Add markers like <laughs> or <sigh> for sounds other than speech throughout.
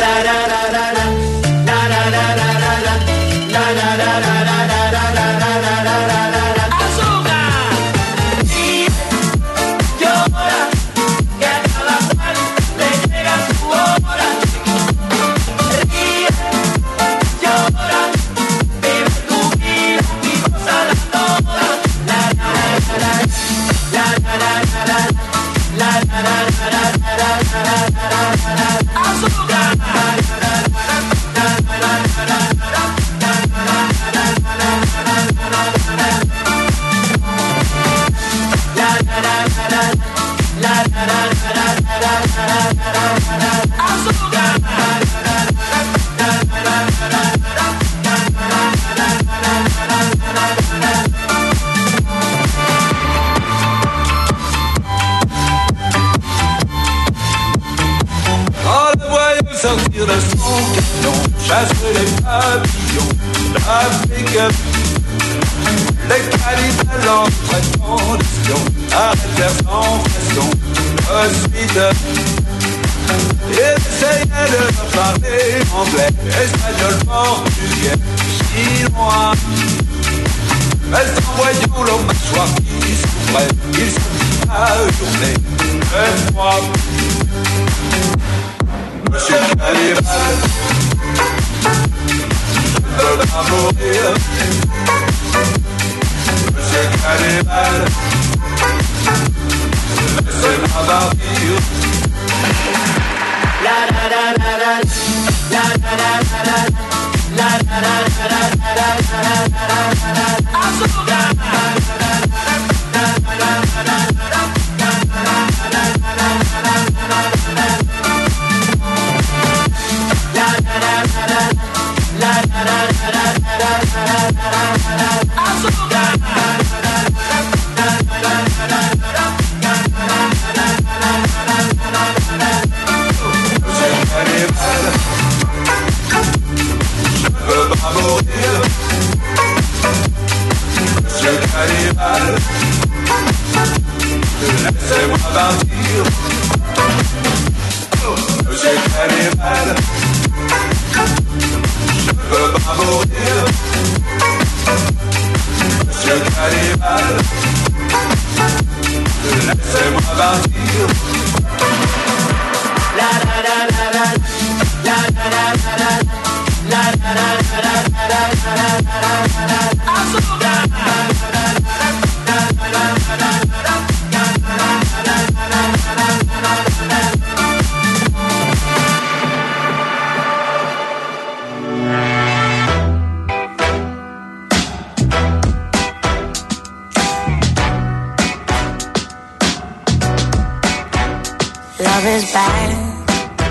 da da da.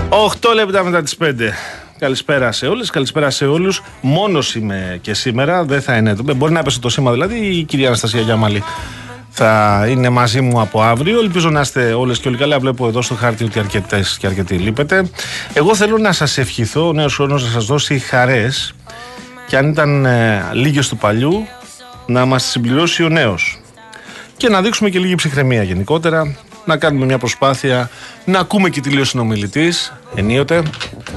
8 λεπτά μετά τις 5. Καλησπέρα σε όλες, καλησπέρα σε όλους. Μόνος είμαι και σήμερα, δεν θα είναι. Μπορεί να έπεσε το σήμα δηλαδή η κυρία Αναστασία Γιάμαλη θα είναι μαζί μου από αύριο. Ελπίζω να είστε όλες και όλοι καλά. Βλέπω εδώ στο χάρτη ότι αρκετές και αρκετοί λείπετε. Εγώ θέλω να σας ευχηθώ ο νέος χρόνος να σας δώσει χαρές και αν ήταν ε, λίγες του παλιού να μας συμπληρώσει ο νέος. Και να δείξουμε και λίγη ψυχραιμία γενικότερα να κάνουμε μια προσπάθεια να ακούμε και τη λέει ο συνομιλητής ενίοτε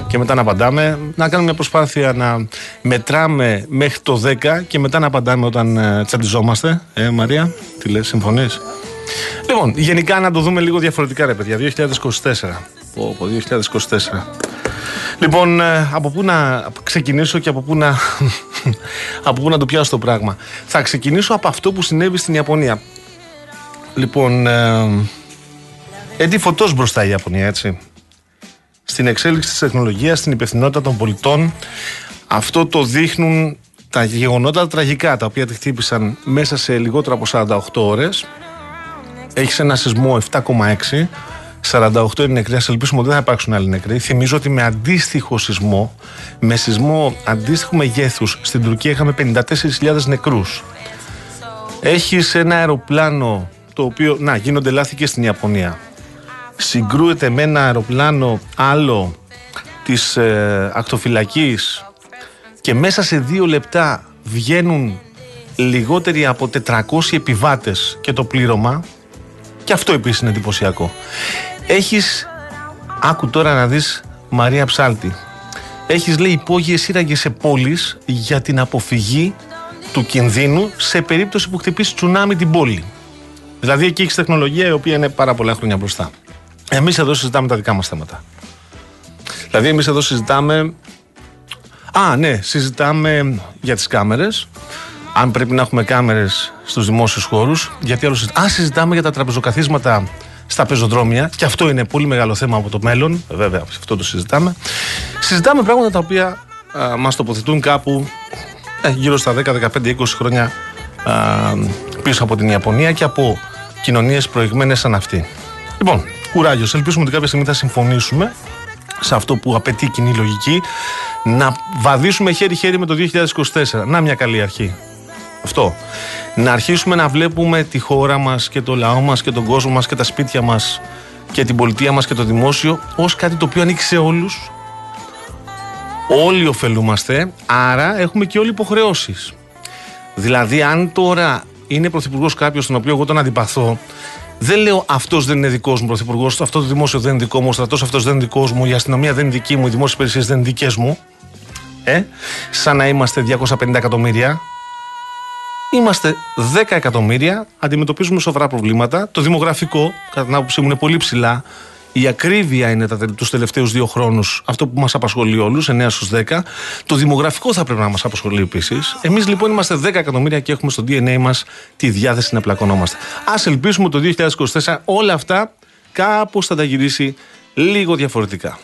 και μετά να απαντάμε. Να κάνουμε μια προσπάθεια να μετράμε μέχρι το 10 και μετά να απαντάμε όταν ε, τσαντιζόμαστε. Ε, Μαρία, τι λες, συμφωνείς; Λοιπόν, γενικά να το δούμε λίγο διαφορετικά, ρε παιδιά. 2024. Από 2024. Λοιπόν, ε, από πού να ξεκινήσω και από πού να, <laughs> από πού να το πιάσω το πράγμα. Θα ξεκινήσω από αυτό που συνέβη στην Ιαπωνία. Λοιπόν, ε, έτσι φωτός μπροστά η Ιαπωνία, έτσι. Στην εξέλιξη της τεχνολογίας, στην υπευθυνότητα των πολιτών, αυτό το δείχνουν τα γεγονότα τραγικά τα οποία τη χτύπησαν μέσα σε λιγότερο από 48 ώρες. Έχεις ένα σεισμό 7,6. 48 είναι νεκροί. Α ελπίσουμε ότι δεν θα υπάρξουν άλλοι νεκροί. Θυμίζω ότι με αντίστοιχο σεισμό, με σεισμό αντίστοιχου μεγέθους στην Τουρκία είχαμε 54.000 νεκρούς. Έχεις ένα αεροπλάνο το οποίο. Να, γίνονται λάθη και στην Ιαπωνία συγκρούεται με ένα αεροπλάνο άλλο της ε, ακτοφυλακής και μέσα σε δύο λεπτά βγαίνουν λιγότεροι από 400 επιβάτες και το πλήρωμα και αυτό επίσης είναι εντυπωσιακό. Έχεις, άκου τώρα να δεις Μαρία Ψάλτη. Έχεις λέει υπόγειες σύραγγες σε πόλεις για την αποφυγή του κινδύνου σε περίπτωση που χτυπήσει τσουνάμι την πόλη. Δηλαδή εκεί έχεις τεχνολογία η οποία είναι πάρα πολλά χρόνια μπροστά. Εμείς εδώ συζητάμε τα δικά μας θέματα. Δηλαδή, εμείς εδώ συζητάμε. Α, ναι, συζητάμε για τις κάμερες. Αν πρέπει να έχουμε κάμερες στους δημόσιους χώρους. Γιατί άλλο συζητάμε. Α, συζητάμε για τα τραπεζοκαθίσματα στα πεζοδρόμια. Και αυτό είναι πολύ μεγάλο θέμα από το μέλλον. Βέβαια, αυτό το συζητάμε. Συζητάμε πράγματα τα οποία μας τοποθετούν κάπου ε, γύρω στα 10, 15, 20 χρόνια α, πίσω από την Ιαπωνία και από κοινωνίες προηγμένες σαν αυτή. Λοιπόν, κουράγιος. Ελπίζουμε ότι κάποια στιγμή θα συμφωνήσουμε σε αυτό που απαιτεί η κοινή λογική να βαδίσουμε χέρι-χέρι με το 2024. Να μια καλή αρχή. Αυτό. Να αρχίσουμε να βλέπουμε τη χώρα μας και το λαό μας και τον κόσμο μας και τα σπίτια μας και την πολιτεία μας και το δημόσιο ως κάτι το οποίο ανήκει σε όλους. Όλοι ωφελούμαστε, άρα έχουμε και όλοι υποχρεώσεις. Δηλαδή αν τώρα είναι πρωθυπουργός κάποιος τον οποίο εγώ τον αντιπαθώ δεν λέω αυτός δεν είναι δικός μου πρωθυπουργός, αυτό το δημόσιο δεν είναι δικό μου, ο στρατός αυτός δεν είναι δικός μου, η αστυνομία δεν είναι δική μου, οι δημόσιες υπηρεσίες δεν είναι δικές μου. Ε, σαν να είμαστε 250 εκατομμύρια. Είμαστε 10 εκατομμύρια, αντιμετωπίζουμε σοβαρά προβλήματα. Το δημογραφικό, κατά την άποψή μου, είναι πολύ ψηλά. Η ακρίβεια είναι τα, τους τελευταίους δύο χρόνους αυτό που μας απασχολεί όλους, 9 στους 10. Το δημογραφικό θα πρέπει να μας απασχολεί επίσης. Εμείς λοιπόν είμαστε 10 εκατομμύρια και έχουμε στο DNA μας τη διάθεση να πλακωνόμαστε. Ας ελπίσουμε το 2024 όλα αυτά κάπως θα τα γυρίσει λίγο διαφορετικά.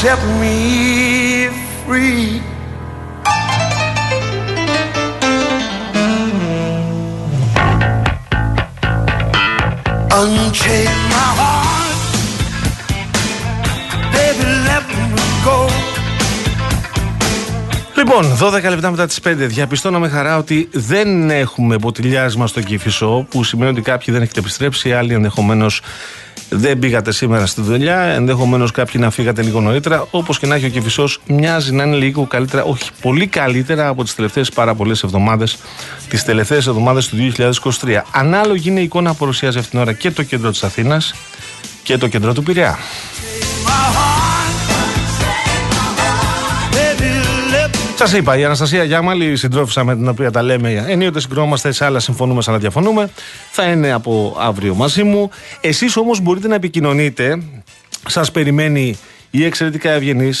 set me free. Λοιπόν, 12 λεπτά μετά τις 5 διαπιστώνω με χαρά ότι δεν έχουμε μποτιλιάσμα στο Κηφισό που σημαίνει ότι κάποιοι δεν έχετε επιστρέψει, άλλοι ενδεχομένως δεν πήγατε σήμερα στη δουλειά, ενδεχομένως κάποιοι να φύγατε λίγο νωρίτερα. Όπως και να έχει ο Κεφισό, μοιάζει να είναι λίγο καλύτερα, όχι πολύ καλύτερα από τις τελευταίες πάρα πολλές εβδομάδες, τις τελευταίες εβδομάδες του 2023. Ανάλογη είναι η εικόνα που παρουσιάζει αυτήν την ώρα και το κέντρο της Αθήνας και το κέντρο του Πειραιά. Σα είπα, η Αναστασία Γιάμαλη, η συντρόφισσα με την οποία τα λέμε, ενίοτε συγκρόμαστε, σε άλλα συμφωνούμε, σε άλλα διαφωνούμε. Θα είναι από αύριο μαζί μου. Εσεί όμω μπορείτε να επικοινωνείτε. Σα περιμένει η εξαιρετικά ευγενή,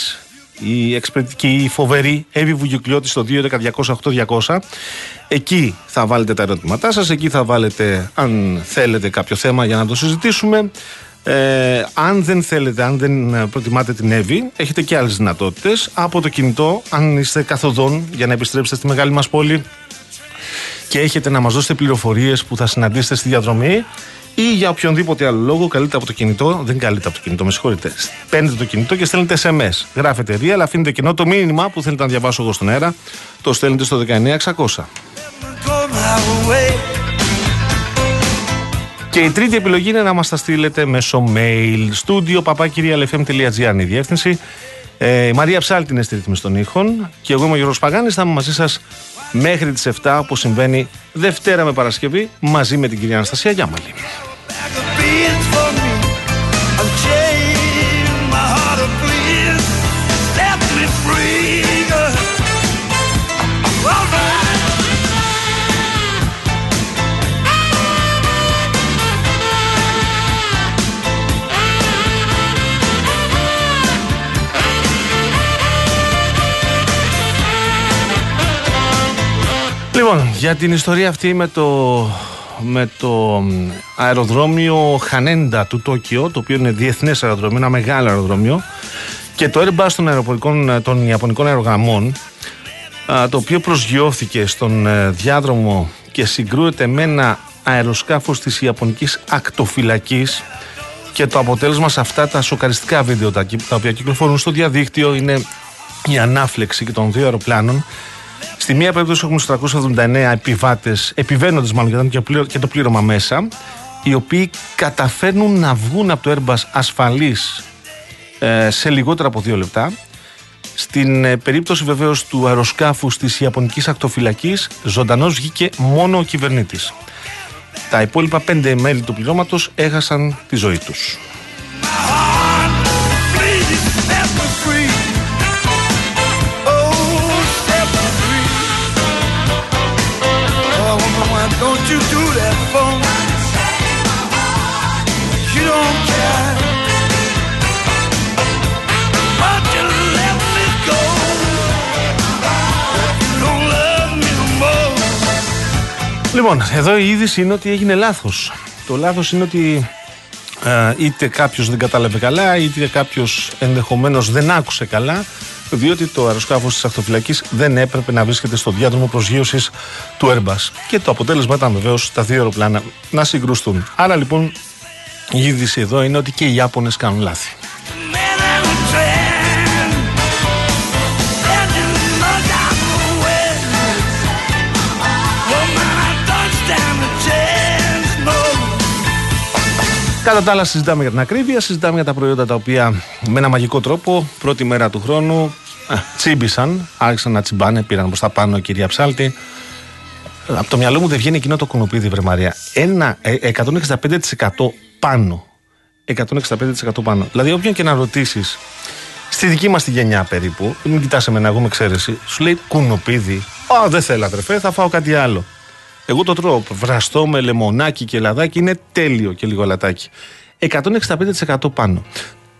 η εξαιρετική, η φοβερή Εύη Βουγιουκλιώτη στο 2.11.208.200. Εκεί θα βάλετε τα ερωτήματά σα, εκεί θα βάλετε αν θέλετε κάποιο θέμα για να το συζητήσουμε. Ε, αν δεν θέλετε, αν δεν ε, προτιμάτε την Εύη, έχετε και άλλες δυνατότητες. Από το κινητό, αν είστε καθοδόν για να επιστρέψετε στη μεγάλη μας πόλη και έχετε να μας δώσετε πληροφορίες που θα συναντήσετε στη διαδρομή ή για οποιονδήποτε άλλο λόγο, καλείτε από το κινητό. Δεν καλείτε από το κινητό, με συγχωρείτε. Παίρνετε το κινητό και στέλνετε SMS. Γράφετε real, αφήνετε κοινό το μήνυμα που θέλετε να διαβάσω εγώ στον αέρα. Το στέλνετε στο 19600. Και η τρίτη επιλογή είναι να μας τα στείλετε μέσω mail. Studio papakirialfm.gr η διεύθυνση. Ε, η Μαρία Ψάλτη είναι στη ρύθμιση των ήχων. Και εγώ είμαι ο Γιώργος Παγάνης, θα είμαι μαζί σας μέχρι τις 7 όπως συμβαίνει Δευτέρα με Παρασκευή μαζί με την κυρία Αναστασία Γιάμαλη. Λοιπόν, για την ιστορία αυτή με το, με το αεροδρόμιο Χανέντα του Τόκιο, το οποίο είναι διεθνές αεροδρόμιο, ένα μεγάλο αεροδρόμιο, και το Airbus των, αεροπορικών, των Ιαπωνικών αερογραμμών, το οποίο προσγειώθηκε στον ε, διάδρομο και συγκρούεται με ένα αεροσκάφος της Ιαπωνικής ακτοφυλακής και το αποτέλεσμα σε αυτά τα σοκαριστικά βίντεο τα, τα οποία κυκλοφορούν στο διαδίκτυο είναι η ανάφλεξη και των δύο αεροπλάνων Στη μία περίπτωση έχουμε στους 379 επιβάτες, επιβαίνοντες μάλλον και το πλήρωμα μέσα, οι οποίοι καταφέρνουν να βγουν από το Airbus ασφαλεί ε, σε λιγότερα από δύο λεπτά. Στην ε, περίπτωση βεβαίως του αεροσκάφου της Ιαπωνικής Ακτοφυλακής, ζωντανός βγήκε μόνο ο κυβερνήτης. Τα υπόλοιπα πέντε μέλη του πληρώματος έχασαν τη ζωή τους. Λοιπόν, εδώ η είδηση είναι ότι έγινε λάθος. Το λάθος είναι ότι ε, είτε κάποιος δεν κατάλαβε καλά, είτε κάποιος ενδεχομένως δεν άκουσε καλά, διότι το αεροσκάφος της ακτοφυλακής δεν έπρεπε να βρίσκεται στο διάδρομο προσγείωσης του Airbus. Και το αποτέλεσμα ήταν βεβαίως τα δύο αεροπλάνα να συγκρουστούν. Άρα λοιπόν η είδηση εδώ είναι ότι και οι Ιάπωνες κάνουν λάθη. Κατά τα άλλα, συζητάμε για την ακρίβεια, συζητάμε για τα προϊόντα τα οποία με ένα μαγικό τρόπο πρώτη μέρα του χρόνου α, τσίμπησαν, άρχισαν να τσιμπάνε, πήραν προς τα πάνω κυρία Ψάλτη. Από το μυαλό μου δεν βγαίνει εκείνο το κουνουπίδι, βρε Μαρία. Ένα 165% ε, πάνω. 165% πάνω. Δηλαδή, όποιον και να ρωτήσεις, στη δική μας τη γενιά περίπου, μην κοιτάς εμένα, εγώ με ξέρεση, σου λέει κουνουπίδι. Α, δεν θέλω, αδερφέ, θα φάω κάτι άλλο. Εγώ το τρώω βραστό με λεμονάκι και λαδάκι, είναι τέλειο και λίγο λατάκι. 165% πάνω.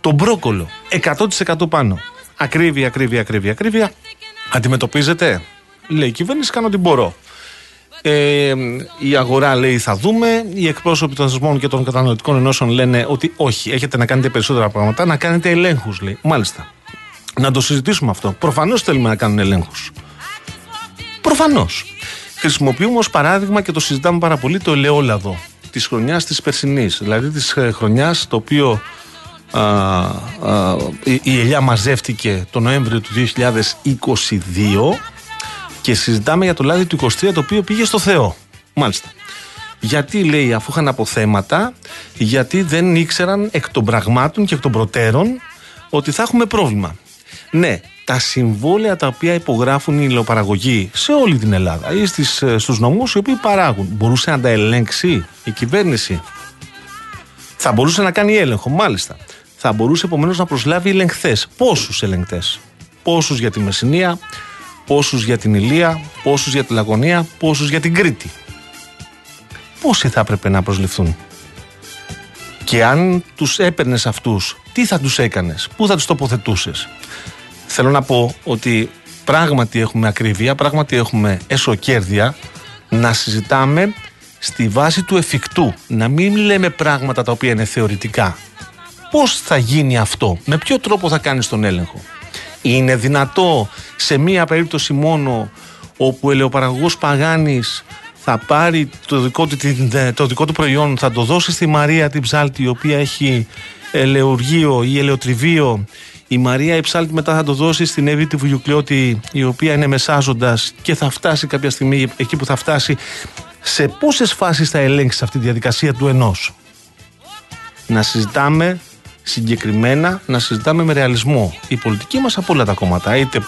Το μπρόκολο 100% πάνω. Ακρίβεια, ακρίβεια, ακρίβεια, ακρίβεια. Αντιμετωπίζεται. Λέει η κυβέρνηση, κάνω ό,τι μπορώ. Ε, η αγορά λέει θα δούμε. Οι εκπρόσωποι των θεσμών και των κατανοητικών ενώσεων λένε ότι όχι, έχετε να κάνετε περισσότερα πράγματα, να κάνετε ελέγχους, λέει. Μάλιστα. Να το συζητήσουμε αυτό. Προφανώς θέλουμε να κάνουν ελέγχους. Προφανώς. Χρησιμοποιούμε ως παράδειγμα και το συζητάμε πάρα πολύ το ελαιόλαδο της χρονιάς της περσινής. Δηλαδή της ε, χρονιάς το οποίο α, α, η, η ελιά μαζεύτηκε το Νοέμβριο του 2022 και συζητάμε για το λάδι του 23 το οποίο πήγε στο Θεό. Μάλιστα. Γιατί λέει, αφού είχαν αποθέματα, γιατί δεν ήξεραν εκ των πραγμάτων και εκ των προτέρων ότι θα έχουμε πρόβλημα. Ναι, τα συμβόλαια τα οποία υπογράφουν οι υλοπαραγωγοί σε όλη την Ελλάδα ή στις, ε, στους νομούς οι οποίοι παράγουν, μπορούσε να τα ελέγξει η κυβέρνηση; Θα μπορούσε να κάνει έλεγχο, μάλιστα. Θα μπορούσε επομένως να προσλάβει ελεγχθές. Πόσους ελεγχτέ, Πόσους για τη Μεσσηνία, πόσους για την Ηλία, πόσους για τη Λαγωνία, πόσους για την Κρήτη. Πόσοι θα έπρεπε να προσληφθούν; Και αν τους έπαιρνες αυτούς, τι θα τους έκανες, πού θα τους τοποθετούσες; Θέλω να πω ότι πράγματι έχουμε ακρίβεια, πράγματι έχουμε εσωκέρδια να συζητάμε στη βάση του εφικτού. Να μην λέμε πράγματα τα οποία είναι θεωρητικά. Πώς θα γίνει αυτό, με ποιο τρόπο θα κάνεις τον έλεγχο; Είναι δυνατό σε μία περίπτωση μόνο όπου ο ελαιοπαραγωγός Παγάνης θα πάρει το δικό, του, το δικό του προϊόν, θα το δώσει στη Μαρία την ψάλτη η οποία έχει ελαιουργείο ή ελαιοτριβείο η Μαρία Υψάλτη μετά θα το δώσει στην Εύη τη Βουγιουκλιώτη, η οποία είναι μεσάζοντας και θα φτάσει κάποια στιγμή εκεί που θα φτάσει. Σε πόσες φάσεις θα ελέγξεις αυτή τη διαδικασία του ενός; Να συζητάμε συγκεκριμένα, να συζητάμε με ρεαλισμό. Η πολιτική μας από όλα τα κόμματα, είτε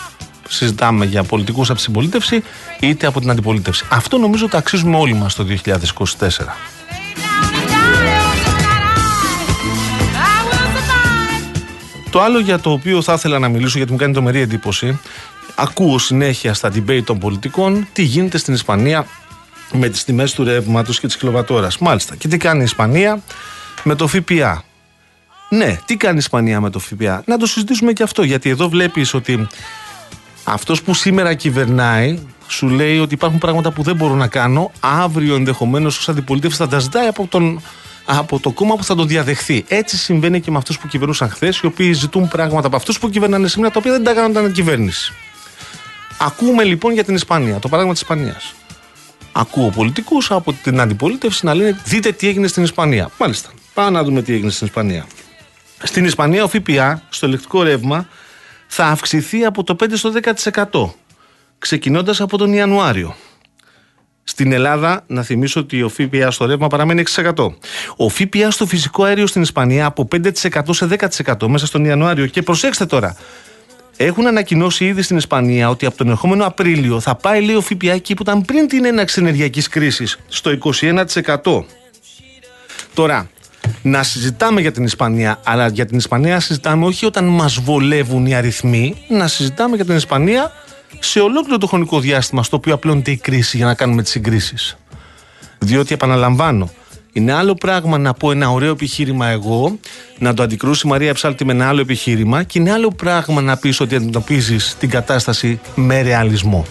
συζητάμε για πολιτικούς από την συμπολίτευση, είτε από την αντιπολίτευση. Αυτό νομίζω ότι αξίζουμε όλοι μας το 2024. Το άλλο για το οποίο θα ήθελα να μιλήσω, γιατί μου κάνει τρομερή εντύπωση, ακούω συνέχεια στα debate των πολιτικών τι γίνεται στην Ισπανία με τις τιμές του ρεύματος και της κιλοβατόρας. Μάλιστα. Και τι κάνει η Ισπανία με το ΦΠΑ. Ναι, τι κάνει η Ισπανία με το ΦΠΑ; Να το συζητήσουμε και αυτό, γιατί εδώ βλέπεις ότι αυτός που σήμερα κυβερνάει σου λέει ότι υπάρχουν πράγματα που δεν μπορώ να κάνω. Αύριο ενδεχομένως ως αντιπολίτευση θα τα ζητάει από τον από το κόμμα που θα το διαδεχθεί. Έτσι συμβαίνει και με αυτούς που κυβερνούσαν χθες, οι οποίοι ζητούν πράγματα από αυτούς που κυβερνάνε σήμερα, τα οποία δεν τα έκαναν κυβέρνηση. Ακούμε λοιπόν για την Ισπανία, το παράδειγμα της Ισπανίας. Ακούω πολιτικούς από την αντιπολίτευση να λένε: Δείτε τι έγινε στην Ισπανία. Μάλιστα. Πάμε να δούμε τι έγινε στην Ισπανία. Στην Ισπανία ο ΦΠΑ στο ηλεκτρικό ρεύμα θα αυξηθεί από το 5% στο 10%. Ξεκινώντας από τον Ιανουάριο. Στην Ελλάδα, να θυμίσω ότι ο ΦΠΑ στο ρεύμα παραμένει 6%. Ο ΦΠΑ στο φυσικό αέριο στην Ισπανία από 5% σε 10% μέσα στον Ιανουάριο. Και προσέξτε τώρα, Έχουν ανακοινώσει ήδη στην Ισπανία ότι από τον ερχόμενο Απρίλιο θα πάει λέει ο ΦΠΑ εκεί που ήταν πριν την έναξη ενεργειακής κρίσης, στο 21%. Τώρα, να συζητάμε για την Ισπανία, αλλά για την Ισπανία συζητάμε όχι όταν μας βολεύουν οι αριθμοί, να συζητάμε για την Ισπανία σε ολόκληρο το χρονικό διάστημα στο οποίο απλώνεται η κρίση για να κάνουμε τις συγκρίσεις. Διότι, επαναλαμβάνω, είναι άλλο πράγμα να πω ένα ωραίο επιχείρημα εγώ, να το αντικρούσει η Μαρία Ψάλτη με ένα άλλο επιχείρημα και είναι άλλο πράγμα να πεις ότι αντιμετωπίζεις την κατάσταση με ρεαλισμό.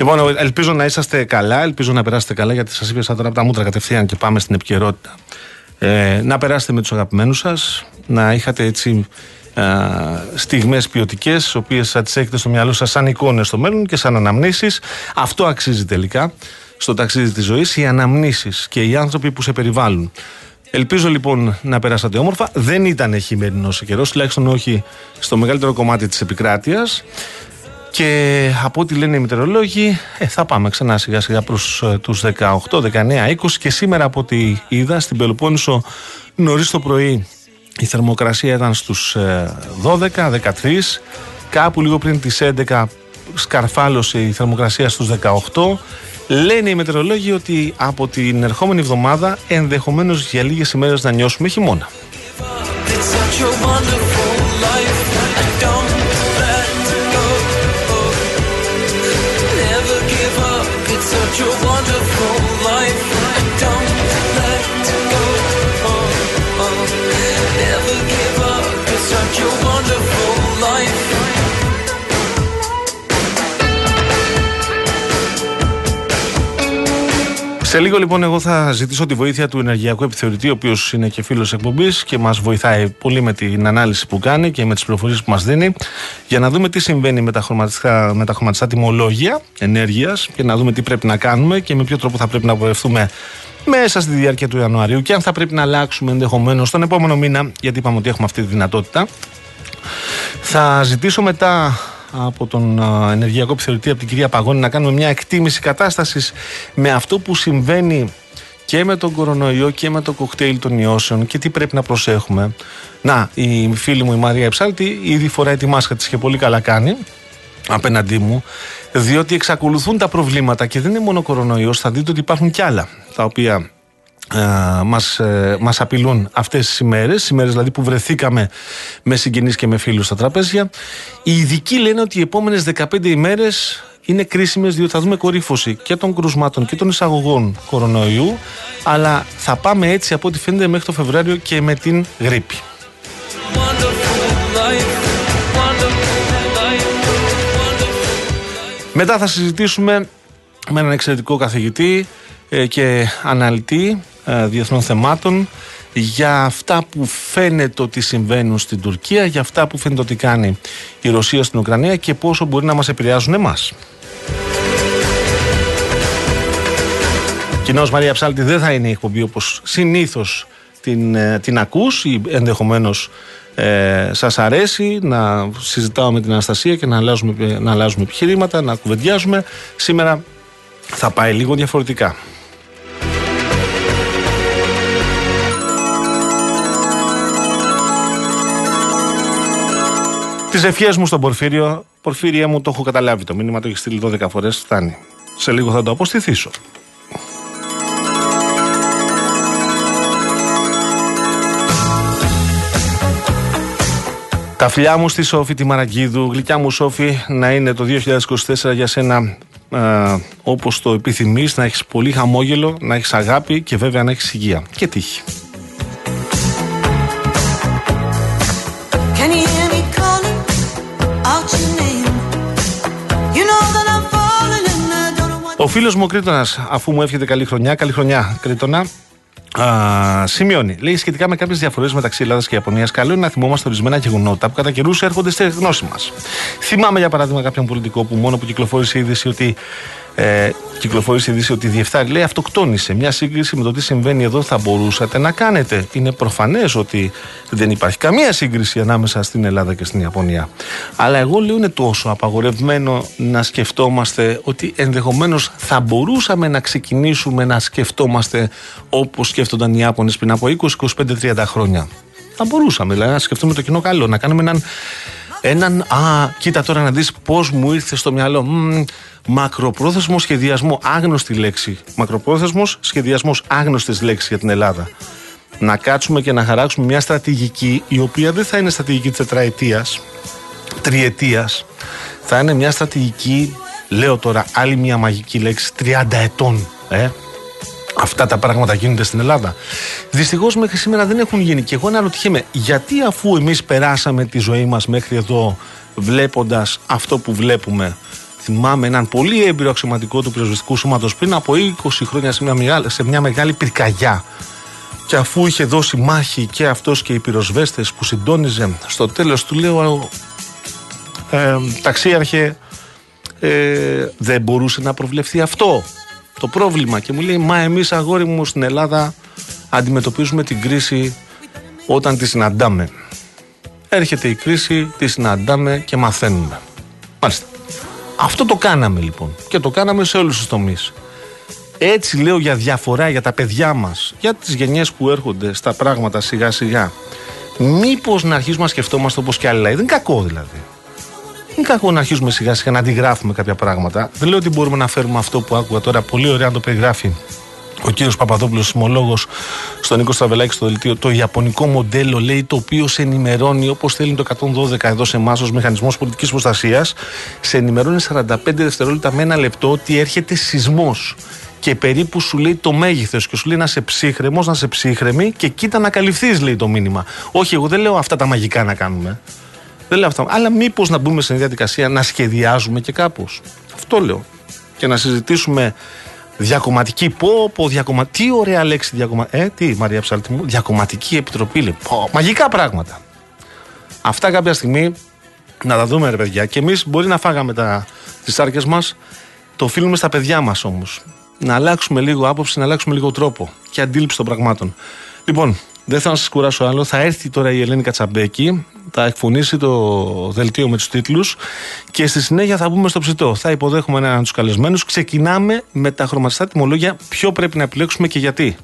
Λοιπόν, ελπίζω να είσαστε καλά, ελπίζω να περάσετε καλά, γιατί σας είπα τώρα από τα μούτρα κατευθείαν και πάμε στην επικαιρότητα. Ε, να περάσετε με τους αγαπημένους σας, να είχατε έτσι α, στιγμές ποιοτικές, τις οποίες θα τις έχετε στο μυαλό σας σαν εικόνες στο μέλλον και σαν αναμνήσεις. Αυτό αξίζει τελικά στο ταξίδι της ζωής, οι αναμνήσεις και οι άνθρωποι που σε περιβάλλουν. Ελπίζω λοιπόν να περάσατε όμορφα. Δεν ήταν χειμερινός ο καιρός, τουλάχιστον όχι στο μεγαλύτερο κομμάτι της επικράτειας. Και από ό,τι λένε οι μετεωρολόγοι, ε, θα πάμε ξανά σιγά σιγά προς ε, τους 18, 19, 20 και σήμερα από ό,τι είδα στην Πελοπόννησο νωρίς το πρωί η θερμοκρασία ήταν στους 12, ε, 13, κάπου λίγο πριν τις 11 σκαρφάλωσε η θερμοκρασία στους 18. Λένε οι μετεωρολόγοι ότι από την ερχόμενη εβδομάδα ενδεχομένως για λίγες ημέρες να νιώσουμε χειμώνα. what you want to Σε λίγο λοιπόν εγώ θα ζητήσω τη βοήθεια του ενεργειακού επιθεωρητή, ο οποίος είναι και φίλος εκπομπής και μας βοηθάει πολύ με την ανάλυση που κάνει και με τις πληροφορίες που μας δίνει, για να δούμε τι συμβαίνει με τα χρωματιστά, με τα χρωματιστά τιμολόγια ενέργειας και να δούμε τι πρέπει να κάνουμε και με ποιο τρόπο θα πρέπει να βοηθούμε μέσα στη διάρκεια του Ιανουαρίου και αν θα πρέπει να αλλάξουμε ενδεχομένως τον επόμενο μήνα, γιατί είπαμε ότι έχουμε αυτή τη δυνατότητα. Θα ζητήσω μετά από τον ενεργειακό επιθεωρητή, από την κυρία Παγώνη, να κάνουμε μια εκτίμηση κατάστασης με αυτό που συμβαίνει και με τον κορονοϊό και με το κοκτέιλ των ιώσεων και τι πρέπει να προσέχουμε. Να, η φίλη μου η Μαρία Εψάλτη ήδη φοράει τη μάσκα της και πολύ καλά κάνει απέναντί μου, διότι εξακολουθούν τα προβλήματα και δεν είναι μόνο κορονοϊός, θα δείτε ότι υπάρχουν κι άλλα τα οποία ε, μας, ε, μας απειλούν αυτές τις ημέρες, ημέρες δηλαδή που βρεθήκαμε με συγγενείς και με φίλους στα τραπέζια. Οι ειδικοί λένε ότι οι επόμενες 15 ημέρες είναι κρίσιμες διότι θα δούμε κορύφωση και των κρουσμάτων και των εισαγωγών κορονοϊού αλλά θα πάμε έτσι από ό,τι φαίνεται μέχρι το Φεβρουάριο και με την γρήπη. Μετά θα συζητήσουμε με έναν εξαιρετικό καθηγητή ε, και αναλυτή ε, διεθνών θεμάτων για αυτά που φαίνεται ότι συμβαίνουν στην Τουρκία, για αυτά που φαίνεται ότι κάνει η Ρωσία στην Ουκρανία και πόσο μπορεί να μας επηρεάζουν εμάς. Κοινώς Μαρία Ψάλτη δεν θα είναι η εκπομπή όπως συνήθως την, ε, την ακούς ή ενδεχομένως ε, σας αρέσει να συζητάω με την Αναστασία και να αλλάζουμε, να αλλάζουμε επιχειρήματα, να κουβεντιάζουμε. Σήμερα θα πάει λίγο διαφορετικά. Τις ευχές μου στον Πορφύριο, Πορφύρια μου το έχω καταλάβει το μήνυμα, το έχεις στείλει 12 φορές, φτάνει. Σε λίγο θα το αποστηθήσω. Τα φιλιά μου στη Σόφη τη Μαραγκίδου, γλυκιά μου Σόφη, να είναι το 2024 για σένα ε, όπως το επιθυμείς, να έχεις πολύ χαμόγελο, να έχεις αγάπη και βέβαια να έχεις υγεία και τύχη. Ο φίλος μου ο Κρήτονας, αφού μου εύχεται καλή χρονιά, καλή χρονιά Κρήτονα, Α, σημειώνει. Λέει σχετικά με κάποιες διαφορές μεταξύ Ελλάδας και Ιαπωνίας, καλό είναι να θυμόμαστε ορισμένα γεγονότα που κατά καιρούς έρχονται στη γνώση μας. Θυμάμαι για παράδειγμα κάποιον πολιτικό που μόνο που κυκλοφόρησε η είδηση ότι Ε, κυκλοφορήσει ειδήσει ότι η Διεφθάρη λέει αυτοκτόνησε. Μια σύγκριση με το τι συμβαίνει εδώ θα μπορούσατε να κάνετε. Είναι προφανές ότι δεν υπάρχει καμία σύγκριση ανάμεσα στην Ελλάδα και στην Ιαπωνία. Αλλά εγώ λέω είναι τόσο απαγορευμένο να σκεφτόμαστε ότι ενδεχομένως θα μπορούσαμε να ξεκινήσουμε να σκεφτόμαστε όπως σκέφτονταν οι Ιάπωνες πριν από 20, 25, 30 χρόνια. Θα μπορούσαμε δηλαδή να σκεφτούμε το κοινό καλό, να κάνουμε έναν έναν. Α, κοίτα τώρα να δεις πώς μου ήρθε στο μυαλό. Μ, μακροπρόθεσμος σχεδιασμό. Άγνωστη λέξη. Μακροπρόθεσμος σχεδιασμός. Άγνωστη λέξη για την Ελλάδα. Να κάτσουμε και να χαράξουμε μια στρατηγική η οποία δεν θα είναι στρατηγική τετραετίας, τριετίας. Θα είναι μια στρατηγική, λέω τώρα άλλη μια μαγική λέξη, 30 ετών. Ε, αυτά τα πράγματα γίνονται στην Ελλάδα. Δυστυχώς μέχρι σήμερα δεν έχουν γίνει. Και εγώ αναρωτιέμαι, γιατί αφού εμείς περάσαμε τη ζωή μας μέχρι εδώ βλέποντας αυτό που βλέπουμε. Θυμάμαι έναν πολύ έμπειρο αξιωματικό του πυροσβεστικού σώματος πριν από 20 χρόνια σε μια, μεγάλη, σε μια μεγάλη πυρκαγιά. Και αφού είχε δώσει μάχη και αυτός και οι πυροσβέστες που συντόνιζε, στο τέλος του λέω, ε, ταξίαρχε, ε, δεν μπορούσε να προβλεφθεί αυτό το πρόβλημα και μου λέει μα εμείς αγόρι μου στην Ελλάδα αντιμετωπίζουμε την κρίση όταν τη συναντάμε. Έρχεται η κρίση, τη συναντάμε και μαθαίνουμε. Μάλιστα. Αυτό το κάναμε λοιπόν και το κάναμε σε όλους τους τομείς. Έτσι λέω για διαφορά για τα παιδιά μας, για τις γενιές που έρχονται στα πράγματα σιγά σιγά. Μήπως να αρχίσουμε να σκεφτόμαστε όπως και άλλοι Δεν είναι κακό δηλαδή είναι κακό να αρχίσουμε σιγά σιγά να αντιγράφουμε κάποια πράγματα. Δεν λέω ότι μπορούμε να φέρουμε αυτό που άκουγα τώρα, πολύ ωραία να το περιγράφει ο κύριος Παπαδόπουλος, σεισμολόγο, στον Νίκο Στραβελάκη στο δελτίο, το ιαπωνικό μοντέλο λέει το οποίο σε ενημερώνει όπως θέλει το 112 εδώ σε εμάς ως μηχανισμός πολιτικής προστασίας. Σε ενημερώνει 45 δευτερόλεπτα με ένα λεπτό ότι έρχεται σεισμός. Και περίπου σου λέει το μέγεθος και σου λέει να σε ψύχρεμος, να σε ψύχρεμη και κοίτα να καλυφθείς, λέει το μήνυμα. Όχι, εγώ δεν λέω αυτά τα μαγικά να κάνουμε. Δεν λέω αυτά. Αλλά μήπως να μπούμε σε διαδικασία να σχεδιάζουμε και κάπως. Αυτό λέω. Και να συζητήσουμε διακομματική. Πω, πω, διακομματική. Τι ωραία λέξη διακομματική. Ε, τι, Μαρία Ψάλτη μου. Διακομματική επιτροπή, λέει. Πω, μαγικά πράγματα. Αυτά κάποια στιγμή να τα δούμε, ρε παιδιά. Και εμείς μπορεί να φάγαμε τις άρκε μας. Το οφείλουμε στα παιδιά μας όμως. Να αλλάξουμε λίγο άποψη, να αλλάξουμε λίγο τρόπο και αντίληψη των πραγμάτων. Λοιπόν, δεν θα σας κουράσω άλλο. Θα έρθει τώρα η Ελένη Κατσαμπέκη, θα εκφωνήσει το δελτίο με τους τίτλους και στη συνέχεια θα μπούμε στο ψητό. Θα υποδέχουμε έναν από τους καλεσμένους. Ξεκινάμε με τα χρωματιστά τιμολόγια. Ποιο πρέπει να επιλέξουμε και γιατί.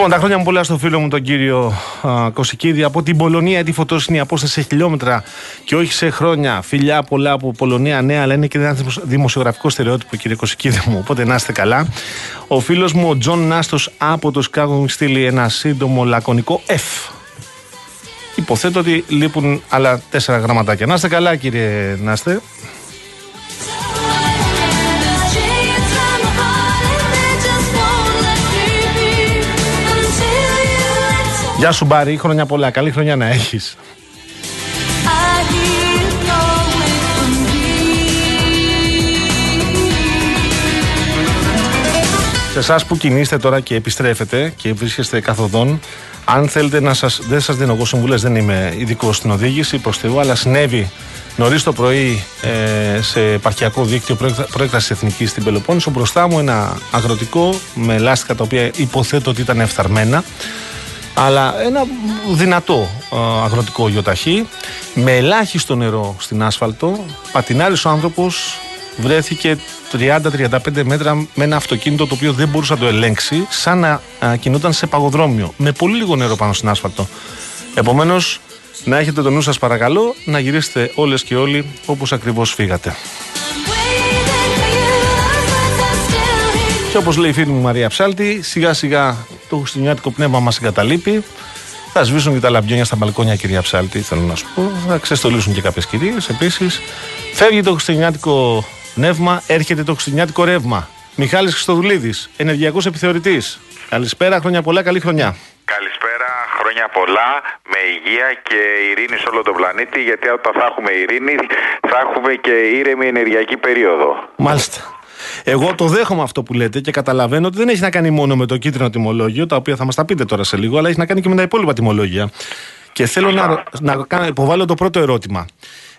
Λοιπόν, τα χρόνια μου πολλά στο φίλο μου τον κύριο α, Κωσικίδη. Από την Πολωνία έτη φωτός είναι η απόσταση σε χιλιόμετρα και όχι σε χρόνια. Φιλιά πολλά από Πολωνία νέα, αλλά είναι και ένα δημοσιογραφικό στερεότυπο, κύριε Κωσικίδη μου. Οπότε να είστε καλά. Ο φίλος μου, ο Τζον Νάστος από το Σικάγο, μου στείλει ένα σύντομο λακωνικό F. Υποθέτω ότι λείπουν άλλα τέσσερα γραμματάκια. Να είστε καλά, κύριε Νάστε. Γεια σου Μπάρι, χρόνια πολλά. Καλή χρονιά να έχεις. Σε εσάς που κινείστε τώρα και επιστρέφετε και βρίσκεστε καθοδόν, αν θέλετε να σας, δεν σας δίνω εγώ συμβουλές, δεν είμαι ειδικός στην οδήγηση προς Θεού, αλλά συνέβη νωρίς το πρωί ε, σε επαρχιακό δίκτυο προέκτασης εθνικής στην Πελοπόννησο. Μπροστά μου ένα αγροτικό με λάστιχα τα οποία υποθέτω ότι ήταν εφθαρμένα. Αλλά ένα δυνατό ε, αγροτικό γιοταχή με ελάχιστο νερό στην άσφαλτο. Πατινάρει ο άνθρωπος, βρέθηκε 30-35 μέτρα με ένα αυτοκίνητο το οποίο δεν μπορούσε να το ελέγξει, σαν να κινούνταν σε παγοδρόμιο, με πολύ λίγο νερό πάνω στην άσφαλτο. Επομένως, να έχετε το νου σας, παρακαλώ, να γυρίσετε όλες και όλοι όπως ακριβώς φύγατε. Και όπως λέει η φίλη μου Μαρία Ψάλτη, σιγά σιγά το χριστουγεννιάτικο πνεύμα μας εγκαταλείπει. Θα σβήσουν και τα λαμπιόνια στα μπαλκόνια, κυρία Ψάλτη, θέλω να σου πω. Θα ξεστολίσουν και κάποιες κυρίες επίσης. Φεύγει το χριστουγεννιάτικο πνεύμα, έρχεται το χριστουγεννιάτικο ρεύμα. Μιχάλης Χριστοδουλίδης, ενεργειακός επιθεωρητής. Καλησπέρα, χρόνια πολλά, καλή χρονιά. Καλησπέρα, χρόνια πολλά, με υγεία και ειρήνη σε όλο τον πλανήτη, γιατί όταν θα έχουμε ειρήνη θα έχουμε και ήρεμη ενεργειακή περίοδο. Μάλιστα. Εγώ το δέχομαι αυτό που λέτε και καταλαβαίνω ότι δεν έχει να κάνει μόνο με το κίτρινο τιμολόγιο, τα οποία θα μας τα πείτε τώρα σε λίγο, αλλά έχει να κάνει και με τα υπόλοιπα τιμολόγια. Και θέλω να, να υποβάλω το πρώτο ερώτημα.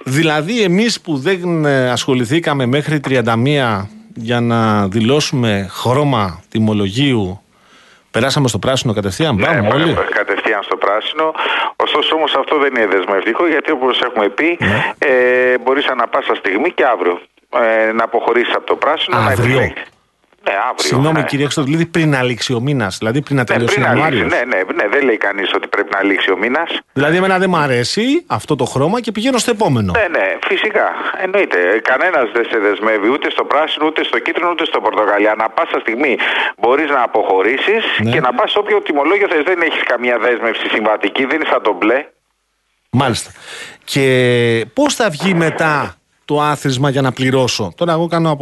Δηλαδή, εμείς που δεν ε, ασχοληθήκαμε μέχρι 31 για να δηλώσουμε χρώμα τιμολογίου, περάσαμε στο πράσινο κατευθείαν; Ναι, πάμε όλοι. Κατευθείαν στο πράσινο. Ωστόσο, όμως αυτό δεν είναι δεσμευτικό γιατί, όπως έχουμε πει, ναι. ε, μπορείς ανά πάσα στιγμή και αύριο ε, να αποχωρήσεις από το πράσινο. Αύριο. Να ναι, αύριο. Συγγνώμη, ναι. κύριε Χρυστοδουλίδη, πριν αλήξει ο μήνας. Δηλαδή πριν να ναι, τελειώσει ναι, ο Ιανουάριο. Ναι, ναι, ναι, δεν λέει κανείς ότι πρέπει να λήξει ο μήνας. Δηλαδή, εμένα δεν μου αρέσει αυτό το χρώμα και πηγαίνω στο επόμενο. Ναι, ναι, φυσικά. Εννοείται. Κανένας δεν σε δεσμεύει ούτε στο πράσινο, ούτε στο κίτρινο, ούτε στο πορτοκαλί. Ανά πάσα στιγμή μπορείς να αποχωρήσεις ναι. και να πας όποιο τιμολόγιο θες. Δεν έχεις καμία δέσμευση συμβατική, δεν είναι σαν το μπλε. Μάλιστα. Και πώς θα βγει μετά το άθροισμα για να πληρώσω. Τώρα, εγώ κάνω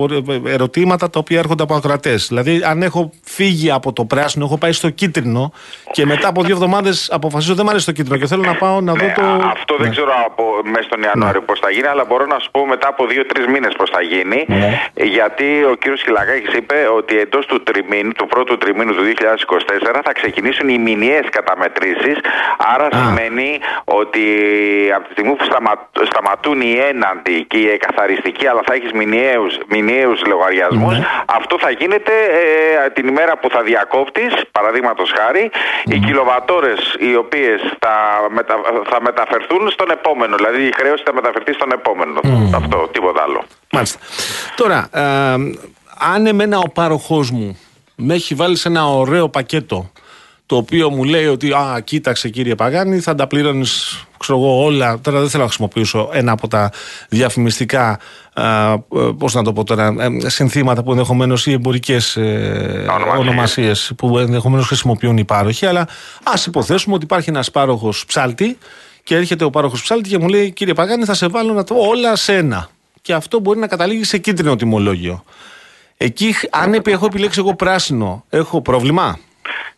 ερωτήματα τα οποία έρχονται από ακροατές. Δηλαδή, αν έχω φύγει από το πράσινο, έχω πάει στο κίτρινο και μετά από δύο εβδομάδες αποφασίζω δεν μου αρέσει το κίτρινο και θέλω να πάω να δω ναι, το. Αυτό δεν ναι. ξέρω από μέσα στον Ιανουάριο ναι. πώς θα γίνει, αλλά μπορώ να σου πω μετά από δύο-τρεις μήνες πώς θα γίνει. Ναι. Γιατί ο κύριος Χιλακάκη είπε ότι εντός του τριμήνου, του πρώτου τριμήνου του 2024 θα ξεκινήσουν οι μηνιαίες καταμετρήσεις. Άρα Α. σημαίνει ότι από τη στιγμή που σταματούν οι έναντι και οι καθαριστική, αλλά θα έχεις μηνιαίους λογαριασμούς. Ναι. Αυτό θα γίνεται ε, την ημέρα που θα διακόπτεις, παραδείγματος χάρη, οι κιλοβατόρες οι οποίες θα, μετα, θα μεταφερθούν στον επόμενο. Δηλαδή η χρέωση θα μεταφερθεί στον επόμενο. Αυτό, τίποτα άλλο. Μάλιστα. Τώρα, ε, αν εμένα ο πάροχός μου με έχει βάλει σε ένα ωραίο πακέτο το οποίο μου λέει ότι α, κοίταξε κύριε Παγάνη, θα τα πλήρωνει ξέρω εγώ όλα. Τώρα δεν θέλω να χρησιμοποιήσω ένα από τα διαφημιστικά, πώς να το πω τώρα, ε, συνθήματα που ενδεχομένως ή εμπορικές ε, ονομασίες που ενδεχομένως χρησιμοποιούν οι πάροχοι. Αλλά ας υποθέσουμε ότι υπάρχει ένας πάροχος ψάλτη και έρχεται ο πάροχος ψάλτη και μου λέει κύριε Παγάνη, θα σε βάλω να το όλα σε ένα. Και αυτό μπορεί να καταλήγει σε κίτρινο τιμολόγιο. Εκεί, αν έχω επιλέξει εγώ πράσινο, έχω πρόβλημα;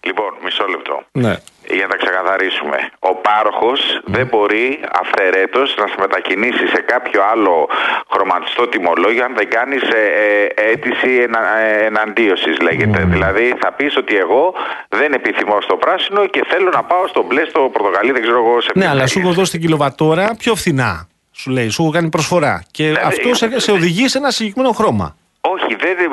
Λοιπόν, μισό λεπτό. Ναι. Για να ξεκαθαρίσουμε. Ο πάροχος ναι. δεν μπορεί αυθαιρέτω να σε μετακινήσει σε κάποιο άλλο χρωματιστό τιμολόγιο αν δεν κάνεις ε, ε, αίτηση ενα, ε, εναντίωσης, λέγεται. Ναι. Δηλαδή θα πεις ότι εγώ δεν επιθυμώ στο πράσινο και θέλω να πάω στο μπλε, στο πορτοκαλί, δεν ξέρω εγώ σε Ναι, αλλά σου έχω δώσει την κιλοβατόρα πιο φθηνά. Σου λέει, σου έχω κάνει προσφορά. Και δηλαδή, αυτό σε, σε οδηγεί σε ένα συγκεκριμένο χρώμα. Όχι, δεν, ε,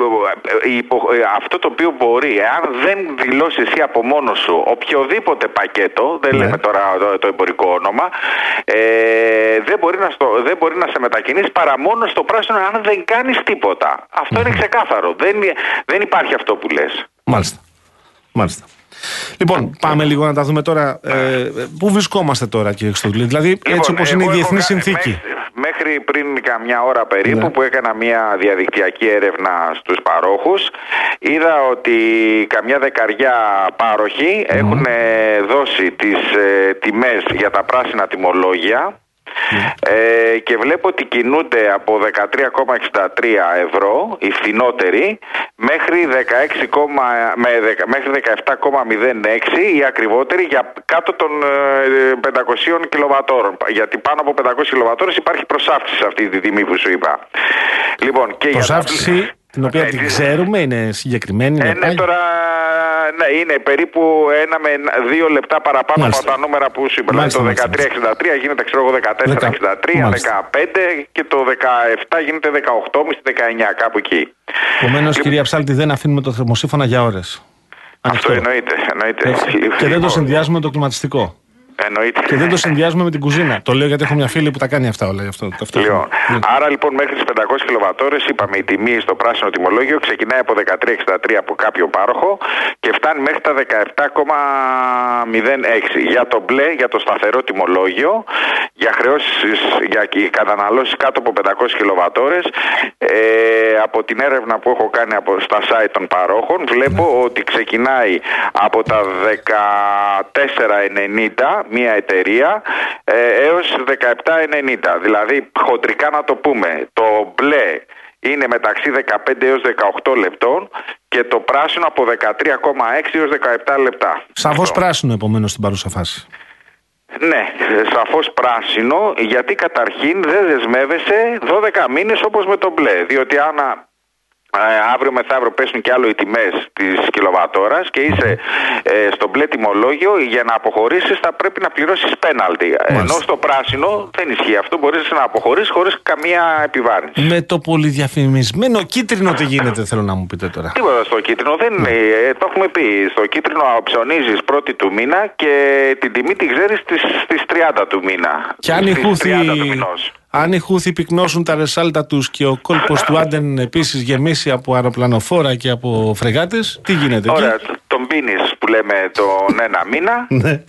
ε, ε, αυτό το οποίο μπορεί, αν δεν δηλώσει εσύ από μόνος σου οποιοδήποτε πακέτο, δεν ναι. λέμε τώρα το, εμπορικό όνομα, ε, δεν, μπορεί να στο, δεν μπορεί να σε μετακινήσει παρά μόνος στο πράσινο αν δεν κάνεις τίποτα. είναι ξεκάθαρο. Δεν, δεν υπάρχει αυτό που λες. Μάλιστα. Μάλιστα. Λοιπόν, πάμε λίγο να τα δούμε τώρα. Ε, πού βρισκόμαστε τώρα, κύριε Χρυστοδουλή, δηλαδή έτσι λοιπόν, όπω είναι η διεθνή συνθήκη μέχρι πριν καμιά ώρα περίπου ναι. που έκανα μια διαδικτυακή έρευνα στους παρόχους είδα ότι καμιά δεκαριά πάροχοι έχουν δώσει τις ε, τιμές για τα πράσινα τιμολόγια Ε, και βλέπω ότι κινούνται από 13,63 ευρώ οι φθηνότεροι μέχρι, 16, με, μέχρι 17,06 οι ακριβότεροι για κάτω των 500 κιλοβατόρων. Γιατί πάνω από 500 κιλοβατόρες υπάρχει προσάυξηση σε αυτή τη τιμή που σου είπα. Λοιπόν, και προσάυξηση για την οποία την ξέρουμε, είναι συγκεκριμένη. Είναι ε, ναι, τώρα ναι, είναι περίπου ένα με δύο λεπτά παραπάνω από τα νούμερα που σου είπα. Δηλαδή το 1363 γίνεται ξέρω εγώ 1463, 15 και το 17 γίνεται 18,5 19 κάπου εκεί. Επομένως, λοιπόν, κυρία Ψάλτη, δεν αφήνουμε το θερμοσύφωνα για ώρες. Αυτό εννοείται. εννοείται. Και δεν το συνδυάζουμε με το κλιματιστικό. Εννοείται. Και δεν το συνδυάζουμε με την κουζίνα. Το λέω γιατί έχω μια φίλη που τα κάνει αυτά όλα. Αυτό, αυτό λοιπόν, άρα λοιπόν μέχρι τις 500 κιλοβατόρες είπαμε η τιμή στο πράσινο τιμολόγιο ξεκινάει από 13,63 από κάποιο πάροχο και φτάνει μέχρι τα 17,06. Για το μπλε, για το σταθερό τιμολόγιο, για χρεώσεις, για καταναλώσεις κάτω από 500 κιλοβατόρες, ε, από την έρευνα που έχω κάνει από, στα site των παρόχων, βλέπω ναι. ότι ξεκινάει από τα 14,90 μια εταιρεία ε, έως 17,90. Δηλαδή χοντρικά να το πούμε, το μπλε είναι μεταξύ 15 έως 18 λεπτών και το πράσινο από 13,6 έως 17 λεπτά. Σαφώς πράσινο επομένως στην παρούσα φάση. Ναι, σαφώς πράσινο γιατί καταρχήν δεν δεσμεύεσαι 12 μήνες όπως με το μπλε. Διότι αν ε, αύριο μεθαύριο πέσουν και άλλο οι τιμές της κιλοβατόρας και είσαι ε, στο μπλε τιμολόγιο για να αποχωρήσεις θα πρέπει να πληρώσεις πέναλτι. Ενώ στο πράσινο δεν ισχύει αυτό, μπορείς να αποχωρήσεις χωρίς καμία επιβάρυνση. Με το πολυδιαφημισμένο κίτρινο τι γίνεται, θέλω να μου πείτε τώρα. Τίποτα στο κίτρινο δεν είναι. Ε, το έχουμε πει. Στο κίτρινο ψωνίζει πρώτη του μήνα και την τιμή τη ξέρεις στις 30 του μήνα. Και αν η Χούθη αν οι Χούθοι πυκνώσουν τα ρεσάλτα τους και ο κόλπος του Άντεν επίσης γεμίσει από αεροπλανοφόρα και από φρεγάτες, τι γίνεται Ωραία, εκεί. τον πίνεις που λέμε τον ένα μήνα. <laughs> Ναι.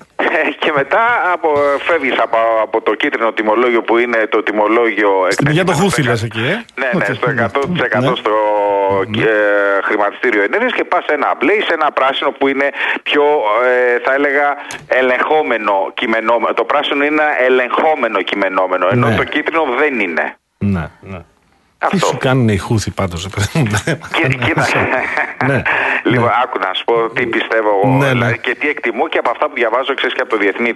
και μετά από, φεύγεις από, από το κίτρινο τιμολόγιο που είναι το τιμολόγιο... Για το χούθι λες εκεί, ε; Ναι, ναι, στο 100% ναι. στο ναι. Ε, χρηματιστήριο ενέργειας και πας σε ένα μπλε ή σε ένα πράσινο που είναι πιο, ε, θα έλεγα, ελεγχόμενο κειμενόμενο. Το πράσινο είναι ελεγχόμενο κειμενόμενο, ενώ ναι. το κίτρινο δεν είναι. Ναι, ναι. Αυτό. Τι σου κάνουν οι Χούθοι πάντως, Κοίτα. ναι. Λοιπόν, ναι. άκου να σου πω τι πιστεύω εγώ ναι, ναι. και τι εκτιμώ και από αυτά που διαβάζω, ξέρεις και από το διεθνή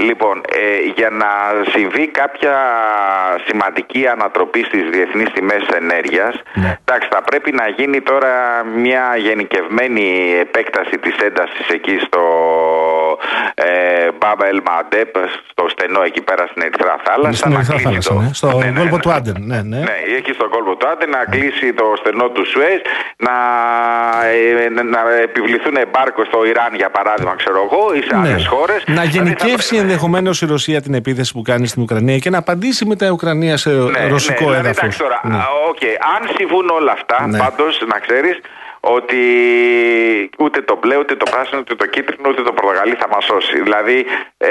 Λοιπόν, ε, για να συμβεί κάποια σημαντική ανατροπή στις διεθνείς τιμές ενέργειας, ναι. εντάξει, θα πρέπει να γίνει τώρα μια γενικευμένη επέκταση της έντασης εκεί στο ε, Μπάμπα Ελ Μαντέπ, στο στενό εκεί πέρα στην Ερυθρά Θάλασσα. Στην Ερυθρά Θάλασσα, ναι. Στο κόλπο του Άντεν, ναι, ναι. Ναι, έχει στον κόλπο του Άντεν να κλείσει το στενό του Σουέζ, να ε, να επιβληθούν εμπάρκο στο Ιράν, για παράδειγμα, ξέρω εγώ, ή σε ναι. άλλες χώρες. Να δηλαδή γενικεύσει ενδεχομένως η Ρωσία την επίθεση που κάνει στην Ουκρανία και να απαντήσει με τα Ουκρανία σε ναι, ρωσικό ναι, έδαφος. Εντάξει τώρα, ναι. okay, αν συμβούν όλα αυτά, ναι. πάντως να ξέρεις ότι ούτε το μπλε, ούτε το πράσινο, ούτε το κίτρινο, ούτε το πορτογαλί θα μας σώσει. Δηλαδή, ε,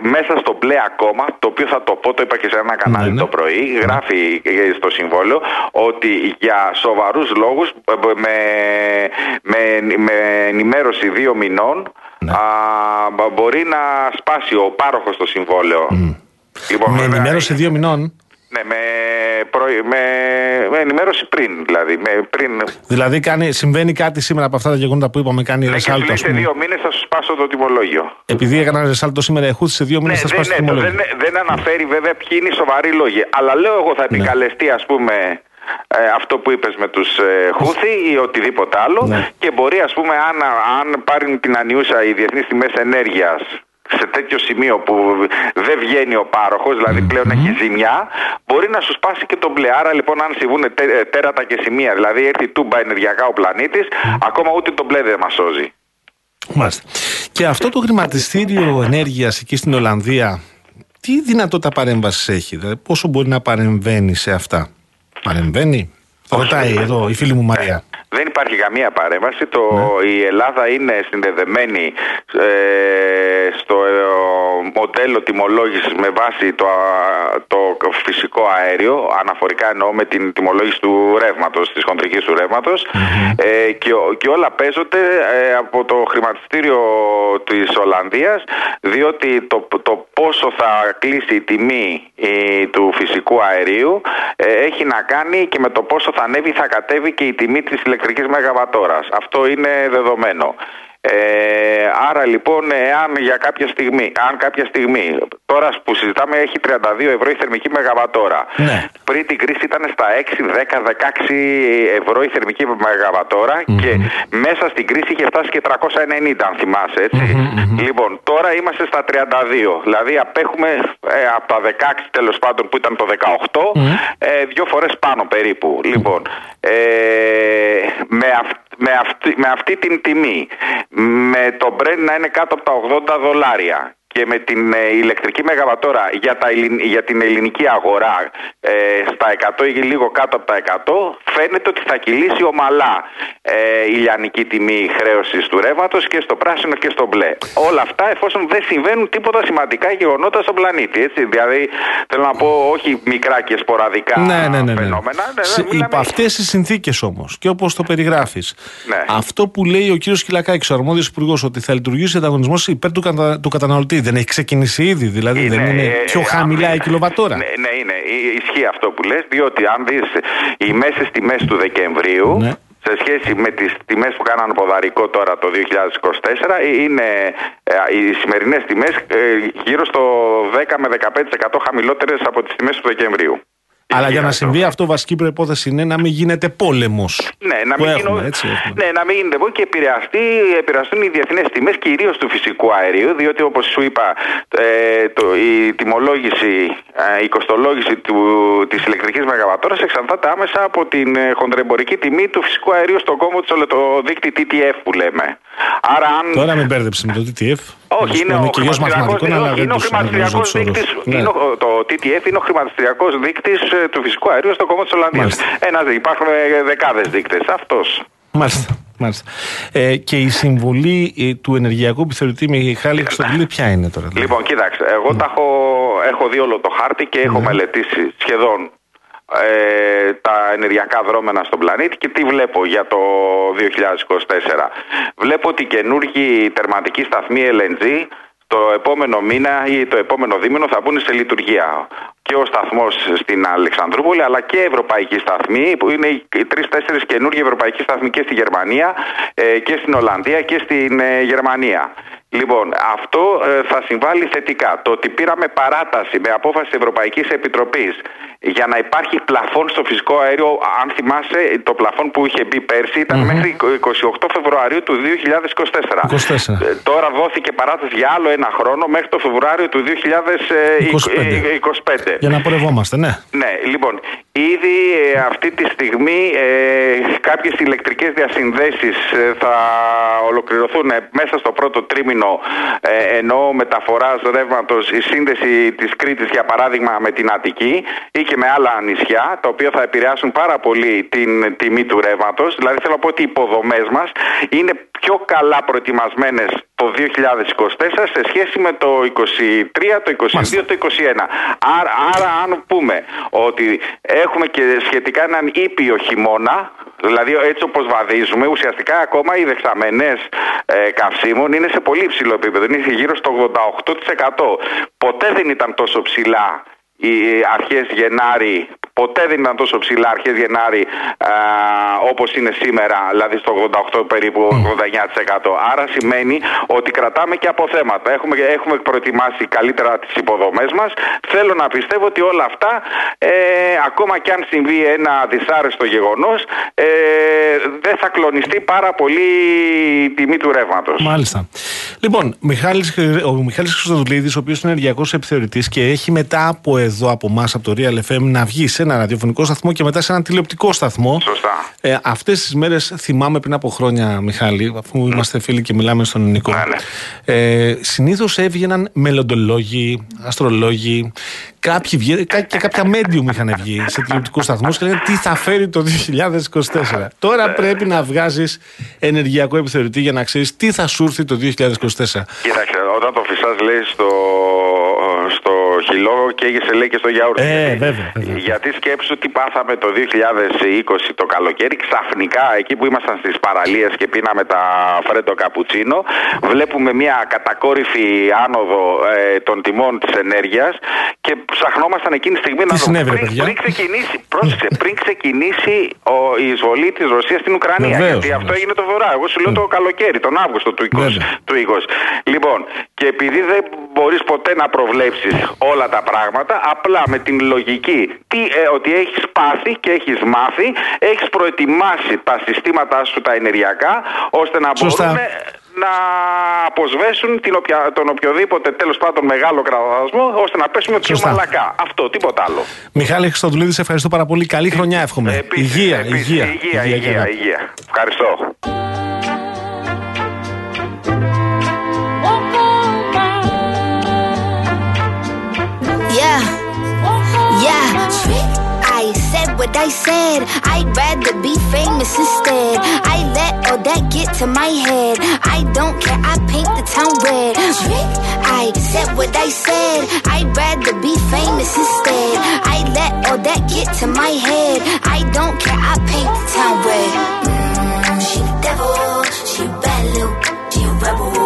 μέσα στο μπλε ακόμα, το οποίο θα το πω, το είπα και σε ένα κανάλι ναι, ναι. το πρωί, γράφει στο συμβόλαιο ότι για σοβαρούς λόγους, με, με, με ενημέρωση δύο μηνών, ναι. α, μπορεί να σπάσει ο πάροχος το συμβόλαιο. Λοιπόν, με ενημέρωση δύο μηνών. Ναι, με, με, με ενημέρωση πριν. Δηλαδή, με, πριν... δηλαδή κάνει, συμβαίνει κάτι σήμερα από αυτά τα γεγονότα που είπαμε, κάνει ναι, ρεσάλτο. Και σε δύο μήνες θα σου σπάσω το τιμολόγιο. Επειδή έκανα ρεσάλτο σήμερα, έχω σε δύο μήνες ναι, θα σπάσω ναι, το τιμολόγιο. Δεν, δεν αναφέρει βέβαια ποιοι είναι οι σοβαροί λόγοι. Αλλά λέω εγώ θα ναι. επικαλεστεί, ας πούμε, ε, αυτό που είπες με τους ε, Χούθη ή οτιδήποτε άλλο ναι. και μπορεί ας πούμε αν, αν πάρουν την ανιούσα οι διεθνείς τιμές ενέργειας σε τέτοιο σημείο που δεν βγαίνει ο πάροχος, δηλαδή πλέον έχει ζημιά, μπορεί να σου σπάσει και τον μπλε. Άρα λοιπόν, αν συμβούν ε, τέρατα και σημεία, δηλαδή έρθει τούμπα ενεργειακά ο πλανήτης, ακόμα ούτε τον μπλε δεν μας σώζει. Μάλιστα. Και αυτό το χρηματιστήριο ενέργειας εκεί στην Ολλανδία, τι δυνατότητα παρέμβασης έχει, δηλαδή πόσο μπορεί να παρεμβαίνει σε αυτά; Παρεμβαίνει; Ρωτάει εδώ η φίλη μου Μαρία. Δεν υπάρχει καμία παρέμβαση. Το, ναι. Η Ελλάδα είναι συνδεδεμένη ε, στο ε, μοντέλο μοντέλο τιμολόγησης με βάση το, το φυσικό αέριο, αναφορικά εννοώ με την τιμολόγηση του ρεύματος, της χοντρικής του ρευματο ε, και, και όλα παίζονται ε, από το χρηματιστήριο της Ολλανδίας, διότι το, το πόσο θα κλείσει η τιμή ε, του φυσικού αερίου ε, έχει να κάνει και με το πόσο θα ανέβει θα κατέβει και η τιμή της ηλεκτρικής μεγαβατόρας. Αυτό είναι δεδομένο. Ε, άρα λοιπόν, εάν για κάποια στιγμή, αν κάποια στιγμή, τώρα που συζητάμε έχει 32 ευρώ η θερμική μεγαβατόρα. Ναι. Πριν την κρίση ήταν στα 6, 10, 16 ευρώ η θερμική και μέσα στην κρίση είχε φτάσει και 390 αν θυμάσαι Λοιπόν, τώρα είμαστε στα 32, δηλαδή απέχουμε ε, από τα 16 τέλος πάντων που ήταν το 18, ε, δύο φορές πάνω περίπου. Λοιπόν, ε, με αυτή με αυτή, με αυτή την τιμή, με το Brent να είναι κάτω από τα 80 δολάρια και με την ε, ηλεκτρική μεγαβατόρα για, τα, για την ελληνική αγορά ε, στα 100 ή λίγο κάτω από τα 100 φαίνεται ότι θα κυλήσει ομαλά ε, η λιανική τιμή χρέωσης του ρεύματος και στο πράσινο και στο μπλε. Όλα αυτά εφόσον δεν συμβαίνουν τίποτα σημαντικά γεγονότα στον πλανήτη. Έτσι. Δηλαδή θέλω να πω όχι μικρά και σποραδικά ναι, ναι, ναι, ναι. φαινόμενα. Ναι, ναι, Υπό αυτές τις συνθήκες όμως και όπως το περιγράφεις, ναι. αυτό που λέει ο κύριος Κυλακάκης, ο αρμόδιος υπουργός, ότι θα λειτουργήσει ο ανταγωνισμός υπέρ του, κατα... του καταναλωτή δεν έχει ξεκινήσει ήδη, δηλαδή είναι, δεν είναι ε, πιο χαμηλά η κιλοβατόρα. Ναι, ναι, είναι. Ισχύει αυτό που λες, διότι αν δεις οι μέσες τιμές του Δεκεμβρίου, ναι. σε σχέση με τις τιμές που κάναν ποδαρικό τώρα το 2024 ε, είναι ε, οι σημερινές τιμές γύρω στο 10 με 15% χαμηλότερες από τις τιμές του Δεκεμβρίου. Αλλά για να συμβεί αυτό, βασική προπόθεση είναι να μην γίνεται πόλεμος. Ναι, να μην, έχουμε, έτσι, ναι, να μην γίνεται πόλεμος και επηρεαστεί, επηρεαστούν οι διεθνές τιμές, κυρίως του φυσικού αερίου, διότι όπως σου είπα, ε, το, η τιμολόγηση, ε, η κοστολόγηση της ηλεκτρικής μεγαβατόρας εξαρτάται άμεσα από την ε, χοντρεμπορική τιμή του φυσικού αερίου στον κόμμα του, το δίκτυο TTF που λέμε. Άρα, αν... Τώρα μην μπέρδεψε με το TTF. Όχι, είναι, ο χρηματιστηριακό δείκτης. Το TTF είναι ο χρηματιστηριακό δείκτης ε, του φυσικού αερίου στο κόμμα της Ολλανδίας. Υπάρχουν ε, δεκάδες δείκτες. Αυτός. Μάλιστα. Μάλιστα. Ε, και η συμβολή ε, του ενεργειακού επιθεωρητή Μιχάλη Χρυστοδηλή ποια είναι τώρα. Δηλαδή; Λοιπόν, κοίταξε. Εγώ mm. τα έχω, έχω δει όλο το χάρτη και έχω mm. μελετήσει σχεδόν ε, τα ενεργειακά δρόμενα στον πλανήτη και τι βλέπω για το 2024. Βλέπω ότι καινούργιοι τερματικοί σταθμοί LNG το επόμενο μήνα ή το επόμενο δίμηνο θα μπουν σε λειτουργία. Και ο σταθμός στην Αλεξανδρούπολη, αλλά και ευρωπαϊκοί σταθμοί, που είναι οι τρει-τέσσερι καινούργιοι ευρωπαϊκοί σταθμοί και στη Γερμανία ε, και στην Ολλανδία και στην ε, Γερμανία. Λοιπόν, αυτό ε, θα συμβάλλει θετικά. Το ότι πήραμε παράταση με απόφαση της Ευρωπαϊκής Επιτροπής για να υπάρχει πλαφόν στο φυσικό αέριο, αν θυμάσαι, το πλαφόν που είχε μπει πέρσι ήταν μέχρι 28 Φεβρουαρίου του 2024. 24. Ε, τώρα δόθηκε παράταση για άλλο ένα χρόνο μέχρι το Φεβρουάριο του 2025. Για να πορευόμαστε, ναι. Ναι, λοιπόν, ήδη ε, αυτή τη στιγμή ε, κάποιες ηλεκτρικές διασυνδέσεις ε, θα ολοκληρωθούν μέσα στο πρώτο τρίμηνο ε, ενώ μεταφοράς ρεύματος η σύνδεση της Κρήτης για παράδειγμα με την Αττική ή και με άλλα νησιά, τα οποία θα επηρεάσουν πάρα πολύ την τιμή του ρεύματος. Δηλαδή, θέλω να πω ότι οι υποδομές μας είναι πιο καλά προετοιμασμένες το 2024 σε σχέση με το 2023, το 2022, το 2021. Άρα, άρα, αν πούμε ότι έχουμε και σχετικά έναν ήπιο χειμώνα, δηλαδή έτσι όπως βαδίζουμε, ουσιαστικά ακόμα οι δεξαμενές ε, καυσίμων είναι σε πολύ ψηλό επίπεδο, είναι γύρω στο 88%. Ποτέ δεν ήταν τόσο ψηλά οι αρχές Γενάρη ποτέ δεν ήταν τόσο ψηλά αρχές Γενάρη α, όπως είναι σήμερα, δηλαδή στο 88 περίπου 89%. Άρα σημαίνει ότι κρατάμε και αποθέματα. Έχουμε, έχουμε προετοιμάσει καλύτερα τις υποδομές μας. Θέλω να πιστεύω ότι όλα αυτά, ε, ακόμα και αν συμβεί ένα δυσάρεστο γεγονός, ε, δεν θα κλονιστεί πάρα πολύ η τιμή του ρεύματος. Μάλιστα. Λοιπόν, Μιχάλης, ο Μιχάλης Χρυστοδουλίδης, ο οποίος είναι ενεργειακός επιθεωρητής και έχει μετά από εδώ, από εμάς από το Real FM, να βγει σε ένα ραδιοφωνικό σταθμό και μετά σε ένα τηλεοπτικό σταθμό. Σωστά. Ε, Αυτές τις μέρες θυμάμαι πριν από χρόνια, Μιχάλη, αφού είμαστε φίλοι και μιλάμε στον ελληνικό. Ναι, ναι. Ε, Συνήθως έβγαιναν μελλοντολόγοι, αστρολόγοι, κάποιοι βγα- κα- και κάποια medium είχαν βγει σε τηλεοπτικούς σταθμούς και λέγανε τι θα φέρει το 2024. Τώρα πρέπει να βγάζεις ενεργειακό επιθεωρητή για να ξέρεις τι θα σου έρθει το 2024. Κοίταξε, όταν το φυσάς λέει στο, στο χυλό καίγεσαι λέει και στο γιαούρτι. Ε, Γιατί- βέβαια, βέβαια. Γιατί σκέψου τι πάθαμε το 2020 το καλοκαίρι, ξαφνικά εκεί που ήμασταν στις παραλίες και πίναμε τα φρέντο καπουτσίνο, βλέπουμε μια κατακόρυφη άνοδο ε, των τιμών της ενέργειας και ψαχνόμασταν εκείνη τη στιγμή να δούμε συνέβη, ρε πριν, παιδιά; πριν ξεκινήσει, πρόσεξε, πριν ξεκινήσει ο, η εισβολή της Ρωσίας στην Ουκρανία. Βεβαίως, γιατί αυτό βεβαίως. έγινε το Βορρά. Εγώ σου λέω το καλοκαίρι, τον Αύγουστο του 20. Βέβαια. του 20. Λοιπόν, και επειδή δεν μπορείς ποτέ να προβλέψεις όλα τα πράγματα, απλά με την λογική τι, ε, ότι έχεις πάθει και έχεις μάθει, έχεις προετοιμάσει τα συστήματά σου τα ενεργειακά, ώστε να Σωστά. μπορούν να αποσβέσουν την οποια, τον οποιοδήποτε τέλος πάντων μεγάλο κραδασμό, ώστε να πέσουμε πιο Σωστά. μαλακά. Αυτό, τίποτα άλλο. Μιχάλη Χριστοδουλίδη, σε ευχαριστώ πάρα πολύ. Καλή χρονιά, εύχομαι. Επίσης, υγεία, επίσης, υγεία, υγεία, και υγεία, εδώ. υγεία. Ευχαριστώ. What I said. I'd rather be famous instead. I let all that get to my head. I don't care. I paint the town red. I said what I said. I'd rather be famous instead. I let all that get to my head. I don't care. I paint the town red. Mm, she the devil. She bad little. She a rebel.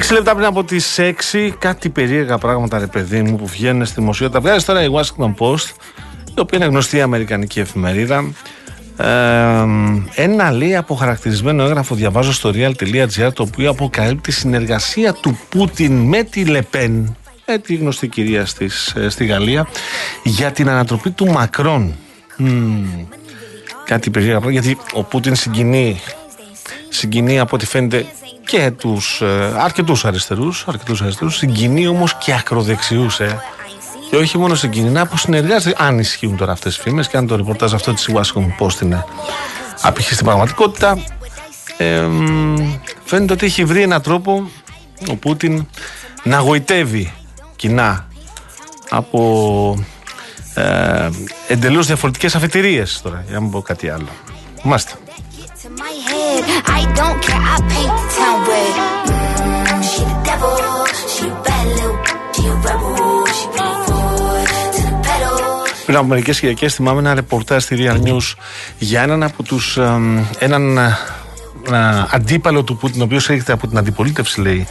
6 λεπτά πριν από τις 6, κάτι περίεργα πράγματα, ρε παιδί μου, που βγαίνουν στη δημοσιότητα. Βγάζει τώρα η Washington Post, η οποία είναι γνωστή Αμερικανική εφημερίδα. Ε, ένα λέει από χαρακτηρισμένο έγγραφο διαβάζω στο real.gr το οποίο αποκαλύπτει συνεργασία του Πούτιν με τη Λεπέν ε, τη γνωστή κυρία στις, ε, στη Γαλλία για την ανατροπή του Μακρόν mm. κάτι περίεργα γιατί ο Πούτιν συγκινεί συγκινεί από ό,τι φαίνεται και τους ε, αρκετούς αριστερούς, αρκετούς αριστερούς συγκινεί όμως και ακροδεξιούς ε. Και όχι μόνο συγκινεί, να αποσυνεργάζεται. Αν ισχύουν τώρα αυτές τι φήμες και αν το ρεπορτάζ αυτό της Washington Post είναι απηχή στην πραγματικότητα, ε, μ, φαίνεται ότι έχει βρει έναν τρόπο ο Πούτιν να γοητεύει κοινά από ε, εντελώς διαφορετικές αφετηρίες τώρα, για να μην πω κάτι άλλο. Μάστε. To my head. I don't care. I paint the town red. Mm, she the devil. She a bad little. She a rebel. She bring the foot to the pedal. Πριν από μερικές Κυριακές θυμάμαι ένα ρεπορτάζ στη Real News για έναν από τους. έναν ε, ε, αντίπαλο του Πούτιν, ο οποίος έρχεται από την αντιπολίτευση, λέει.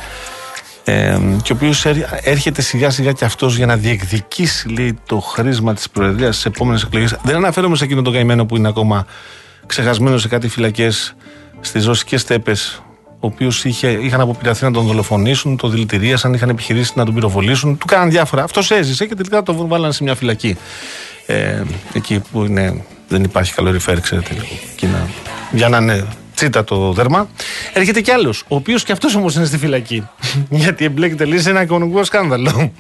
Ε, και ο οποίος έρχεται σιγά σιγά και αυτός για να διεκδικήσει λέει, το χρήσμα της Προεδρίας στις επόμενες εκλογές. Δεν αναφέρομαι σε εκείνον τον καημένο που είναι ακόμα ξεχασμένο σε κάτι φυλακές στις ρωσικές τέπε, ο οποίος είχαν αποπειραθεί να τον δολοφονήσουν, τον δηλητηρίασαν, είχαν επιχειρήσει να τον πυροβολήσουν, του κάναν διάφορα. Αυτός έζησε και τελικά τον βάλανε σε μια φυλακή. Ε, εκεί που είναι, δεν υπάρχει καλοριφέρ, ξέρετε λίγο. για να είναι τσίτα το δέρμα. Έρχεται κι άλλος, ο οποίος κι αυτός όμως είναι στη φυλακή. <laughs> Γιατί εμπλέκεται λίγο σε ένα οικονομικό σκάνδαλο. <laughs>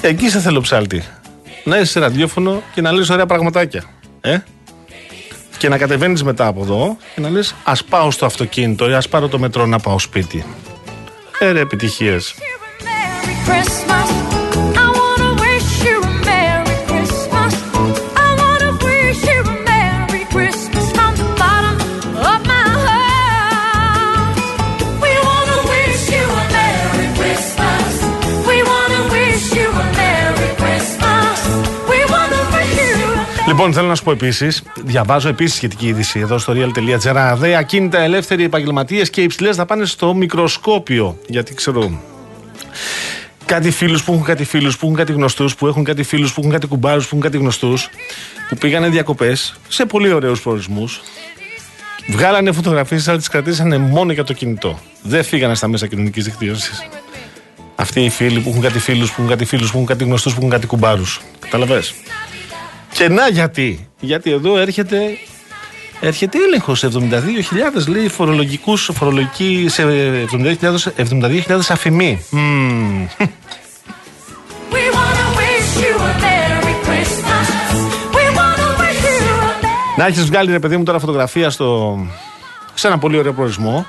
Εκεί σε θέλω ψάλτη. Να είσαι σε ραδιόφωνο και να λες ωραία πραγματάκια. Ε; Και να κατεβαίνεις μετά από εδώ και να λες ας πάω στο αυτοκίνητο ή ας πάρω το μετρό να πάω σπίτι. Έρε επιτυχίες. Λοιπόν, θέλω να σου πω επίσης, διαβάζω επίσης σχετική είδηση εδώ στο real.gr. Δε ακίνητα ελεύθεροι επαγγελματίες και υψηλές πάνε στο μικροσκόπιο. Γιατί ξέρω. Κάτι φίλους που έχουν κάτι φίλους, που έχουν κάτι γνωστούς, που έχουν κάτι φίλους, που έχουν κάτι κουμπάρους, που έχουν κάτι γνωστούς, που πήγανε διακοπές σε πολύ ωραίους προορισμούς. Βγάλανε φωτογραφίες, αλλά τις κρατήσανε μόνο για το κινητό. Δεν φύγανε στα μέσα κοινωνικής δικτύωσης. Αυτοί οι φίλοι που έχουν κάτι φίλους, που έχουν κάτι φίλους, που έχουν κάτι γνωστούς, που έχουν κάτι κουμπάρους. Καταλαβέ. Και να γιατί. Γιατί εδώ έρχεται Έρχεται έλεγχος 72.000 λέει φορολογικούς, φορολογική σε 72.000 72 αφημί. Mm. Να έχεις βγάλει ρε παιδί μου τώρα φωτογραφία στο... σε ένα πολύ ωραίο προορισμό.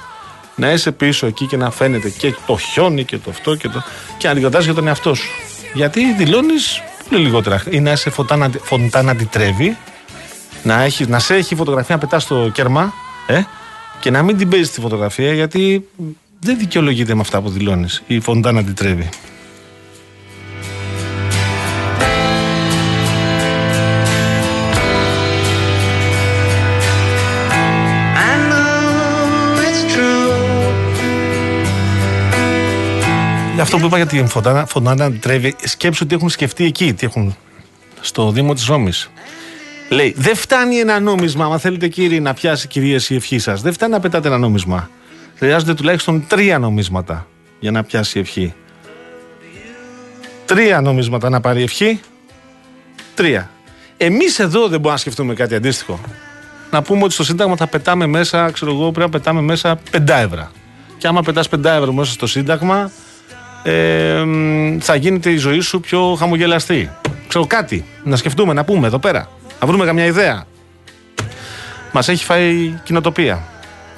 Να είσαι πίσω εκεί και να φαίνεται και το χιόνι και το αυτό και, το... και να για τον εαυτό σου. Γιατί δηλώνεις Πολύ λιγότερα. Ή να είσαι φωτά να αντιτρέβει, να, έχει, να σε έχει φωτογραφία να πετάς στο κέρμα ε, και να μην την παίζεις τη φωτογραφία γιατί δεν δικαιολογείται με αυτά που δηλώνεις. Η φωτά να αντιτρέβει. Αυτό που είπα για την Φοντάνα, Φοντάνα Τρέβη, σκέψου ότι έχουν σκεφτεί εκεί, τι έχουν στο Δήμο της Ρώμης. Λέει, δεν φτάνει ένα νόμισμα, αν θέλετε κύριοι να πιάσει κυρίες η ευχή σας. Δεν φτάνει να πετάτε ένα νόμισμα. Χρειάζονται τουλάχιστον τρία νομίσματα για να πιάσει η ευχή. Τρία νομίσματα να πάρει ευχή. Τρία. Εμείς εδώ δεν μπορούμε να σκεφτούμε κάτι αντίστοιχο. Να πούμε ότι στο Σύνταγμα θα πετάμε μέσα, ξέρω εγώ, πρέπει να πετάμε μέσα 5 ευρώ. Και άμα πετάς 5 ευρώ μέσα στο Σύνταγμα, ε, θα γίνεται η ζωή σου πιο χαμογελαστή. Ξέρω κάτι, να σκεφτούμε, να πούμε εδώ πέρα. Να βρούμε καμιά ιδέα. Μας έχει φάει κοινοτοπία.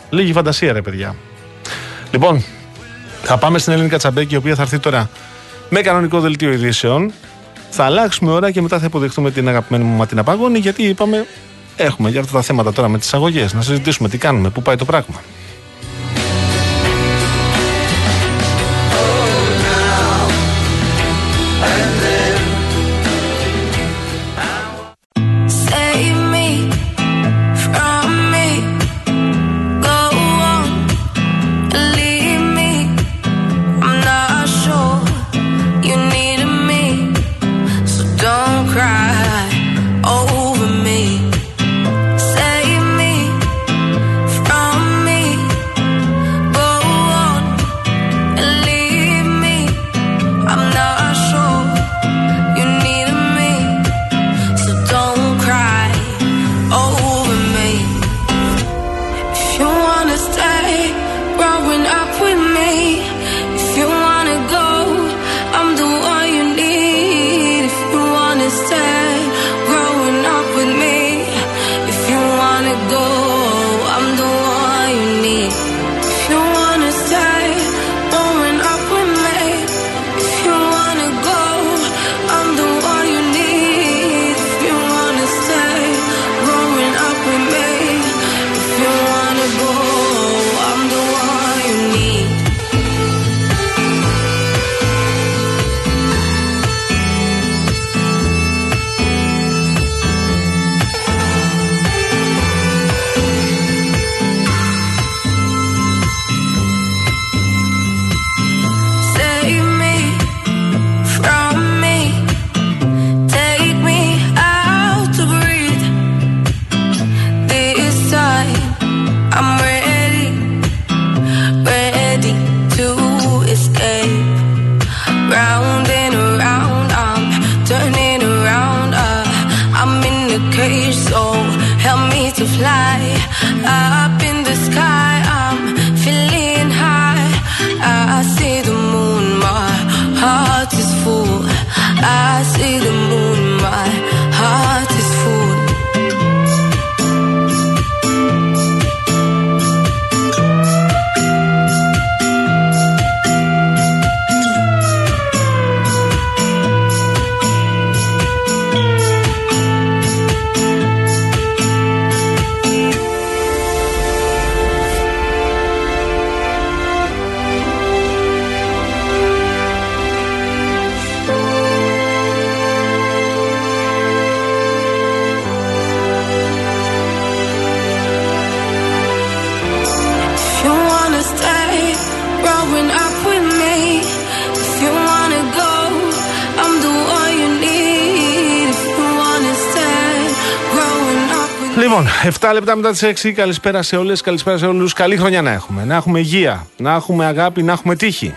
Λίγη φαντασία, ρε παιδιά. Λοιπόν, θα πάμε στην Ελληνική Κατσαμπέκη, η οποία θα έρθει τώρα με κανονικό δελτίο ειδήσεων. Θα αλλάξουμε ώρα και μετά θα υποδεχτούμε την αγαπημένη μου Ματίνα Παγώνη, γιατί είπαμε έχουμε για αυτά τα θέματα τώρα με τις αγωγές. Να συζητήσουμε τι κάνουμε, πού πάει το πράγμα. 7 λεπτά μετά τις 6. Καλησπέρα σε όλες, καλησπέρα σε όλους. Καλή χρονιά να έχουμε. Να έχουμε υγεία, να έχουμε αγάπη, να έχουμε τύχη.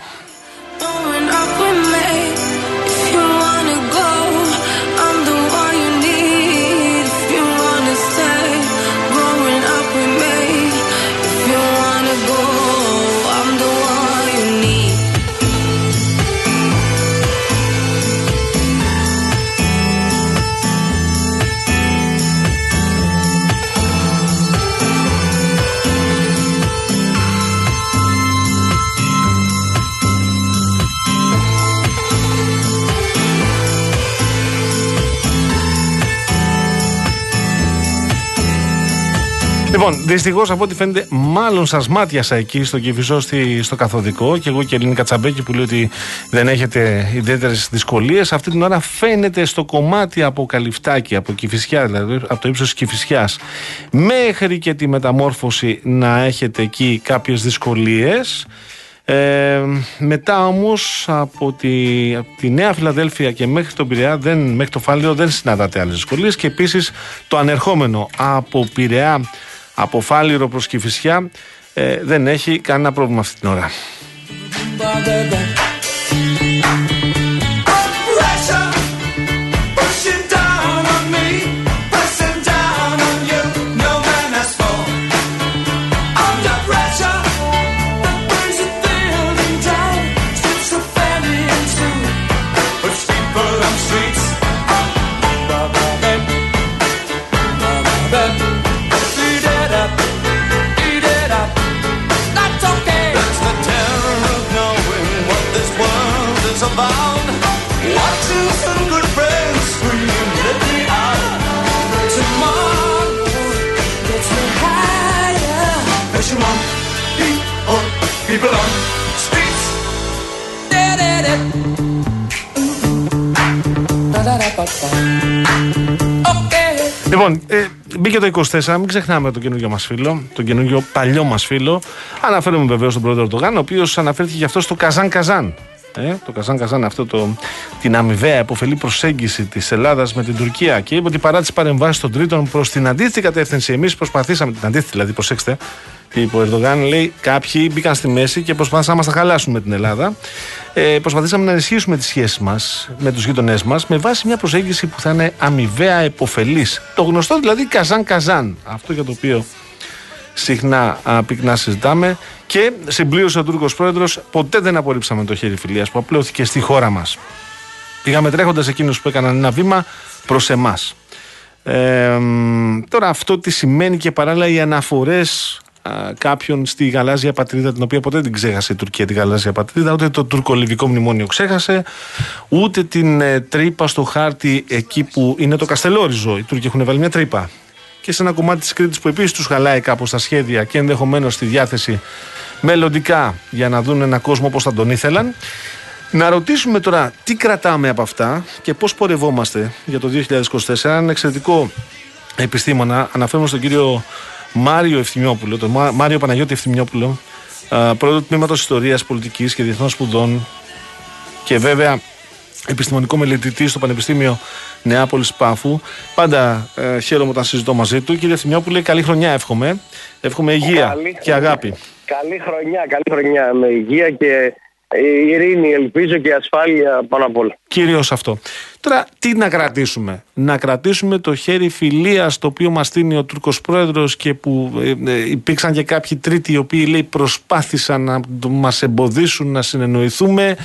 Λοιπόν, δυστυχώς από ό,τι φαίνεται, μάλλον σας μάτιασα εκεί στο Κυφισό στο καθοδικό και εγώ και η Ελληνική Κατσαμπέκη που λέει ότι δεν έχετε ιδιαίτερες δυσκολίες. Αυτή την ώρα φαίνεται στο κομμάτι από Καλυφτάκι, από Κυφισιά, δηλαδή από το ύψος της Κυφισιά, μέχρι και τη μεταμόρφωση να έχετε εκεί κάποιες δυσκολίες. Ε, μετά όμως από τη, τη Νέα Φιλαδέλφια και μέχρι τον Πειραιά, δεν, μέχρι το Φάληρο δεν συναντάτε άλλες δυσκολίες και επίσης το ανερχόμενο από Πειραιά από Φάληρο προς Κηφισιά ε, δεν έχει κανένα πρόβλημα αυτή την ώρα. Ε, μπήκε το 24, μην ξεχνάμε τον καινούργιο μας φίλο, τον καινούργιο παλιό μας φίλο. Αναφέρομαι βεβαίως τον πρόεδρο Ερντογάν, ο οποίος αναφέρθηκε γι' αυτό στο Καζάν Καζάν. Ε, το Καζάν Καζάν, αυτό το, την αμοιβαία υποφελή προσέγγιση της Ελλάδας με την Τουρκία. Και είπε ότι παρά τις παρεμβάσεις των τρίτων προς την αντίθετη κατεύθυνση, εμείς προσπαθήσαμε, την αντίθετη δηλαδή, προσέξτε, και είπε ο Ερντογάν, λέει: Κάποιοι μπήκαν στη μέση και προσπάθησαν να μας τα χαλάσουν με την Ελλάδα. Ε, προσπαθήσαμε να ενισχύσουμε τις σχέσεις μας με τους γείτονές μας με βάση μια προσέγγιση που θα είναι αμοιβαία επωφελής. Το γνωστό δηλαδή καζάν-καζάν. Αυτό για το οποίο συχνά πυκνά συζητάμε. Και συμπλήρωσε ο Τούρκος πρόεδρος, ποτέ δεν απορρίψαμε το χέρι φιλίας που απλώθηκε στη χώρα μας. Πήγαμε τρέχοντας εκείνους που έκαναν ένα βήμα προς εμάς. Ε, τώρα αυτό τι σημαίνει και παράλληλα οι αναφορές κάποιον στη γαλάζια πατρίδα, την οποία ποτέ δεν ξέχασε η Τουρκία τη γαλάζια πατρίδα, ούτε το τουρκολιβικό μνημόνιο ξέχασε, ούτε την ε, τρύπα στο χάρτη εκεί που είναι το Καστελόριζο. Οι Τούρκοι έχουν βάλει μια τρύπα. Και σε ένα κομμάτι της Κρήτης που επίσης τους χαλάει κάπως τα σχέδια και ενδεχομένως στη διάθεση μελλοντικά για να δουν έναν κόσμο όπως θα τον ήθελαν. Να ρωτήσουμε τώρα τι κρατάμε από αυτά και πώς πορευόμαστε για το 2024. Ένα εξαιρετικό επιστήμονα, αναφέρουμε στον κύριο Μάριο Ευθυμιόπουλο, τον Μάριο Παναγιώτη Ευθυμιόπουλο, πρόεδρο του Τμήματος Ιστορίας, Πολιτικής και Διεθνών Σπουδών και βέβαια επιστημονικό μελετητή στο Πανεπιστήμιο Νεάπολης Πάφου. Πάντα ε, χαίρομαι όταν συζητώ μαζί του. Κύριε Ευθυμιόπουλε, καλή χρονιά εύχομαι. Εύχομαι υγεία και αγάπη. Καλή χρονιά, καλή χρονιά με υγεία και η ειρήνη, ελπίζω και η ασφάλεια πάνω απ' όλα. Κυρίως αυτό. Τώρα, τι να κρατήσουμε; Να κρατήσουμε το χέρι φιλία το οποίο μας στείνει ο Τούρκος Πρόεδρος και που ε, ε, υπήρξαν και κάποιοι τρίτοι οι οποίοι λέει προσπάθησαν να μας εμποδίσουν να συνεννοηθούμε.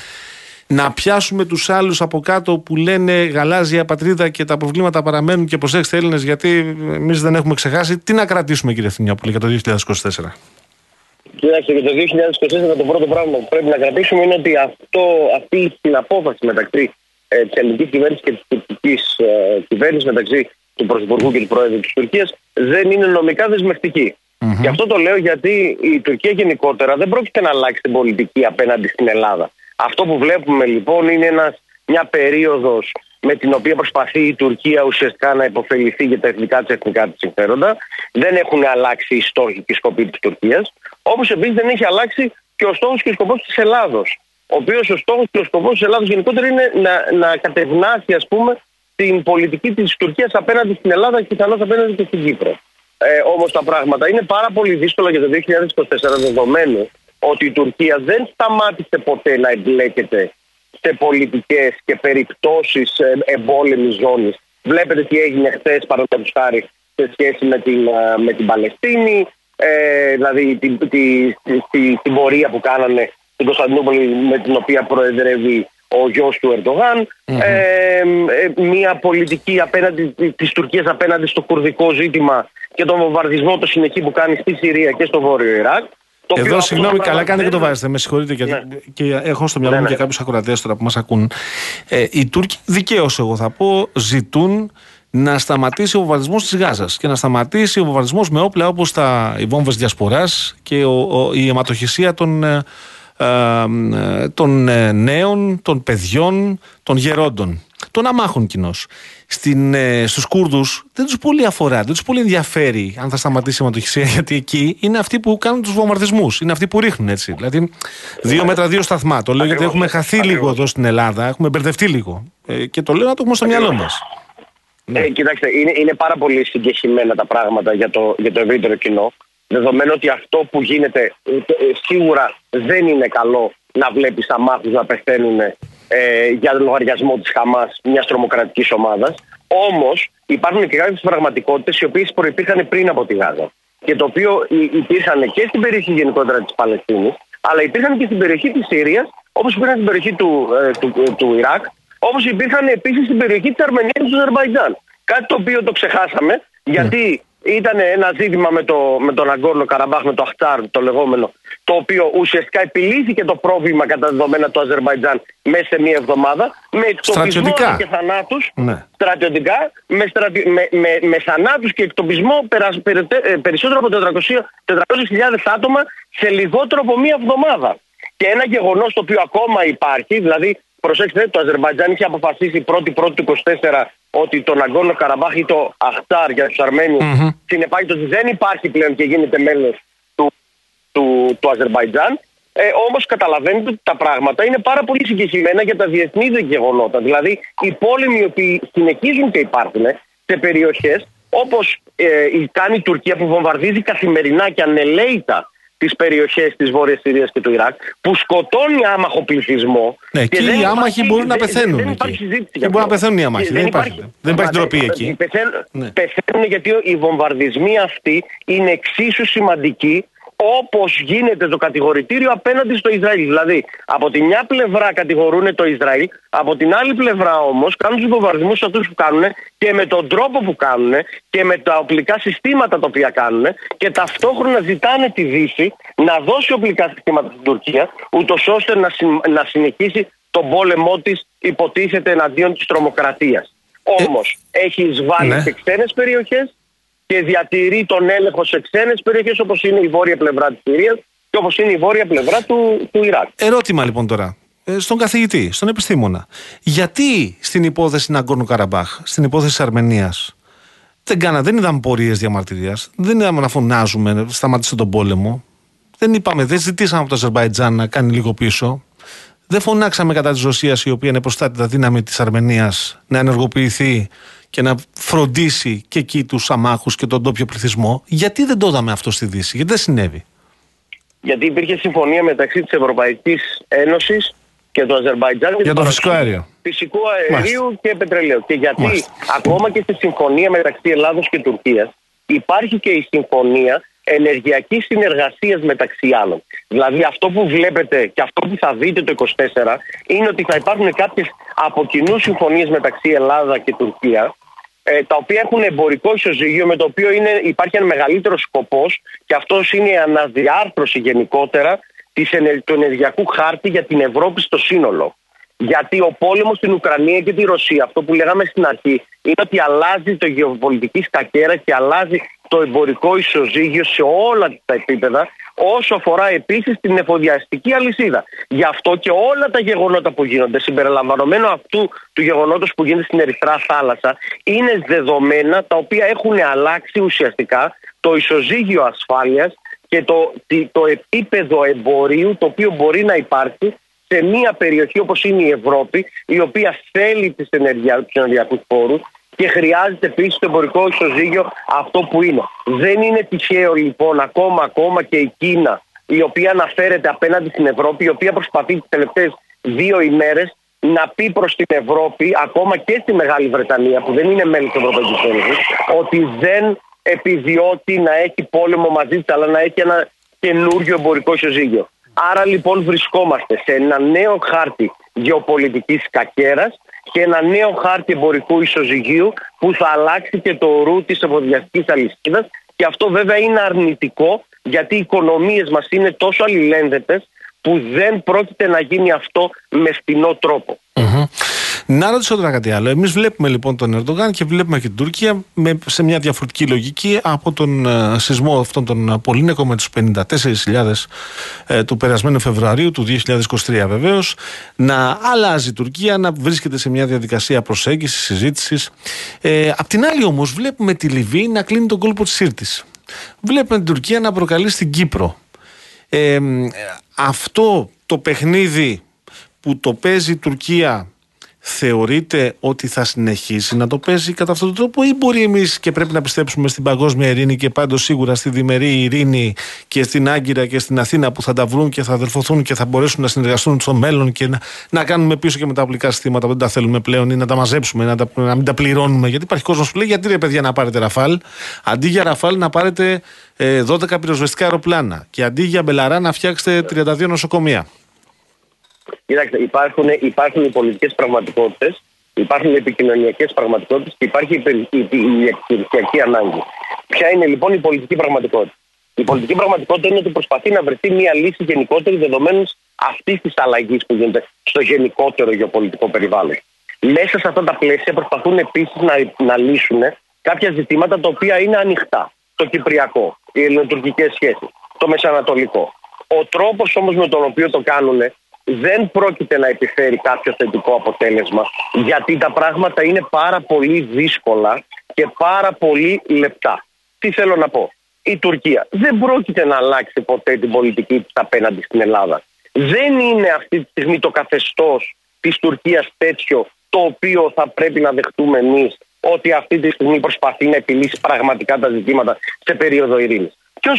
Να πιάσουμε τους άλλους από κάτω που λένε γαλάζια πατρίδα και τα προβλήματα παραμένουν και προσέξτε Έλληνες γιατί εμείς δεν έχουμε ξεχάσει. Τι να κρατήσουμε κύριε Θημιάπουλη για το 2024. Κοιτάξτε, για το 2024 το πρώτο πράγμα που πρέπει να κρατήσουμε είναι ότι αυτό, αυτή η συναπόφαση μεταξύ ε, της ελληνικής κυβέρνησης και της τουρκικής ε, κυβέρνησης, μεταξύ του Πρωθυπουργού και του Πρόεδρου της Τουρκίας, δεν είναι νομικά δεσμευτική. Mm-hmm. Και αυτό το λέω γιατί η Τουρκία γενικότερα δεν πρόκειται να αλλάξει την πολιτική απέναντι στην Ελλάδα. Αυτό που βλέπουμε λοιπόν είναι ένας, μια περίοδος με την οποία προσπαθεί η Τουρκία ουσιαστικά να υποφεληθεί για τα εθνικά της εθνικά της συμφέροντα. Δεν έχουν αλλάξει οι στόχοι και οι σκοποί της Τουρκίας. Όπως επίσης δεν έχει αλλάξει και ο στόχος και ο σκοπός της Ελλάδος. Ο οποίος ο στόχος και ο σκοπός της Ελλάδος γενικότερα είναι να, να κατευνάσει, ας πούμε, την πολιτική της Τουρκίας απέναντι στην Ελλάδα και πιθανώς απέναντι και στην Κύπρο. ε, όμως τα πράγματα. Είναι πάρα πολύ δύσκολα για το 2024 δεδομένου ότι η Τουρκία δεν σταμάτησε ποτέ να εμπλέκεται σε πολιτικές και περιπτώσεις ε, εμπόλεμης ζώνης. Βλέπετε τι έγινε χθες παραδείγματος χάρη σε σχέση με την, ε, με την Παλαιστίνη, ε, δηλαδή την, τη, τη, την πορεία που κάνανε στην Κωνσταντινούπολη με την οποία προεδρεύει ο γιος του ερντογαν ε, μια πολιτική απέναντι της Τουρκίας απέναντι στο κουρδικό ζήτημα και τον βομβαρδισμό το συνεχή που κάνει στη Συρία και στο Βόρειο Ιράκ. Εδώ, συγγνώμη, καλά κάνετε και το βάζετε. Με συγχωρείτε, γιατί ναι. και έχω στο μυαλό ναι, μου ναι. και κάποιους ακροατές τώρα που μας ακούν. Ε, οι Τούρκοι, δικαίως εγώ θα πω, ζητούν να σταματήσει ο βομβαρδισμός της Γάζας και να σταματήσει ο βομβαρδισμός με όπλα όπως οι βόμβες διασποράς και ο, η αιματοχυσία των, ε, ε, των ε, νέων, των παιδιών, των γερόντων. Των αμάχων κοινώς. Ε, Στους Κούρδους δεν τους πολύ αφορά, δεν τους πολύ ενδιαφέρει αν θα σταματήσει η αιματοχυσία, <laughs> γιατί εκεί είναι αυτοί που κάνουν τους βομβαρδισμούς. Είναι αυτοί που ρίχνουν έτσι. Δηλαδή, δύο μέτρα, δύο σταθμά. Το λέω γιατί έχουμε χαθεί λίγο εδώ στην Ελλάδα, έχουμε μπερδευτεί λίγο. Ε, και το λέω να το έχουμε στο μυαλό μας. Ναι. Ε, κοιτάξτε, είναι, είναι πάρα πολύ συγκεκριμένα τα πράγματα για το, για το ευρύτερο κοινό. Δεδομένου ότι αυτό που γίνεται ε, ε, σίγουρα δεν είναι καλό να βλέπεις αμάχους να πεθαίνουν ε, για λογαριασμό της Χαμάς, μιας τρομοκρατικής ομάδας. Όμως υπάρχουν και κάποιες πραγματικότητες οι οποίες προπήρχαν πριν από τη Γάζα. Και το οποίο υπήρχαν και στην περιοχή γενικότερα της Παλαιστίνης, αλλά υπήρχαν και στην περιοχή της Συρίας, όπως υπήρχαν στην περιοχή του, του, του Ιράκ, Όπως υπήρχαν επίσης στην περιοχή της Αρμενίας και του Αζερβαϊτζάν. Κάτι το οποίο το ξεχάσαμε, γιατί ήταν ένα ζήτημα με, το, με τον Αγκόρνο Καραμπάχ, με το Αχτάρ, το λεγόμενο, το οποίο ουσιαστικά επιλύθηκε το πρόβλημα κατά δεδομένα του Αζερβαϊτζάν μέσα σε μία εβδομάδα, με εκτοπισμό και θανάτους. Ναι. Στρατιωτικά, με, στρατι... με, με, με θανάτους και εκτοπισμό περα... Ε, περισσότερο από 400.000 άτομα σε λιγότερο από μία εβδομάδα. Και ένα γεγονός το οποίο ακόμα υπάρχει, δηλαδή προσέξτε, το Αζερβαϊτζάν είχε αποφασίσει πρώτη πρώτη του 24 ότι το Ναγκόνο Καραμπάχ ή το Αχτάρ για τους Αρμένους mm-hmm. συνεπάγεται ότι δεν υπάρχει πλέον και γίνεται μέλος του, του, του Αζερβαϊτζάν. Ε, Όμως καταλαβαίνετε ότι τα πράγματα είναι πάρα πολύ συγκεκριμένα για τα διεθνή γεγονότα. Δηλαδή, οι πόλεμοι οι οποίοι συνεχίζουν και υπάρχουν σε περιοχές όπως ε, κάνει η Τουρκία που βομβαρδίζει καθημερινά και ανελαίητα τις περιοχές της Βόρειας Συρίας και του Ιράκ, που σκοτώνει άμαχο πληθυσμό. Ναι, και, οι άμαχοι μπορούν να πεθαίνουν. Δεν, υπάρχει συζήτηση. Και μπορούν να πεθαίνουν οι άμαχοι. Δεν, υπάρχει, δεν υπάρχει ντροπή εκεί. Πεθαίνουν, ναι. πεθαίνουν γιατί οι βομβαρδισμοί αυτοί είναι εξίσου σημαντικοί όπως γίνεται το κατηγορητήριο απέναντι στο Ισραήλ. Δηλαδή, από τη μια πλευρά κατηγορούν το Ισραήλ, από την άλλη πλευρά όμως κάνουν τους βομβαρδισμούς αυτούς που κάνουν και με τον τρόπο που κάνουν και με τα οπλικά συστήματα τα οποία κάνουν και ταυτόχρονα ζητάνε τη Δύση να δώσει οπλικά συστήματα στην Τουρκία, ούτως ώστε να, να συνεχίσει τον πόλεμό της, υποτίθεται εναντίον της τρομοκρατίας. Όμως, ε, έχει εισβάλει ναι. σε ξένες περιοχές και διατηρεί τον έλεγχο σε ξένες περιοχές όπως είναι η βόρεια πλευρά της Συρίας και όπως είναι η βόρεια πλευρά του, του Ιράκ. Ερώτημα λοιπόν τώρα. Ε, στον καθηγητή, στον επιστήμονα. Γιατί στην υπόθεση Ναγκόρνου Καραμπάχ, στην υπόθεση Αρμενίας, δεν κάνα, δεν είδαμε πορείες διαμαρτυρίας, δεν είδαμε να φωνάζουμε, σταματήστε τον πόλεμο. Δεν είπαμε, δεν ζητήσαμε από το Αζερβαϊτζάν να κάνει λίγο πίσω. Δεν φωνάξαμε κατά της Ρωσίας, η οποία είναι προστάτητα δύναμη της Αρμενίας, να ενεργοποιηθεί και να φροντίσει και εκεί τους αμάχους και τον τόπιο πληθυσμό. Γιατί δεν το είδαμε αυτό στη Δύση, γιατί δεν συνέβη; Γιατί υπήρχε συμφωνία μεταξύ της Ευρωπαϊκής Ένωσης και του Αζερβαϊτζάν για το φυσικό αέριο. Φυσικού αερίου και πετρελαίου. Και γιατί ακόμα και στη συμφωνία μεταξύ Ελλάδος και Τουρκίας υπάρχει και η συμφωνία ενεργειακής συνεργασίας μεταξύ άλλων. Δηλαδή αυτό που βλέπετε και αυτό που θα δείτε το 24 είναι ότι θα υπάρχουν κάποιες από κοινού συμφωνίες μεταξύ Ελλάδα και Τουρκία ε, τα οποία έχουν εμπορικό ισοζύγιο με το οποίο είναι, υπάρχει ένα μεγαλύτερο σκοπός και αυτός είναι η αναδιάρθρωση γενικότερα της, του ενεργειακού χάρτη για την Ευρώπη στο σύνολο. Γιατί ο πόλεμος στην Ουκρανία και τη Ρωσία, αυτό που λέγαμε στην αρχή, είναι ότι αλλάζει το γεωπολιτική σκακέρα και αλλάζει το εμπορικό ισοζύγιο σε όλα τα επίπεδα, όσο αφορά επίσης την εφοδιαστική αλυσίδα. Γι' αυτό και όλα τα γεγονότα που γίνονται, συμπεριλαμβανομένου αυτού του γεγονότος που γίνεται στην Ερυθρά Θάλασσα, είναι δεδομένα τα οποία έχουν αλλάξει ουσιαστικά το ισοζύγιο ασφάλειας και το, το επίπεδο εμπορίου το οποίο μπορεί να υπάρχει σε μια περιοχή όπως είναι η Ευρώπη η οποία θέλει τις ενεργεια, τους ενεργειακούς πόρους και χρειάζεται επίσης το εμπορικό ισοζύγιο αυτό που είναι. Δεν είναι τυχαίο λοιπόν ακόμα, ακόμα και η Κίνα η οποία αναφέρεται απέναντι στην Ευρώπη, η οποία προσπαθεί τις τελευταίες δύο ημέρες να πει προς την Ευρώπη, ακόμα και στη Μεγάλη Βρετανία που δεν είναι μέλη της Ευρωπαϊκής Ένωσης, ότι δεν επιδιώκει να έχει πόλεμο μαζί της, αλλά να έχει ένα καινούριο εμπορικό ισοζύγιο. Άρα λοιπόν βρισκόμαστε σε ένα νέο χάρτη γεωπολιτικής κακέρας και ένα νέο χάρτη εμπορικού ισοζυγίου που θα αλλάξει και το ρου της εφοδιαστικής αλυσίδας. Και αυτό βέβαια είναι αρνητικό γιατί οι οικονομίες μας είναι τόσο αλληλένδετες που δεν πρόκειται να γίνει αυτό με φτηνό Να ρωτήσω τώρα κάτι άλλο. Εμείς βλέπουμε λοιπόν τον Ερντογάν και βλέπουμε και την Τουρκία με, σε μια διαφορετική λογική από τον uh, σεισμό αυτόν τον Πολύνεκο με τους 54.000 ε, του περασμένου Φεβρουαρίου του 2023 βεβαίως. Να αλλάζει η Τουρκία, να βρίσκεται σε μια διαδικασία προσέγγισης, συζήτησης. Ε, απ' την άλλη όμως βλέπουμε τη Λιβύη να κλείνει τον κόλπο της Σύρτης. Βλέπουμε την Τουρκία να προκαλεί στην Κύπρο. Ε, αυτό το παιχνίδι που το παίζει η Τουρκία θεωρείτε ότι θα συνεχίσει να το παίζει κατά αυτόν τον τρόπο ή μπορεί εμείς και πρέπει να πιστέψουμε στην παγκόσμια ειρήνη και πάντως σίγουρα στη διμερή ειρήνη και στην Άγκυρα και στην Αθήνα που θα τα βρουν και θα αδερφωθούν και θα μπορέσουν να συνεργαστούν στο μέλλον και να, να κάνουμε πίσω και με τα απλικά συστήματα που δεν τα θέλουμε πλέον ή να τα μαζέψουμε, να, τα, να μην τα πληρώνουμε γιατί υπάρχει κόσμος που λέει γιατί ρε παιδιά να πάρετε Ραφάλ; Αντί για Ραφάλ να πάρετε ε, 12 πυροσβεστικά αεροπλάνα και αντί για Μπελαρά να φτιάξετε 32 νοσοκομεία. Κοιτάξτε, υπάρχουν, υπάρχουν οι πολιτικές πραγματικότητες, υπάρχουν οι επικοινωνιακές πραγματικότητες και υπάρχει η επιχειρησιακή ανάγκη. Ποια είναι λοιπόν η πολιτική πραγματικότητα; Η πολιτική πραγματικότητα είναι ότι προσπαθεί να βρεθεί μια λύση γενικότερη δεδομένου αυτής της αλλαγής που γίνεται στο γενικότερο γεωπολιτικό περιβάλλον. Μέσα σε αυτά τα πλαίσια προσπαθούν επίσης να, να λύσουν κάποια ζητήματα τα οποία είναι ανοιχτά. Το Κυπριακό, οι ελληνοτουρκικές σχέσεις, το Μεσανατολικό. Ο τρόπος όμως με τον οποίο το κάνουν δεν πρόκειται να επιφέρει κάποιο θετικό αποτέλεσμα γιατί τα πράγματα είναι πάρα πολύ δύσκολα και πάρα πολύ λεπτά. Τι θέλω να πω; Η Τουρκία δεν πρόκειται να αλλάξει ποτέ την πολιτική της απέναντι στην Ελλάδα. Δεν είναι αυτή τη στιγμή το καθεστώς της Τουρκίας τέτοιο το οποίο θα πρέπει να δεχτούμε εμείς ότι αυτή τη στιγμή προσπαθεί να επιλύσει πραγματικά τα ζητήματα σε περίοδο ειρήνης. Και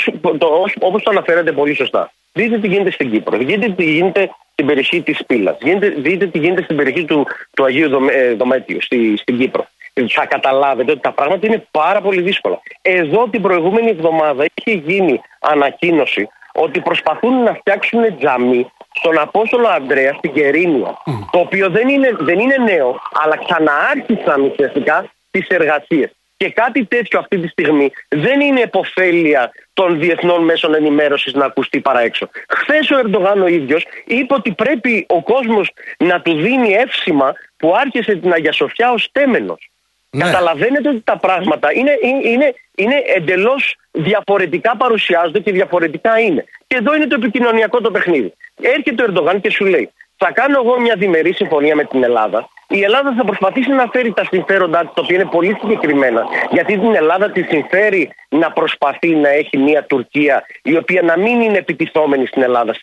όπως το αναφέρετε πολύ σωστά, δείτε τι γίνεται στην Κύπρο, δείτε τι γίνεται στην περιοχή της Πύλας. Δείτε τι γίνεται στην περιοχή του, του Αγίου ε, Δομέτιου, στη, στην Κύπρο. Θα καταλάβετε ότι τα πράγματα είναι πάρα πολύ δύσκολα. Εδώ την προηγούμενη εβδομάδα είχε γίνει ανακοίνωση ότι προσπαθούν να φτιάξουν τζαμί στον Απόστολο Ανδρέα στην Κερίνια. Το οποίο δεν είναι, δεν είναι νέο, αλλά ξαναάρχισαν ουσιαστικά τις εργασίες. Και κάτι τέτοιο αυτή τη στιγμή δεν είναι επωφέλεια των διεθνών μέσων ενημέρωσης να ακουστεί παρά έξω. Χθες ο Ερντογάν ο ίδιος είπε ότι πρέπει ο κόσμος να του δίνει εύσημα που άρχισε την Αγία Σοφιά ως τέμενος. Ναι. Καταλαβαίνετε ότι τα πράγματα είναι, είναι, είναι εντελώς διαφορετικά παρουσιάζονται και διαφορετικά είναι. Και εδώ είναι το επικοινωνιακό το παιχνίδι. Έρχεται ο Ερντογάν και σου λέει: Θα κάνω εγώ μια διμερή συμφωνία με την Ελλάδα η Ελλάδα θα προσπαθήσει να φέρει τα συμφέροντά της, τα οποία είναι πολύ συγκεκριμένα. Γιατί την Ελλάδα τη συμφέρει να προσπαθεί να έχει μια Τουρκία η οποία να μην είναι επιτιθόμενη στην Ελλάδα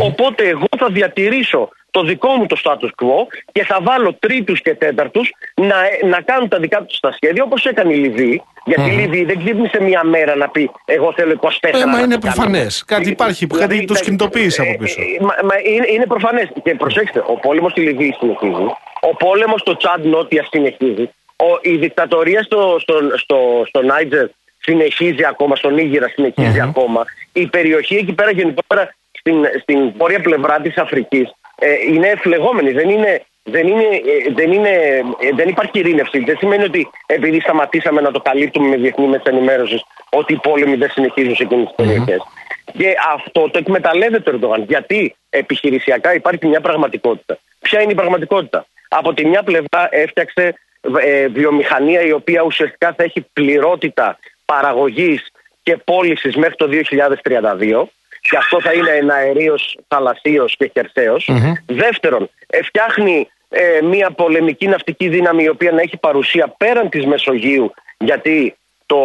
Οπότε εγώ θα διατηρήσω το δικό μου το status quo και θα βάλω τρίτους και τέταρτους να, να κάνουν τα δικά τους τα σχέδια όπως έκανε η Λιβύη. Γιατί η Λιβύη δεν ξύπνησε μία μέρα να πει Εγώ θέλω 24 ε, μα είναι προφανές. Κάτι υπάρχει που δηλαδή, τους κινητοποίησε από πίσω. Ε, μα, μα είναι, είναι προφανές. Και προσέξτε, ο πόλεμος στη Λιβύη συνεχίζει. Ο πόλεμος στο Τσάντ Νότια συνεχίζει. Ο, η δικτατορία στο, στο, στο, στο Νάιτζερ συνεχίζει ακόμα, στον Ήγηρα συνεχίζει ακόμα. Η περιοχή εκεί πέρα γενικότερα στην, στην βόρεια πλευρά της Αφρικής ε, είναι εφλεγόμενη. Δεν είναι δεν, είναι, ε, δεν, είναι, ε, δεν υπάρχει ειρήνευση. Δεν σημαίνει ότι επειδή σταματήσαμε να το καλύπτουμε με διεθνή μέσα ενημέρωσης, ότι οι πόλεμοι δεν συνεχίζουν σε εκείνες τις περιοχές. Και αυτό το εκμεταλλεύεται ο Ερντογάν. Γιατί επιχειρησιακά υπάρχει μια πραγματικότητα. Ποια είναι η πραγματικότητα; Από τη μια πλευρά έφτιαξε ε, βιομηχανία η οποία ουσιαστικά θα έχει πληρότητα παραγωγής και πώλησης μέχρι το 2032 και αυτό θα είναι ένα αερίο θαλασσίο και χερσαίο. Δεύτερον, φτιάχνει ε, μια πολεμική ναυτική δύναμη η οποία να έχει παρουσία πέραν της Μεσογείου γιατί το,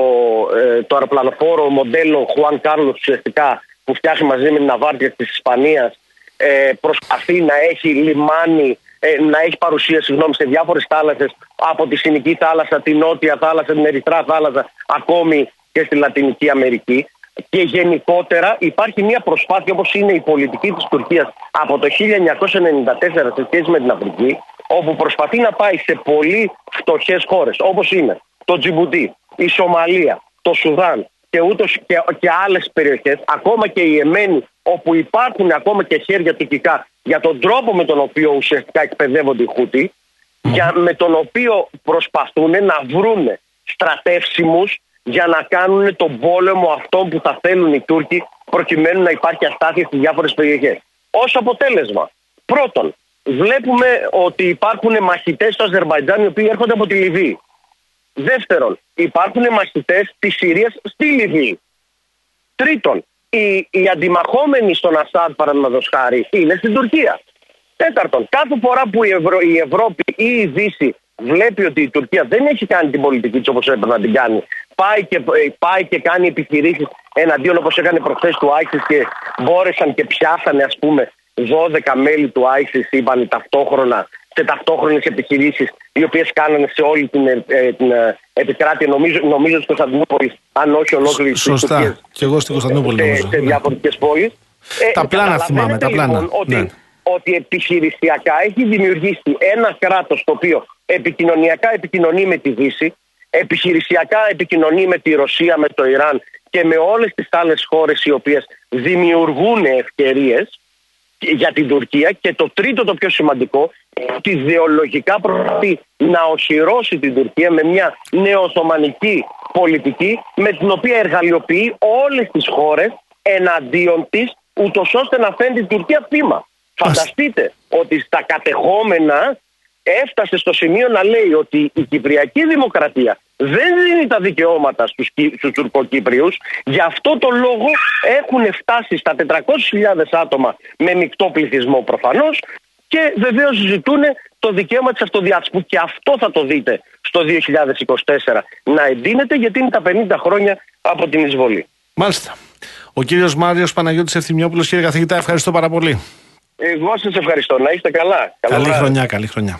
ε, το αεροπλανοφόρο μοντέλο Juan Carlos ουσιαστικά που φτιάχνει μαζί με την Ναβάρτια της Ισπανίας ε, προσπαθεί να έχει λιμάνι ε, να έχει παρουσία συγγνώμη, σε διάφορες θάλασσες από τη Συνική θάλασσα, τη Νότια θάλασσα, την Ερυθρά θάλασσα, ακόμη και στη Λατινική Αμερική. Και γενικότερα υπάρχει μια προσπάθεια όπως είναι η πολιτική της Τουρκίας από το 1994 σε σχέση με την Αφρική όπου προσπαθεί να πάει σε πολύ φτωχές χώρες όπως είναι το Τζιμπουτί, η Σομαλία, το Σουδάν και, ούτως και, και άλλες περιοχές ακόμα και η Εμένη όπου υπάρχουν ακόμα και χέρια τουρκικά για τον τρόπο με τον οποίο ουσιαστικά εκπαιδεύονται οι Χούτι για, με τον οποίο προσπαθούν να βρούνε στρατεύσιμους για να κάνουν τον πόλεμο αυτό που θα θέλουν οι Τούρκοι προκειμένου να υπάρχει αστάθεια στις διάφορες περιοχές. Ως αποτέλεσμα, πρώτον, βλέπουμε ότι υπάρχουν μαχητές στο Αζερβαϊτζάν οι οποίοι έρχονται από τη Λιβύη. Δεύτερον, υπάρχουν μαχητές της Συρίας στη Λιβύη. Τρίτον, οι, οι αντιμαχόμενοι στον Ασάντ, παραδείγματος χάρη, είναι στην Τουρκία. Τέταρτον, κάθε φορά που η, η Ευρώπη ή η Δύση βλέπει ότι η Τουρκία δεν έχει κάνει την πολιτική της όπως έπρεπε να την κάνει, πάει και, πάει και κάνει επιχειρήσεις εναντίον όπως έκανε προχθές του ISIS και μπόρεσαν και πιάσανε, ας πούμε, 12 μέλη του ISIS, είπαν ταυτόχρονα σε ταυτόχρονες επιχειρήσεις, οι οποίες κάνανε σε όλη την, ε, την ε, επικράτεια, νομίζω, νομίζω στην Κωνσταντινούπολη, αν όχι ολόκληρη της Σωστά. Και εγώ στην Κωνσταντινούπολη. Σε, σε ναι. διαφορετικές πόλεις. Τα ε, πλάνα θυμάμαι, τα πλάνα. Λοιπόν, ότι, ναι. ότι επιχειρησιακά έχει δημιουργήσει ένα κράτος το οποίο επικοινωνιακά επικοινωνεί με τη Δύση, επιχειρησιακά επικοινωνεί με τη Ρωσία, με το Ιράν και με όλες τις άλλες χώρες οι οποίες δημιουργούν ευκαιρίες για την Τουρκία και το τρίτο το πιο σημαντικό ότι ιδεολογικά προσπαθεί να οχυρώσει την Τουρκία με μια νεοοθωμανική πολιτική με την οποία εργαλειοποιεί όλες τις χώρες εναντίον της ούτως ώστε να φέρει την Τουρκία θύμα. Φανταστείτε ότι στα κατεχόμενα έφτασε στο σημείο να λέει ότι η Κυπριακή Δημοκρατία δεν δίνει τα δικαιώματα στους, στους Τουρκοκύπριους γι' αυτό το λόγο έχουν φτάσει στα 400.000 άτομα με μεικτό πληθυσμό προφανώς και βεβαίως ζητούν το δικαίωμα της αυτοδιάθεσης που και αυτό θα το δείτε στο 2024 να εντείνεται γιατί είναι τα 50 χρόνια από την εισβολή. Μάλιστα. Ο κύριος Μάριος Παναγιώτης Ευθυμιόπουλος, κύριε καθηγητά, ευχαριστώ πάρα πολύ. Εγώ σας ευχαριστώ. Να είστε καλά. Καλή χρονιά, καλή χρονιά.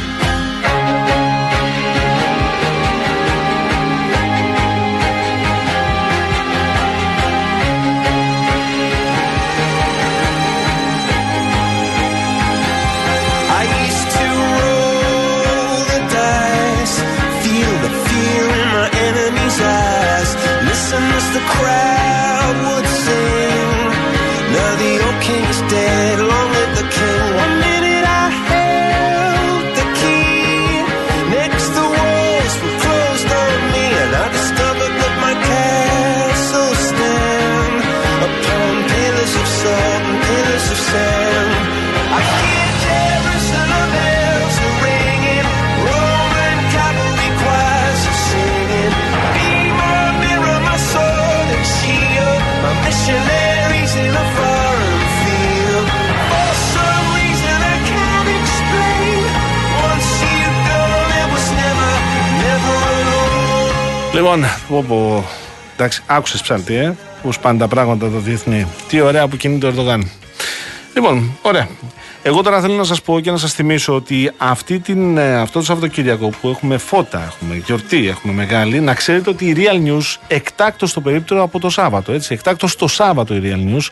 Λοιπόν, όπου, εντάξει, άκουσες ψαλτή, ε, πώς πάνε τα πράγματα το διεθνή. Τι ωραία που κινείται ο Ερντογάν. Λοιπόν, ωραία. Εγώ τώρα θέλω να σας πω και να σας θυμίσω ότι αυτή την, ε, αυτό το Σαββατοκύριακο που έχουμε φώτα, έχουμε γιορτή, έχουμε μεγάλη, να ξέρετε ότι η Real News εκτάκτο το περίπτωρο από το Σάββατο. Έτσι, εκτάκτο το Σάββατο η Real News,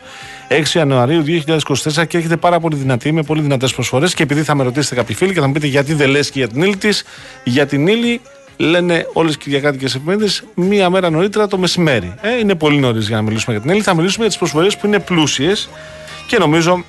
6 Ιανουαρίου 2024 και έχετε πάρα πολύ δυνατή, με πολύ δυνατές προσφορές. Και επειδή θα με ρωτήσετε κάποιοι φίλοι και θα μου πείτε γιατί δεν λες και για την ύλη της, για την ύλη λένε όλες οι Κυριακάτικες εφημερίδε μία μέρα νωρίτερα το μεσημέρι. Ε, είναι πολύ νωρίς για να μιλήσουμε για την Έλλη. Θα μιλήσουμε για τις προσφορές που είναι πλούσιες και νομίζω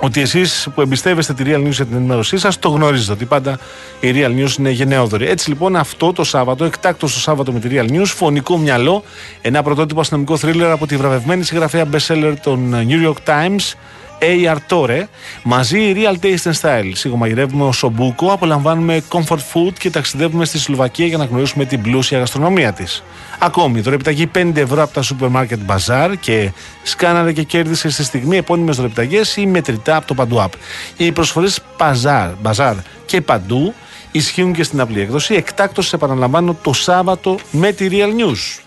ότι εσείς που εμπιστεύεστε τη Real News για την ενημέρωσή σας το γνωρίζετε ότι πάντα η Real News είναι γενναιόδορη. Έτσι λοιπόν αυτό το Σάββατο, εκτάκτο το Σάββατο με τη Real News, φωνικό μυαλό, ένα πρωτότυπο αστυνομικό θρίλερ από τη βραβευμένη συγγραφέα bestseller των New York Times A. Artore. Μαζί Real Taste and Style. Σιγομαγειρεύουμε ο Σομπούκο, απολαμβάνουμε comfort food και ταξιδεύουμε στη Σλοβακία για να γνωρίσουμε την πλούσια γαστρονομία της. Ακόμη, δωρεπιταγή 5 ευρώ από τα σούπερ μάρκετ Bazaar και σκάναρε και κέρδισε στη στιγμή επώνυμες δωρεπιταγές ή μετρητά από το Παντού App. Οι προσφορές Bazaar, Bazaar και Παντού ισχύουν και στην απλή έκδοση. Εκτάκτως, επαναλαμβάνω, το Σάββατο με τη Real News.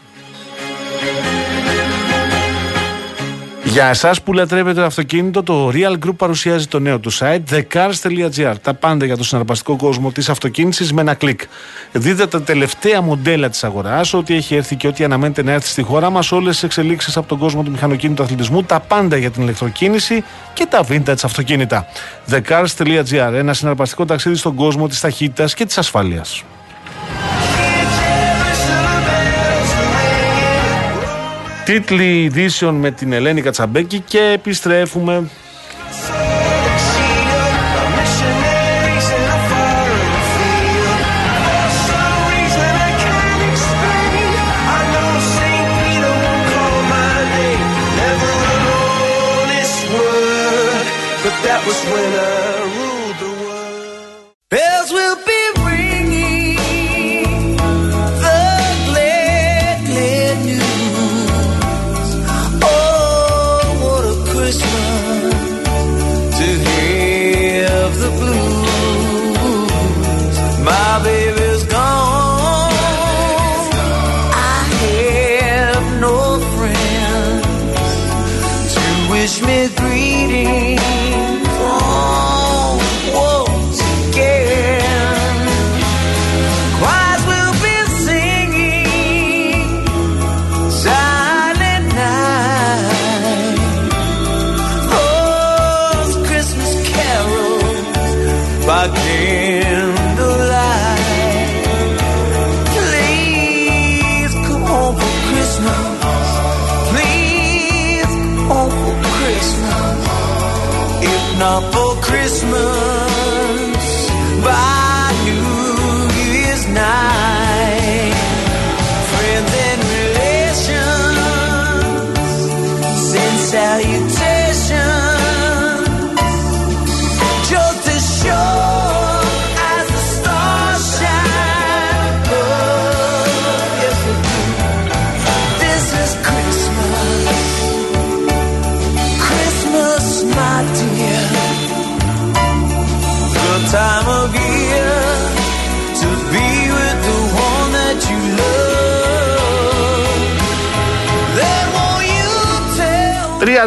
Για εσάς που λατρεύετε το αυτοκίνητο, το Real Group παρουσιάζει το νέο του site thecars.gr. Τα πάντα για το συναρπαστικό κόσμο της αυτοκίνησης με ένα κλικ. Δείτε τα τελευταία μοντέλα της αγοράς, ό,τι έχει έρθει και ό,τι αναμένεται να έρθει στη χώρα μας, όλες τις εξελίξεις από τον κόσμο του μηχανοκίνητου αθλητισμού, τα πάντα για την ηλεκτροκίνηση και τα vintage αυτοκίνητα. thecars.gr. Ένα συναρπαστικό ταξίδι στον κόσμο της ταχύτητας και της ασφάλειας. Τίτλοι ειδήσεων με την Ελένη Κατσαμπέκη και επιστρέφουμε.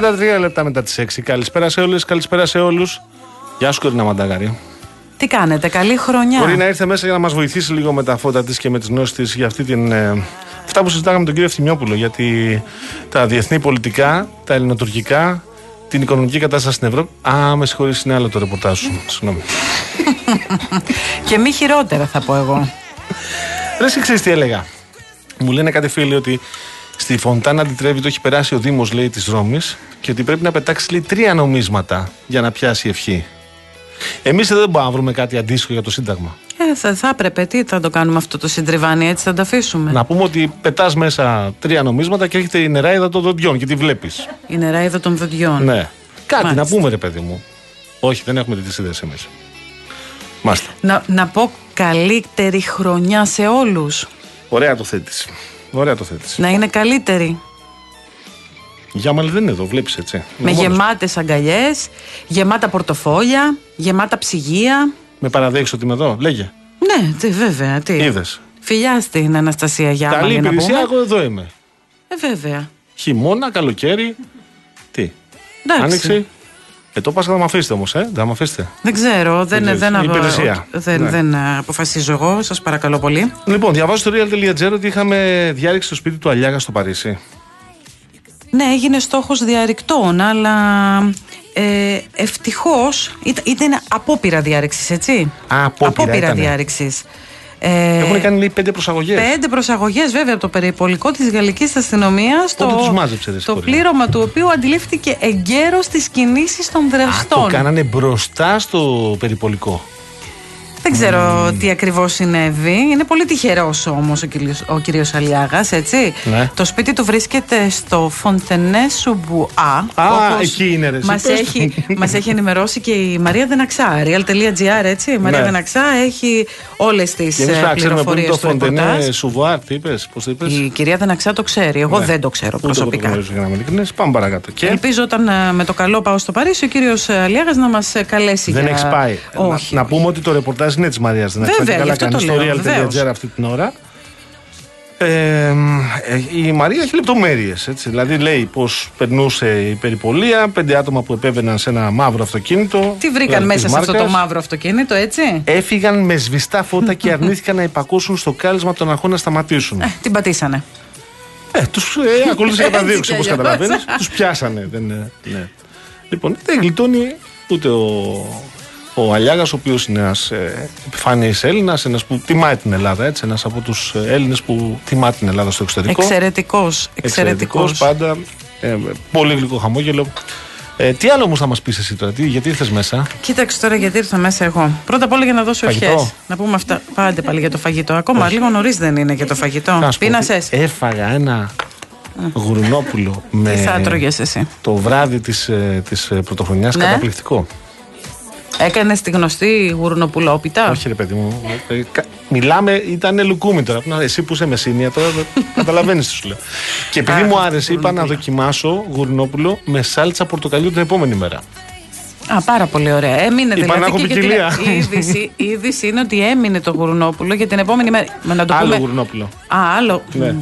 33 λεπτά μετά τις 6. Καλησπέρα σε όλες, καλησπέρα σε όλους. Γεια σου, Κορίνα Μανταγαρή. Τι κάνετε, καλή χρονιά. Μπορεί να ήρθε μέσα για να μας βοηθήσει λίγο με τα φώτα της και με τις γνώσεις της για αυτή την. ε, αυτά που συζητάγαμε με τον κύριο Ευθυμιόπουλο. Γιατί τα διεθνή πολιτικά, τα ελληνοτουρκικά, την οικονομική κατάσταση στην Ευρώπη. Α, με συγχωρείς, είναι άλλο το ρεπορτάζ σου. Συγγνώμη. <laughs> Και μη χειρότερα θα πω εγώ. Ρε, εσύ ξέρεις τι έλεγα. Μου λένε κάτι φίλοι ότι στη Φοντάνα Αντιτρέβη το έχει περάσει ο Δήμος, λέει, της Ρώμης και ότι πρέπει να πετάξει λέει, τρία νομίσματα για να πιάσει ευχή. Εμείς δεν μπορούμε να βρούμε κάτι αντίστοιχο για το Σύνταγμα. Ε, θα, θα έπρεπε, τι θα το κάνουμε αυτό το συντριβάνι, έτσι θα το αφήσουμε; Να πούμε ότι πετάς μέσα τρία νομίσματα και έρχεται η νεράιδα των δοντιών και τη βλέπεις. Η νεράιδα των δοντιών. Ναι. Κάτι Μάλιστα. να πούμε, ρε παιδί μου. Όχι, δεν έχουμε τη σύνδεση εμείς. Μάλιστα. Να, να πω καλύτερη χρονιά σε όλους. Ωραία το θέτηση. Ωραία το θέτηση. Να είναι καλύτερη. Για μάλλον δεν είναι εδώ, βλέπεις έτσι. Με Είναι μόνος. γεμάτες αγκαλιές, γεμάτα πορτοφόλια, γεμάτα ψυγεία. Με παραδέχει ότι είμαι εδώ, λέγε. Ναι, τι, βέβαια, τι. Είδες. Φιλιά στην Αναστασία Γιάννη. Καλή να υπηρεσία, πούμε. εγώ εδώ είμαι. Ε, βέβαια. Χειμώνα, καλοκαίρι. Τι. Εντάξει. Άνοιξη. Ε, το Πάσχα θα με αφήσετε όμως, ε. Δεν θα με αφήσετε. Δεν ξέρω, δεν, ξέρεις, δεν, η απο- υπηρεσία. δεν, Ναι. δεν ε, αποφασίζω εγώ, σας παρακαλώ πολύ. Λοιπόν, διαβάζω στο real.gr ότι είχαμε διάρρηξη στο σπίτι του Αλιάγα στο Παρίσι. Ναι, έγινε στόχος διαρρηκτών, αλλά ε, ευτυχώς ήταν, ήταν απόπειρα διάρρηξης, έτσι. Α, απόπειρα ήτανε. διάρρηξης. Ε, Έχουν κάνει λέει πέντε προσαγωγές. Πέντε προσαγωγές, βέβαια, από το περιπολικό της γαλλικής αστυνομίας. Πότε τους μάζεψε, ρε, Το Σικωρία; πλήρωμα του οποίου αντιλήφθηκε εγκαίρως τις κινήσεις των Α, το δραστών. κάνανε μπροστά στο περιπολικό. Δεν ξέρω τι ακριβώς συνέβη. Είναι πολύ τυχερός όμως ο, κύριος- ο κύριος Αλιάγας, έτσι. Ναι. Το σπίτι του βρίσκεται στο Φοντενέ Σουμπουά. Α, εκεί είναι, ρε, εσύ, Μας πες έχει, το. <laughs> μας έχει ενημερώσει και η Μαρία Δεναξά. Real.gr, έτσι. Η Μαρία Ναι. Δεναξά έχει όλες τις Και εμείς να ξέρουμε πού είναι πληροφορίες το του ρεπορτάζ. Φοντενέ Σουμπουά, τι είπες, πώς το είπες; Η κυρία Δεναξά το ξέρει. Εγώ δεν το ξέρω Ναι. Ούτε εγώ το προσωπικά. γνωρίζω για να είμαι ειλικρινής. Πάμε παρακάτω. Και Ελπίζω όταν ε, με το καλό πάω στο Παρίσι ο κύριος Αλιάγας να μας καλέσει δεν για... έχεις πάει. Όχι. Να, να πούμε ότι το ρεπορτάζ είναι της Μαρίας. Δεν Βέβαια, έχει γι' καλά αυτό κάνει το στο λέω, real.gr βεβαίως. αυτή την ώρα. Ε, ε, η Μαρία έχει λεπτομέρειες. Δηλαδή λέει πώ περνούσε η περιπολία, πέντε άτομα που επέβαιναν σε ένα μαύρο αυτοκίνητο. Τι βρήκαν δηλαδή μέσα της σε αυτό το μάρκας. μαύρο αυτοκίνητο, έτσι; Έφυγαν με σβηστά φώτα και αρνήθηκαν να υπακούσουν στο κάλεσμα των αρχών να σταματήσουν. Ε, την πατήσανε. Ε, τους ε, ακολούθησε Έτσι καταδίωξη κι όπω αλλιώς. καταλαβαίνεις. τους πιάσανε. Δεν, ε, ναι. Λοιπόν, δεν γλιτώνει ούτε ο, ο Αλιάγα, ο οποίος είναι ένας ε, επιφάνεια Έλληνας, ένας που τιμάει την Ελλάδα, έτσι, ένας από τους Έλληνες που τιμά την Ελλάδα στο εξωτερικό. Εξαιρετικός. Εξαιρετικός. Εξαιρετικός πάντα. Ε, πολύ γλυκό χαμόγελο. Ε, τι άλλο όμως θα μας πεις εσύ τώρα, τι, γιατί ήρθες μέσα; Κοίταξε τώρα γιατί ήρθα μέσα εγώ. Πρώτα απ' όλα για να δώσω Φαγητό; ευχέ. Να πούμε αυτά. Πάντε πάλι για το φαγητό. Ακόμα λίγο νωρίς δεν είναι για το φαγητό. Να σου πω Πείνασε. ότι Έφαγα ένα γουρνόπουλο με Τι θα τρώγε εσύ; το βράδυ της, ε, της ε, πρωτοχρονιάς Ναι. καταπληκτικό. Έκανε τη γνωστή γουρνοπουλόπιτα. Όχι ρε παιδί μου. Ε, κα- Μιλάμε, ήταν λουκούμι τώρα. Να, Εσύ που είσαι μεσίνια τώρα, <laughs> καταλαβαίνεις τι σου λέω. Και επειδή Α, μου άρεσε, είπα να γουρνοπούλα. δοκιμάσω γουρνόπουλο με σάλτσα πορτοκαλιού την επόμενη μέρα. Α, πάρα πολύ ωραία. Έμεινε Είπα να δηλαδή. έχω και για την- ποικιλία. Η είδηση, η είδηση είναι ότι έμεινε το γουρνόπουλο για την επόμενη μέρα. Μα να το Άλλο πούμε. γουρνόπουλο. Α, άλλο. Ναι.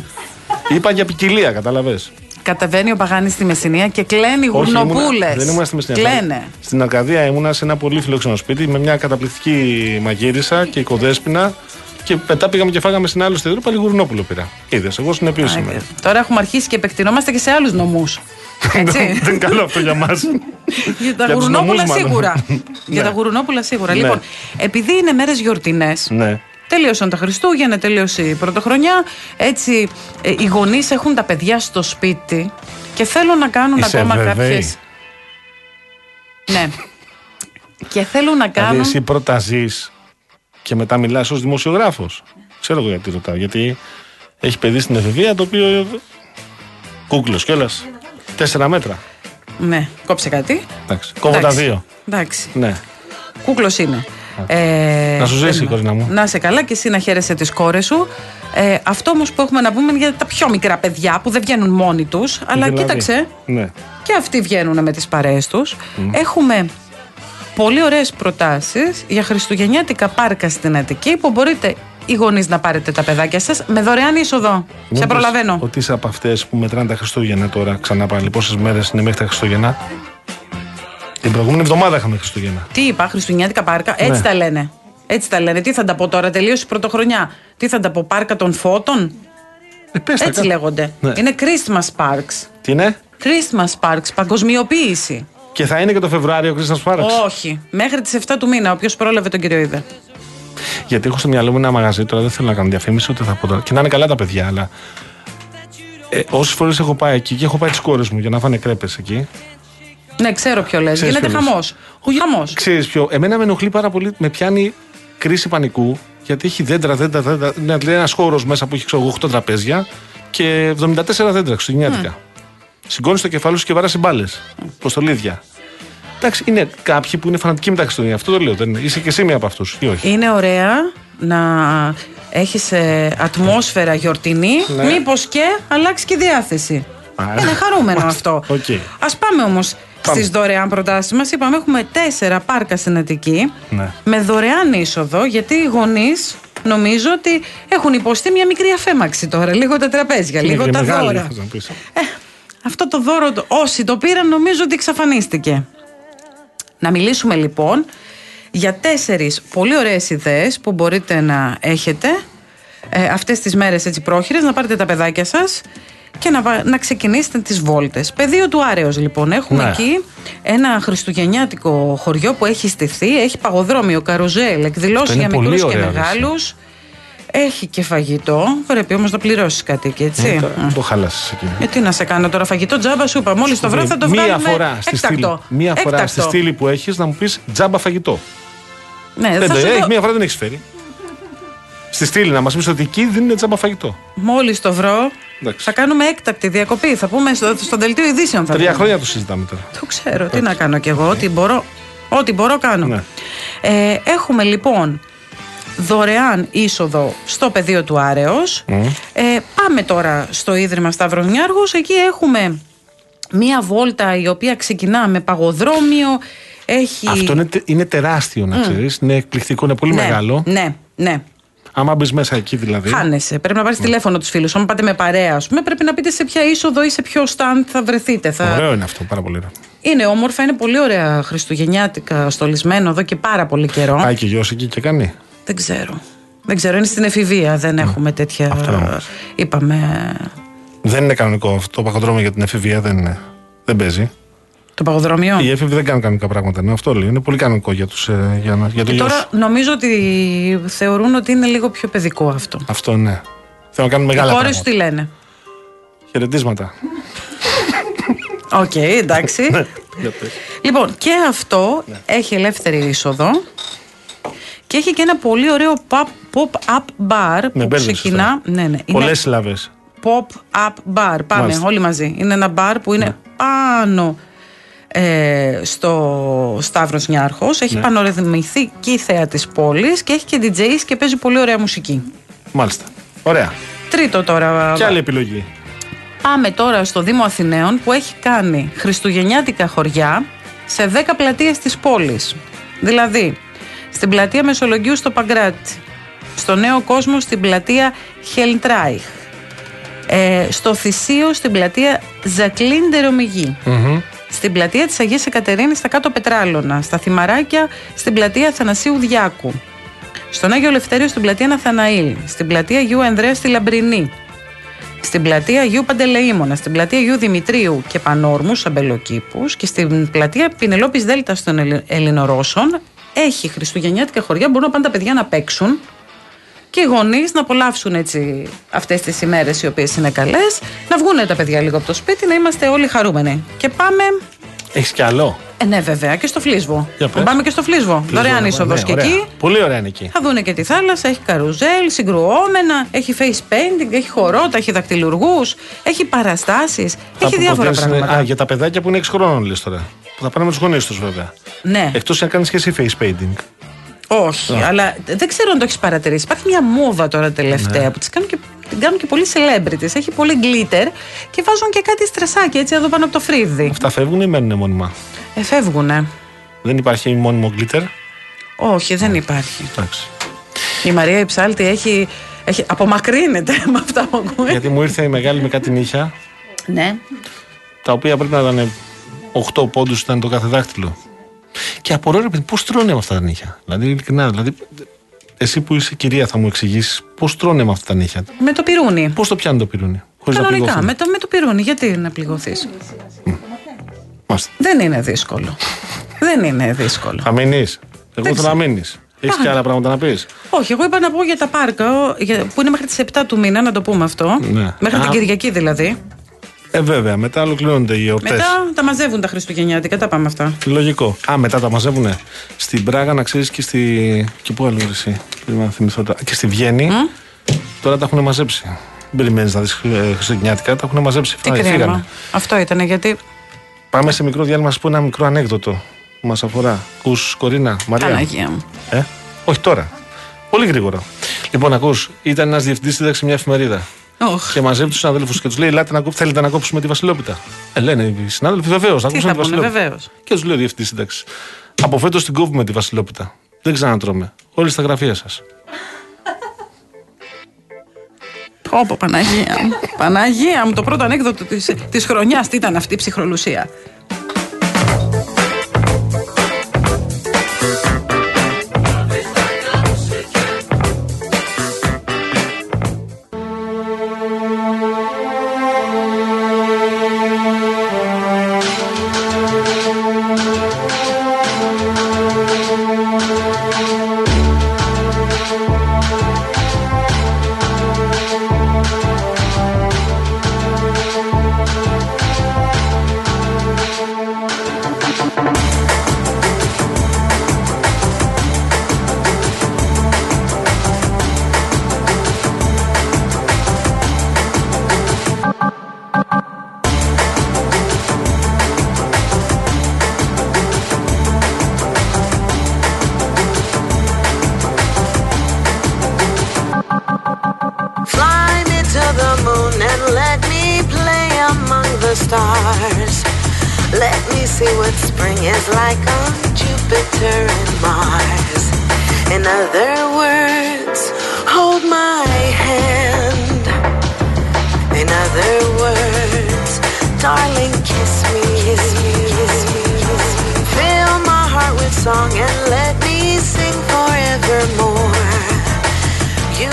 Είπα για ποικιλία, κατάλαβε. Κατεβαίνει ο Παγάνης στη Μεσσηνία και κλαίνει γουρνοπούλε. Δεν ήμουν στη Μεσσηνία. Κλαίνε. Στην Αρκαδία ήμουνα σε ένα πολύ φιλόξενο σπίτι με μια καταπληκτική μαγείρισα και οικοδέσπινα. Και μετά πήγαμε και φάγαμε στην άλλη στεδρού πάλι γουρνόπουλο πήρα. Είδες, εγώ στην επίσημη. Α, Τώρα έχουμε αρχίσει και επεκτηνόμαστε και σε άλλους νομούς. <laughs> Έτσι. Δεν είναι καλό αυτό για μας. Για τα Για τους γουρνόπουλα νομούς, μάλλον. σίγουρα. <laughs> Για Ναι. τα γουρνόπουλα σίγουρα. Ναι. Λοιπόν, επειδή είναι μέρες γιορτινές. Ναι. Τελείωσαν τα Χριστούγεννα, τελείωσε η Πρωτοχρονιά. Έτσι, ε, οι γονείς έχουν τα παιδιά στο σπίτι και θέλουν να κάνουν Είσαι ακόμα βεβαίη. κάποιε. Ναι. και θέλουν να Δηλαδή, κάνουν. εσύ πρώτα ζεις και μετά μιλάς ως δημοσιογράφος. Ξέρω εγώ γιατί ρωτάω. Γιατί έχει παιδί στην εφηβεία το οποίο. Κούκλος κιόλας. Τέσσερα μέτρα. Ναι, κόψε κάτι. Εντάξει. Κόβω τα Εντάξει. δύο. Εντάξει. Ναι. Κούκλος είναι. Ε, Να σου ζήσει, δεν- κορίνα μου. Να είσαι καλά και εσύ να χαίρεσαι τις κόρες σου. Ε, αυτό όμως που έχουμε να πούμε είναι για τα πιο μικρά παιδιά που δεν βγαίνουν μόνοι τους. Αλλά Δηλαδή. κοίταξε, Ναι. και αυτοί βγαίνουν με τις παρέες τους. Έχουμε πολύ ωραίες προτάσεις για χριστουγεννιάτικα πάρκα στην Αττική που μπορείτε οι γονείς να πάρετε τα παιδάκια σας με δωρεάν είσοδο. Σε Μήπως προλαβαίνω. Ότι είσαι από αυτές που μετράνε τα Χριστούγεννα τώρα ξανά πάλι. Πόσες μέρες είναι μέχρι τα Χριστούγεννα; Την προηγούμενη εβδομάδα είχαμε Χριστούγεννα. Τι είπα, χριστουγεννιάτικα πάρκα, έτσι Ναι. τα λένε. Έτσι τα λένε. Τι θα τα πω τώρα, τελείωσε η πρωτοχρονιά. Τι θα τα πω, πάρκα των φώτων; Ε, πες τα Έτσι κάτω. λέγονται. Ναι. Είναι Christmas parks. Τι είναι; Christmas parks, παγκοσμιοποίηση. Και θα είναι και το Φεβρουάριο Christmas Parks; Όχι. Μέχρι τις 7 του μήνα, όποιος πρόλαβε τον κύριο Είδε. Γιατί έχω στο μυαλό μου ένα μαγαζί τώρα, δεν θέλω να κάνω διαφήμιση, ούτε θα πω τώρα. Και να είναι καλά τα παιδιά, αλλά. Ε, Όσες φορές έχω πάει εκεί και έχω πάει τις κόρες μου για να φάνε κρέπες εκεί. Ναι, ξέρω ποιο λες. Ξέρεις Γίνεται ποιο λες. χαμός. Ο χαμός. Ξέρεις ποιο. Εμένα με ενοχλεί πάρα πολύ, με πιάνει κρίση πανικού, γιατί έχει δέντρα, δέντρα, δέντρα. Είναι ένας χώρος μέσα που έχει ξέρω, εγώ, 8 τραπέζια και 74 δέντρα χριστουγεννιάτικα. Σηκώνεις το κεφάλι σου και βάρασε μπάλες. Προστολίδια. Εντάξει, είναι κάποιοι που είναι φανατικοί με τα Χριστούγεννα. Αυτό το λέω. Δεν είναι. Είσαι και εσύ μία από αυτούς, ή όχι; Είναι ωραία να έχεις ε, ατμόσφαιρα γιορτινή, Ναι. μήπως και αλλάξει και η διάθεση. Α, Είναι χαρούμενο <laughs> αυτό. Οκ. Ας πάμε όμως Πάμε. στις δωρεάν προτάσεις μας. Είπαμε έχουμε τέσσερα πάρκα στην Αττική Ναι. με δωρεάν είσοδο γιατί οι γονείς νομίζω ότι έχουν υποστεί μια μικρή αφαίμαξη τώρα. Λίγο τα τραπέζια, Είναι λίγο και τα μεγάλη, δώρα. θες να πεις. Ε, αυτό το δώρο, το- όσοι το πήραν, νομίζω ότι εξαφανίστηκε. Να μιλήσουμε λοιπόν για τέσσερις πολύ ωραίες ιδέες που μπορείτε να έχετε ε, αυτές τις μέρες έτσι πρόχειρες, να πάρετε τα παιδάκια σας και να, βα- να ξεκινήσετε τις βόλτες. Πεδίο του Άρεος λοιπόν. Έχουμε Ναι. εκεί ένα χριστουγεννιάτικο χωριό που έχει στηθεί, έχει παγοδρόμιο, καρουζέλ, εκδηλώσεις είναι για πολύ μικρούς και ωραία, ρε, μεγάλους. Έχει και φαγητό. Πρέπει όμως να πληρώσεις κάτι εκεί, έτσι. Ε, Ε. το- Το χάλασε εκεί. Ε, τι να σε κάνω τώρα, φαγητό τζάμπα σου είπα. Μόλις το βρω θα το βγάλουμε μία φορά στη στήλη, έκτακτο. μία φορά στη Έκτακτο. στήλη που έχεις να μου πεις τζάμπα φαγητό. Ναι, δεν θα το, σου έχει, το- μία φορά δεν έχεις φέρει. Στη στήλη να μας πεις ότι εκεί δίνουν τσάμπα φαγητό. Μόλις το βρω, Εντάξει. θα κάνουμε έκτακτη διακοπή. Θα πούμε στο, στο δελτίο ειδήσεων. Θα Τρία πούμε. χρόνια το συζητάμε τώρα. Το ξέρω. Τι να κάνω κι εγώ. Ό,τι μπορώ, ό,τι μπορώ κάνω. Ναι. Ε, έχουμε λοιπόν δωρεάν είσοδο στο πεδίο του Άρεος. Ε, πάμε τώρα στο Ίδρυμα Σταύρος Νιάρχος. Εκεί έχουμε μία βόλτα η οποία ξεκινά με παγοδρόμιο. Έχει... Αυτό είναι, τε- είναι τεράστιο να ξέρεις. Είναι εκπληκτικό, είναι πολύ ναι, μεγάλο. Ναι, ναι. Άμα μπεις μέσα εκεί δηλαδή. Χάνεσαι. Πρέπει να πάρεις τηλέφωνο τους φίλους. Αν πάτε με παρέα, ας πούμε, πρέπει να πείτε σε ποια είσοδο ή σε ποιο stand θα βρεθείτε. Θα... Ωραίο είναι αυτό, πάρα πολύ ωραίο. Είναι όμορφα, είναι πολύ ωραία χριστουγεννιάτικα στολισμένο εδώ και πάρα πολύ καιρό. Πάει και γιος εκεί και κάνει. Δεν ξέρω. Δεν ξέρω, είναι στην εφηβεία. Δεν έχουμε τέτοια. Αυτό να μου πεις. Είπαμε. Δεν είναι κανονικό αυτό. Το παγοδρόμιο για την εφηβεία δεν, είναι. δεν παίζει. Το παγοδρόμιο. Οι έφηβοι δεν κάνουν κανονικά πράγματα. Ναι, αυτό λέω. Είναι πολύ κανονικό για, τους, ε, για, να- για το Και γιο τώρα σου. νομίζω ότι θεωρούν ότι είναι λίγο πιο παιδικό αυτό. Αυτό ναι. Θέλω να κάνουν Οι μεγάλα κόρες σου πράγματα. τι λένε; Χαιρετίσματα. Οκ, εντάξει. Ναι, Για πες. Λοιπόν, και αυτό έχει ελεύθερη είσοδο και έχει και ένα πολύ ωραίο pop- pop-up bar Με που μπέρδεψες ξεκινά. τώρα. Ναι, ναι. Είναι Πολλές συλλαβές. pop-up bar. Πάμε Μάλιστα. Ναι. όλοι μαζί. Είναι ένα bar που είναι πάνω ε, στο Σταύρος Νιάρχος. Ναι. Έχει πανορυθμηθεί θέα της πόλης και έχει και DJs και παίζει πολύ ωραία μουσική. Μάλιστα. Ωραία. Τρίτο τώρα. Και άλλη επιλογή. Πάμε τώρα στο Δήμο Αθηναίων που έχει κάνει χριστουγεννιάτικα χωριά σε 10 πλατείες της πόλης. Δηλαδή, στην πλατεία Μεσολογγίου στο Παγκράτη, στο Νέο Κόσμο στην πλατεία Χελντράιχ, ε, στο Θησίο στην πλατεία Ζακλίν Τερομιγή, στην πλατεία της Αγίας Εκατερίνης στα κάτω Πετράλωνα, στα Θυμαράκια στην πλατεία Θανασίου Διάκου, στον Άγιο Ελευθέριο στην πλατεία Ναθαναήλ, στην πλατεία Αγίου Ανδρέας στη Λαμπρινή, στην πλατεία Αγίου Παντελεήμονα, στην πλατεία Αγίου Δημητρίου και Πανόρμου, Αμπελοκήπου και στην πλατεία Πινελόπης Δέλτας των Ελλη- Ελληνορώσων έχει χριστουγεννιάτικα χωριά. Μπορούν να πάνε τα παιδιά να παίξουν και οι γονείς να απολαύσουν έτσι αυτές τις ημέρες οι οποίες είναι καλές, να βγουν τα παιδιά λίγο από το σπίτι, να είμαστε όλοι χαρούμενοι. Και πάμε. Έχεις κι άλλο; Ε, ναι, βέβαια, και στο Φλίσβο. Για πες. Πάμε και στο Φλίσβο. Δωρεάν Ναι, είσοδος και ωραία. εκεί. Πολύ ωραία είναι εκεί. Θα δούνε και τη θάλασσα, έχει καρουζέλ, συγκρουόμενα, έχει face painting, έχει χορότα, έχει δακτυλουργούς, έχει παραστάσεις, Θα έχει που διάφορα ποτέ είναι- πράγματα. Α, για τα παιδάκια που είναι 6 χρόνων λες τώρα. Που θα πάνε με τους γονείς τους βέβαια. Ναι, Εκτός αν κάνεις και εσύ face painting. Όχι, αλλά δεν ξέρω αν το έχεις παρατηρήσει. Υπάρχει μια μόδα τώρα τελευταία Ναι. που τις κάνουν και, την κάνουν και πολλοί celebrities. Έχει πολύ glitter και βάζουν και κάτι στρασάκι έτσι εδώ πάνω από το φρύδι. Αυτά φεύγουν ή μένουν μόνιμα; Ε, φεύγουνε. Δεν υπάρχει μόνιμο glitter; Όχι, δεν υπάρχει. Εντάξει. Η Μαρία Υψάλτη έχει, έχει απομακρύνεται <laughs> με αυτά που ακούει. Γιατί μου ήρθε η μεγάλη με κάτι νύχια, Ναι. τα οποία πρέπει να ήταν 8 πόντους ήταν το κάθε δάχτυλο. Και απορώ ρε παιδί, πώς τρώνε με αυτά τα νύχια. Δηλαδή, ειλικρινά, δηλαδή, εσύ που είσαι κυρία θα μου εξηγήσεις πώς τρώνε με αυτά τα νύχια. Με το πυρούνι. Πώς το πιάνει το πυρούνι, χωρίς να Κανονικά, πληγωθούν. με το, με το πυρούνι. Γιατί να πληγωθείς; Μάλιστα. Δεν είναι δύσκολο. Δεν είναι δύσκολο. Θα μείνεις. Εγώ Δεν θέλω να ξέρω. μείνεις. Έχεις και Πάμε. άλλα πράγματα να πεις; Όχι, εγώ είπα να πω για τα πάρκα, ο- για- που είναι μέχρι τις 7 του μήνα, να το πούμε αυτό. Ναι. Μέχρι την Α. Κυριακή δηλαδή. Ε, βέβαια, μετά ολοκληρώνονται οι εορτές. Μετά τα μαζεύουν τα Χριστουγεννιάτικα, τα πάμε αυτά. Λογικό. Α, μετά τα μαζεύουνε. Στην Πράγα, να ξέρεις και στη. και πού αλλού ρε εσύ. Πρέπει να θυμηθώ τώρα. Και στη Βιέννη. Τώρα τα έχουν μαζέψει. Δεν περιμένεις να δεις Χριστουγεννιάτικα, τα έχουν μαζέψει. Τι Φά- κρίμα. φύγανε. Αυτό ήταν γιατί. Πάμε σε μικρό διάλειμμα, να σου πω ένα μικρό ανέκδοτο που μας αφορά. Κου Κορίνα, Μαρία; Παναγία μου. Ε; Όχι τώρα. Πολύ γρήγορα. Λοιπόν, ακούς, ήταν ένας διευθυντής σύνταξη μια εφημερίδα. Όχ. Και μαζεύει τους συναδέλφους και τους λέει: Ελάτε να κόψουμε, θέλετε να κόψουμε τη Βασιλόπιτα. Ε, λένε οι συνάδελφοι, βεβαίως, να Τι κόψουμε θα τη πούνε, Βασιλόπιτα. βεβαίως. Και τους λέει ο διευθυντή σύνταξη. Από φέτος την κόβουμε τη Βασιλόπιτα. Δεν ξανατρώμε. Όλοι στα γραφεία σας. Πω, Παναγία μου. Παναγία μου, το πρώτο ανέκδοτο της, της χρονιάς τι ήταν αυτή η ψυχρολουσία.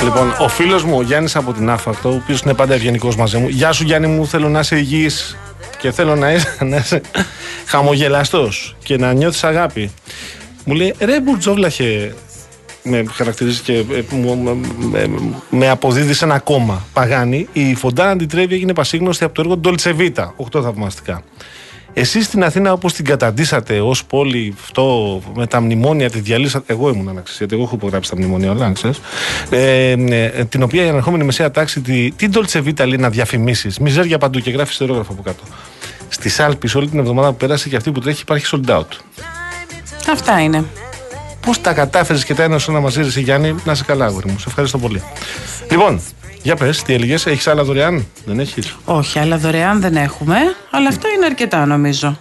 Λοιπόν, are ο φίλος μου, ο Γιάννης από την Άφακτο, ο οποίος είναι πάντα ευγενικός μαζί μου. Γεια σου, Γιάννη μου, θέλω να είσαι υγιής και θέλω να είσαι, να είσαι χαμογελαστός και να νιώθεις αγάπη. Μου λέει, ρε Μπουρτζόβλαχε, με χαρακτηρίζει και ε, μου- με- με- με αποδίδει σε ένα κόμμα. Παγάνη, η Φοντάνα Αντιτρέβη έγινε πασίγνωστη από το έργο Dolce Vita, 8 θαυμαστικά. Εσείς στην Αθήνα όπως την καταντήσατε ως πόλη αυτό με τα μνημόνια τη διαλύσατε, εγώ ήμουν να ξέρεις, γιατί εγώ έχω υπογράψει τα μνημόνια όλα, ξέρεις, ε, ε, την οποία η ανερχόμενη μεσαία τάξη τη, την Dolce Vita λέει να διαφημίσεις, μιζέρια παντού και γράφεις στερόγραφο από κάτω. Στις Άλπεις όλη την εβδομάδα που πέρασε και αυτή που τρέχει υπάρχει sold out. Αυτά είναι. Πώς τα κατάφερες και τα ένωσε να μαζί ρε Γιάννη, να είσαι καλά αγόρι μου. Σε ευχαριστώ πολύ. Λοιπόν, για πες, τι έλεγες, έχεις άλλα δωρεάν, δεν έχεις; Όχι, αλλά δωρεάν δεν έχουμε. Αλλά αυτά είναι αρκετά νομίζω.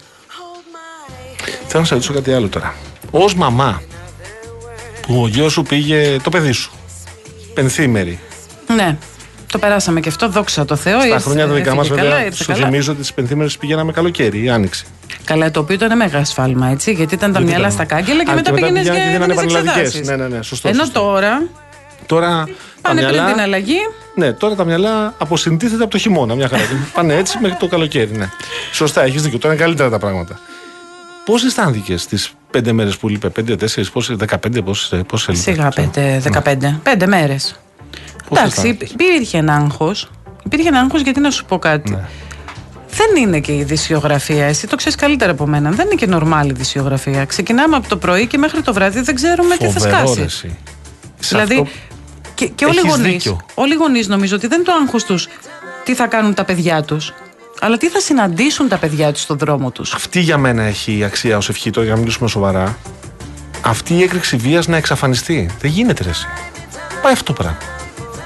Θέλω να σε ρωτήσω κάτι άλλο τώρα. Ω μαμά, που ο γιος σου πήγε το παιδί σου. Πενθήμερη. Ναι. Το περάσαμε και αυτό, δόξα τω Θεώ. Στα ήρθε- χρόνια τα δικά μας, έφυγε καλά, βέβαια, ήρθε σου καλά. θυμίζω ότι τις πενθήμερες πηγαίναμε καλοκαίρι ή άνοιξη. Καλά, το οποίο ήταν μέγα σφάλμα, έτσι. Γιατί ήταν τα Γιατί μυαλά ήταν. στα κάγκελα και Α, μετά και μετά πήγαινες πηγαίνανε και για δίνανε έβγαινες πανελλαδικές. εξετάσεις. Ναι, ναι, ναι, σωστό, Ενώ σωστό. Τώρα Τώρα τα πάνε πριν την μυαλά. αλλαγή. Ναι, τώρα τα μυαλά αποσυντίθεται από το χειμώνα. Μια χαρά. <laughs> Πάνε έτσι μέχρι το καλοκαίρι. Ναι. Σωστά, έχεις δίκιο. Τώρα είναι καλύτερα τα πράγματα. Πώς αισθάνθηκες τις πέντε μέρες που λείπε, πέντε, τέσσερις, πόσε, δεκαπέντε, πόσε έλειπε. Σιγά, πέντε, δεκαπέντε. Πέντε μέρες. Πώς Εντάξει, αισθάνθηκες; υπήρχε ένα άγχος. Υπήρχε ένα άγχος γιατί να σου πω κάτι. Ναι. Δεν είναι και η ειδησιογραφία. Εσύ το ξέρεις καλύτερα από μένα. Δεν είναι και νορμάλη ειδησιογραφία. Ξεκινάμε από το πρωί και μέχρι το βράδυ δεν ξέρουμε τι θα Φοβερό, ρε, σκάσει. εσύ. Σε Δηλαδή, αυτό- και, και όλοι οι Έχεις γονείς. δίκιο. Όλοι οι γονείς νομίζω ότι δεν είναι το άγχος τους τι θα κάνουν τα παιδιά τους, αλλά τι θα συναντήσουν τα παιδιά τους στον δρόμο τους. Αυτή για μένα έχει αξία ως ευχή, τώρα για να μιλήσουμε σοβαρά. Αυτή η έκρηξη βίας να εξαφανιστεί. Δεν γίνεται ρε, εσύ. Πάει αυτό το πράγμα.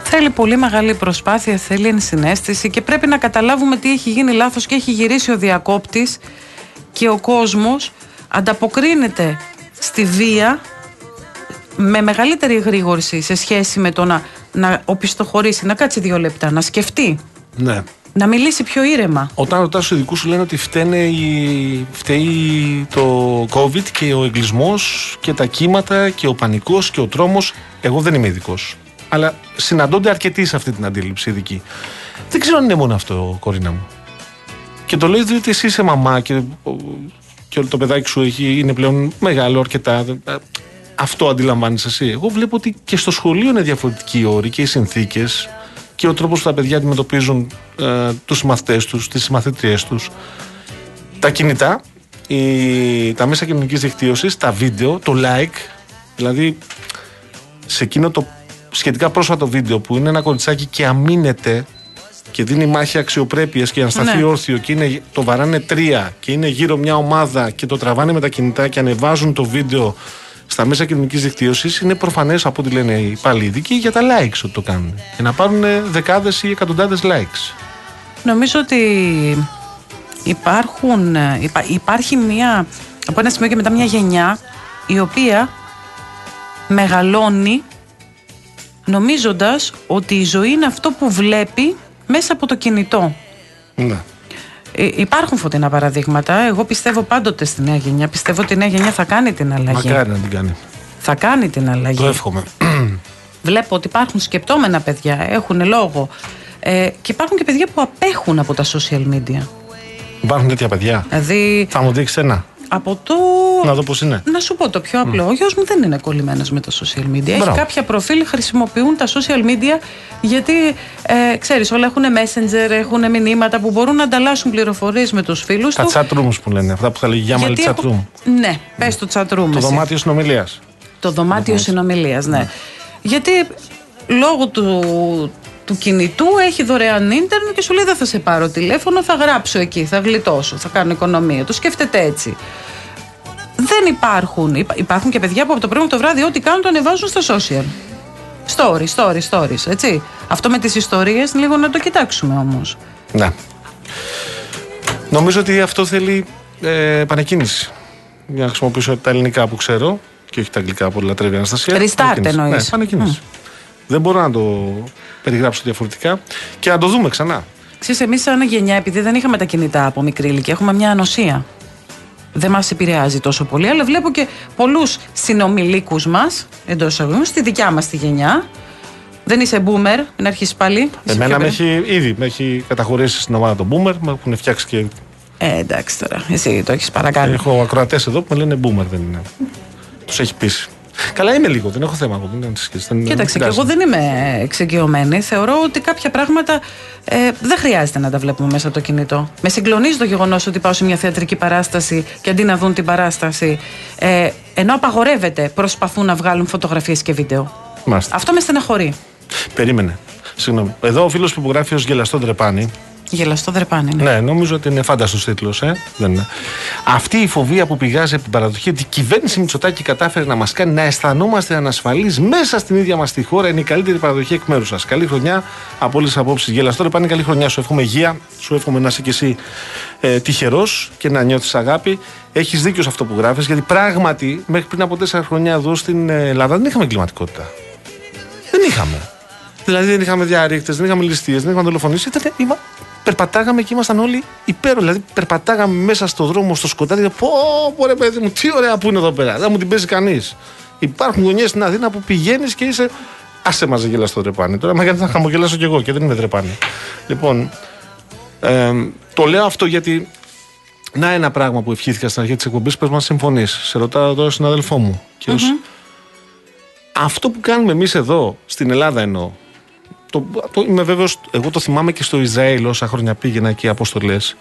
Θέλει πολύ μεγάλη προσπάθεια, θέλει ενσυναίσθηση και πρέπει να καταλάβουμε τι έχει γίνει λάθος και έχει γυρίσει ο διακόπτης και ο κόσμος ανταποκρίνεται στη βία με μεγαλύτερη γρήγορση σε σχέση με το να, να οπισθοχωρήσει, να κάτσει δύο λεπτά, να σκεφτεί, Ναι. να μιλήσει πιο ήρεμα. Όταν ρωτάς τους ειδικού, σου λένε ότι φταίνε οι... φταίει το COVID και ο εγκλισμός και τα κύματα και ο πανικός και ο τρόμος. Εγώ δεν είμαι ειδικός. Αλλά συναντώνται αρκετοί σε αυτή την αντίληψη ειδική. Δεν ξέρω αν είναι μόνο αυτό, κορίνα μου. Και το λέω διότι εσύ είσαι μαμά και, και όλο το παιδάκι σου έχει, είναι πλέον μεγάλο αρκετά. Αυτό αντιλαμβάνεις εσύ. Εγώ βλέπω ότι και στο σχολείο είναι διαφορετικοί οι όροι και οι συνθήκες και ο τρόπος που τα παιδιά αντιμετωπίζουν ε, τους μαθητέ τους, τις μαθητριέ τους. Τα κινητά, η, τα μέσα κοινωνικής δικτύωσης, τα βίντεο, το like. Δηλαδή, σε εκείνο το σχετικά πρόσφατο βίντεο που είναι ένα κοριτσάκι και αμήνεται και δίνει μάχη αξιοπρέπειας και για να σταθεί Ναι. όρθιο και είναι, το βαράνε τρία και είναι γύρω μια ομάδα και το τραβάνε με τα κινητά και ανεβάζουν το βίντεο στα μέσα κοινωνικής δικτύωσης, είναι προφανές από ό,τι λένε οι πάλι ειδικοί για τα likes ότι το κάνουν. Για να πάρουν δεκάδες ή εκατοντάδες likes. Νομίζω ότι υπάρχουν, ε, υπά- υπάρχει μια, από ένα σημείο και μετά μια γενιά η οποία μεγαλώνει νομίζοντας ότι η ζωή είναι αυτό που βλέπει μέσα από το κινητό. Ναι. Ε, υπάρχουν φωτεινά παραδείγματα. Εγώ πιστεύω πάντοτε στη νέα γενιά. Πιστεύω ότι η νέα γενιά θα κάνει την αλλαγή. Μακάρι να την κάνει. Θα κάνει την αλλαγή. Το εύχομαι. <clears throat> Βλέπω ότι υπάρχουν σκεπτόμενα παιδιά, έχουν λόγο. Ε, και υπάρχουν και παιδιά που απέχουν από τα social media. Υπάρχουν τέτοια παιδιά. Δηλαδή, Θα μου δείξεις ένα. Από το. Να δω πώς είναι. Να σου πω το πιο απλό. Ο γιος μου δεν είναι κολλημένος με τα social media. Έχει Μπράβο. κάποια προφίλ, χρησιμοποιούν τα social media γιατί ε, ξέρεις, όλα έχουν messenger, έχουν μηνύματα που μπορούν να ανταλλάσσουν πληροφορίες με τους φίλους Τα του. chat rooms που λένε. Αυτά που θα λέγει για μάλλον chat room. έχω- Ναι, πες το chat room. Το εσύ. δωμάτιο συνομιλίας. Το δωμάτιο συνομιλίας, ναι. Γιατί λόγω του, του κινητού έχει δωρεάν ίντερνετ και σου λέει δεν θα σε πάρω τηλέφωνο, θα γράψω εκεί, θα γλιτώσω, θα κάνω οικονομία. Το σκέφτεται έτσι. Δεν υπάρχουν. Υπά- Υπάρχουν και παιδιά που από το πρωί μέχρι το βράδυ ό,τι κάνουν το ανεβάζουν στα social. Story, story, stories, έτσι. Αυτό με τις ιστορίες λίγο να το κοιτάξουμε όμως. Ναι. Νομίζω ότι αυτό θέλει ε, επανεκκίνηση. Για να χρησιμοποιήσω τα ελληνικά που ξέρω και όχι τα αγγλικά που λατρεύει η Αναστασία. Restart Επανεκκίνηση. εννοείς. Ναι, επανεκκίνηση. Δεν μπορώ να το περιγράψω διαφορετικά και να το δούμε ξανά. Ξέρεις, εμείς σαν γενιά, επειδή δεν είχαμε τα κινητά από μικρή ηλικία, έχουμε μια ανοσία. Δεν μας επηρεάζει τόσο πολύ, αλλά βλέπω και πολλούς συνομιλίκους μας, εντός εισαγωγικών, στη δικιά μας τη γενιά. Δεν είσαι boomer, μην αρχίσεις πάλι. Είσαι Εμένα πιο με παιδί. έχει ήδη με έχει καταχωρήσει στην ομάδα των Boomer, με έχουν φτιάξει και. Ε, εντάξει τώρα, εσύ το έχεις παρακάνει. Έχω ακροατές εδώ που με λένε Boomer, δεν είναι. Τους έχει πείσει. Καλά είμαι λίγο, δεν έχω θέμα εγώ. Μην ανησυχείς, δεν- Κοίταξε, και πειράζει. εγώ δεν είμαι εξοικειωμένη. Θεωρώ ότι κάποια πράγματα ε, δεν χρειάζεται να τα βλέπουμε μέσα από το κινητό. Με συγκλονίζει το γεγονός ότι πάω σε μια θεατρική παράσταση και αντί να δουν την παράσταση, ε, ενώ απαγορεύεται, προσπαθούν να βγάλουν φωτογραφίες και βίντεο. Μάλιστα. Αυτό με στεναχωρεί. Περίμενε. Συγγνώμη. Εδώ ο φίλος που υπογράφει ως γελαστό ντρεπάνι. Γελαστό δρεπάνι. Ναι. Ναι, νομίζω ότι είναι φάνταστος τίτλος, ε. Δεν είναι. Αυτή η φοβία που πηγάζει από την παραδοχή ότι η κυβέρνηση Μητσοτάκη κατάφερε να μας κάνει να αισθανόμαστε ανασφαλείς μέσα στην ίδια μας τη χώρα είναι η καλύτερη παραδοχή εκ μέρους σας. Καλή χρονιά από όλες τις απόψεις. Γελαστό ντρεπάνι, καλή χρονιά. Σου εύχομαι υγεία, σου εύχομαι να είσαι κι εσύ ε, τυχερός και να νιώθεις αγάπη. Έχεις δίκιο σε αυτό που γράφεις, γιατί πράγματι μέχρι πριν από τέσσερα χρόνια εδώ στην ε, Ελλάδα δεν είχαμε εγκληματικότητα. Δεν είχαμε. Δηλαδή δεν είχαμε διαρρήκτες, δεν είχαμε ληστείες, δεν είχαμε δολοφονήσει. Ήταν, είμα, περπατάγαμε και ήμασταν όλοι υπέροχοι. Δηλαδή περπατάγαμε μέσα στο δρόμο, στο σκοτάδι. και Πω, πω ρε παιδί μου, τι ωραία που είναι εδώ πέρα. Δεν μου την παίζει κανείς. Υπάρχουν γωνιέ στην Αθήνα που πηγαίνεις και είσαι. Άσε μας γελάς στο τρεπάνι. Τώρα με να χαμογελάσω κι εγώ και δεν είμαι τρεπάνι. Λοιπόν, ε, το λέω αυτό γιατί να ένα πράγμα που ευχήθηκα στην αρχή της εκπομπής, πες μα συμφωνείς. Σε ρωτάω τώρα συναδελφό μου. Και ως- Αυτό που κάνουμε εμείς εδώ, στην Ελλάδα εννοώ, το, το, είμαι βέβαιος, εγώ το θυμάμαι και στο Ισραήλ όσα χρόνια πήγαινα εκεί αποστολές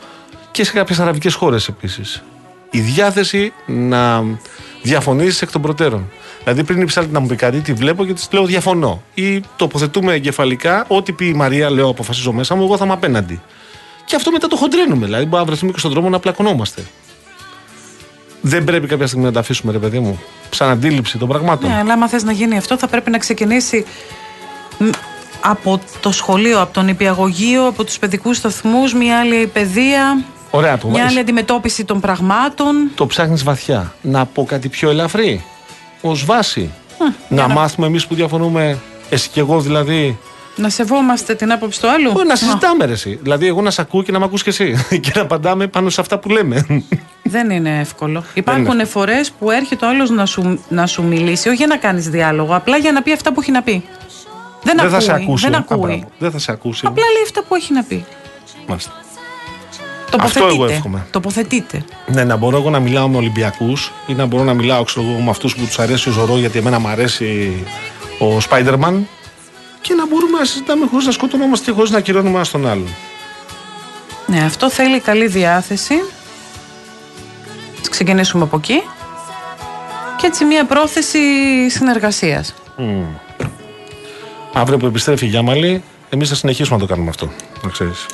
και σε κάποιες αραβικές χώρες επίσης. Η διάθεση να διαφωνήσεις εκ των προτέρων. Δηλαδή, πριν η ψάλτη να μου πει κάτι, τη βλέπω και της λέω διαφωνώ. Ή τοποθετούμε εγκεφαλικά, ό,τι πει η Μαρία, λέω, αποφασίζω μέσα μου, εγώ θα είμαι απέναντι. Και αυτό μετά το χοντρένουμε. Δηλαδή, μπορεί να βρεθούμε και στον δρόμο να πλακωνόμαστε. Δεν πρέπει κάποια στιγμή να τα αφήσουμε, ρε παιδί μου. Σαν αντίληψη των πραγμάτων. Ναι, αλλά άμα θες να γίνει αυτό, θα πρέπει να ξεκινήσει μ, από το σχολείο, από τον υπηαγωγείο, από τους παιδικούς σταθμούς, μια άλλη παιδεία, Ωραία, το, μια άλλη αντιμετώπιση των πραγμάτων. το ψάχνεις βαθιά. Να πω κάτι πιο ελαφρύ. Ω βάση. να μάθουμε εμείς που διαφωνούμε, εσύ και εγώ δηλαδή. Να σεβόμαστε την άποψη του άλλου. να συζητάμε, ρε, εσύ. Δηλαδή, εγώ να σε ακούω και να με ακούς και εσύ. <laughs> και να απαντάμε πάνω σε αυτά που λέμε. Δεν είναι εύκολο. Υπάρχουν φορές που έρχεται ο άλλος να σου, να σου μιλήσει, όχι για να κάνεις διάλογο, απλά για να πει αυτά που έχει να πει. Δεν, Δεν ακούει. θα σε ακούσει. Δεν Α, ακούει. μπράβο. Δεν θα σε ακούσει. Απλά λέει αυτά που έχει να πει. Μάλιστα. Τοποθετείτε. εγώ εύχομαι. Τοποθετείτε. Ναι, να μπορώ εγώ να μιλάω με Ολυμπιακούς ή να μπορώ να μιλάω ξέρω, εγώ, με αυτούς που τους αρέσει ο Ζωρό γιατί εμένα μου αρέσει ο Spider-Man και να μπορούμε να συζητάμε χωρίς να σκοτωνόμαστε και χωρίς να ακυρώνουμε ένα τον άλλον. Ναι, αυτό θέλει καλή διάθεση. Ας ξεκινήσουμε από εκεί. Και έτσι μια πρόθεση συνεργασίας. Αύριο που επιστρέφει η Γιάμαλη, εμείς θα συνεχίσουμε να το κάνουμε αυτό. Να ξέρεις.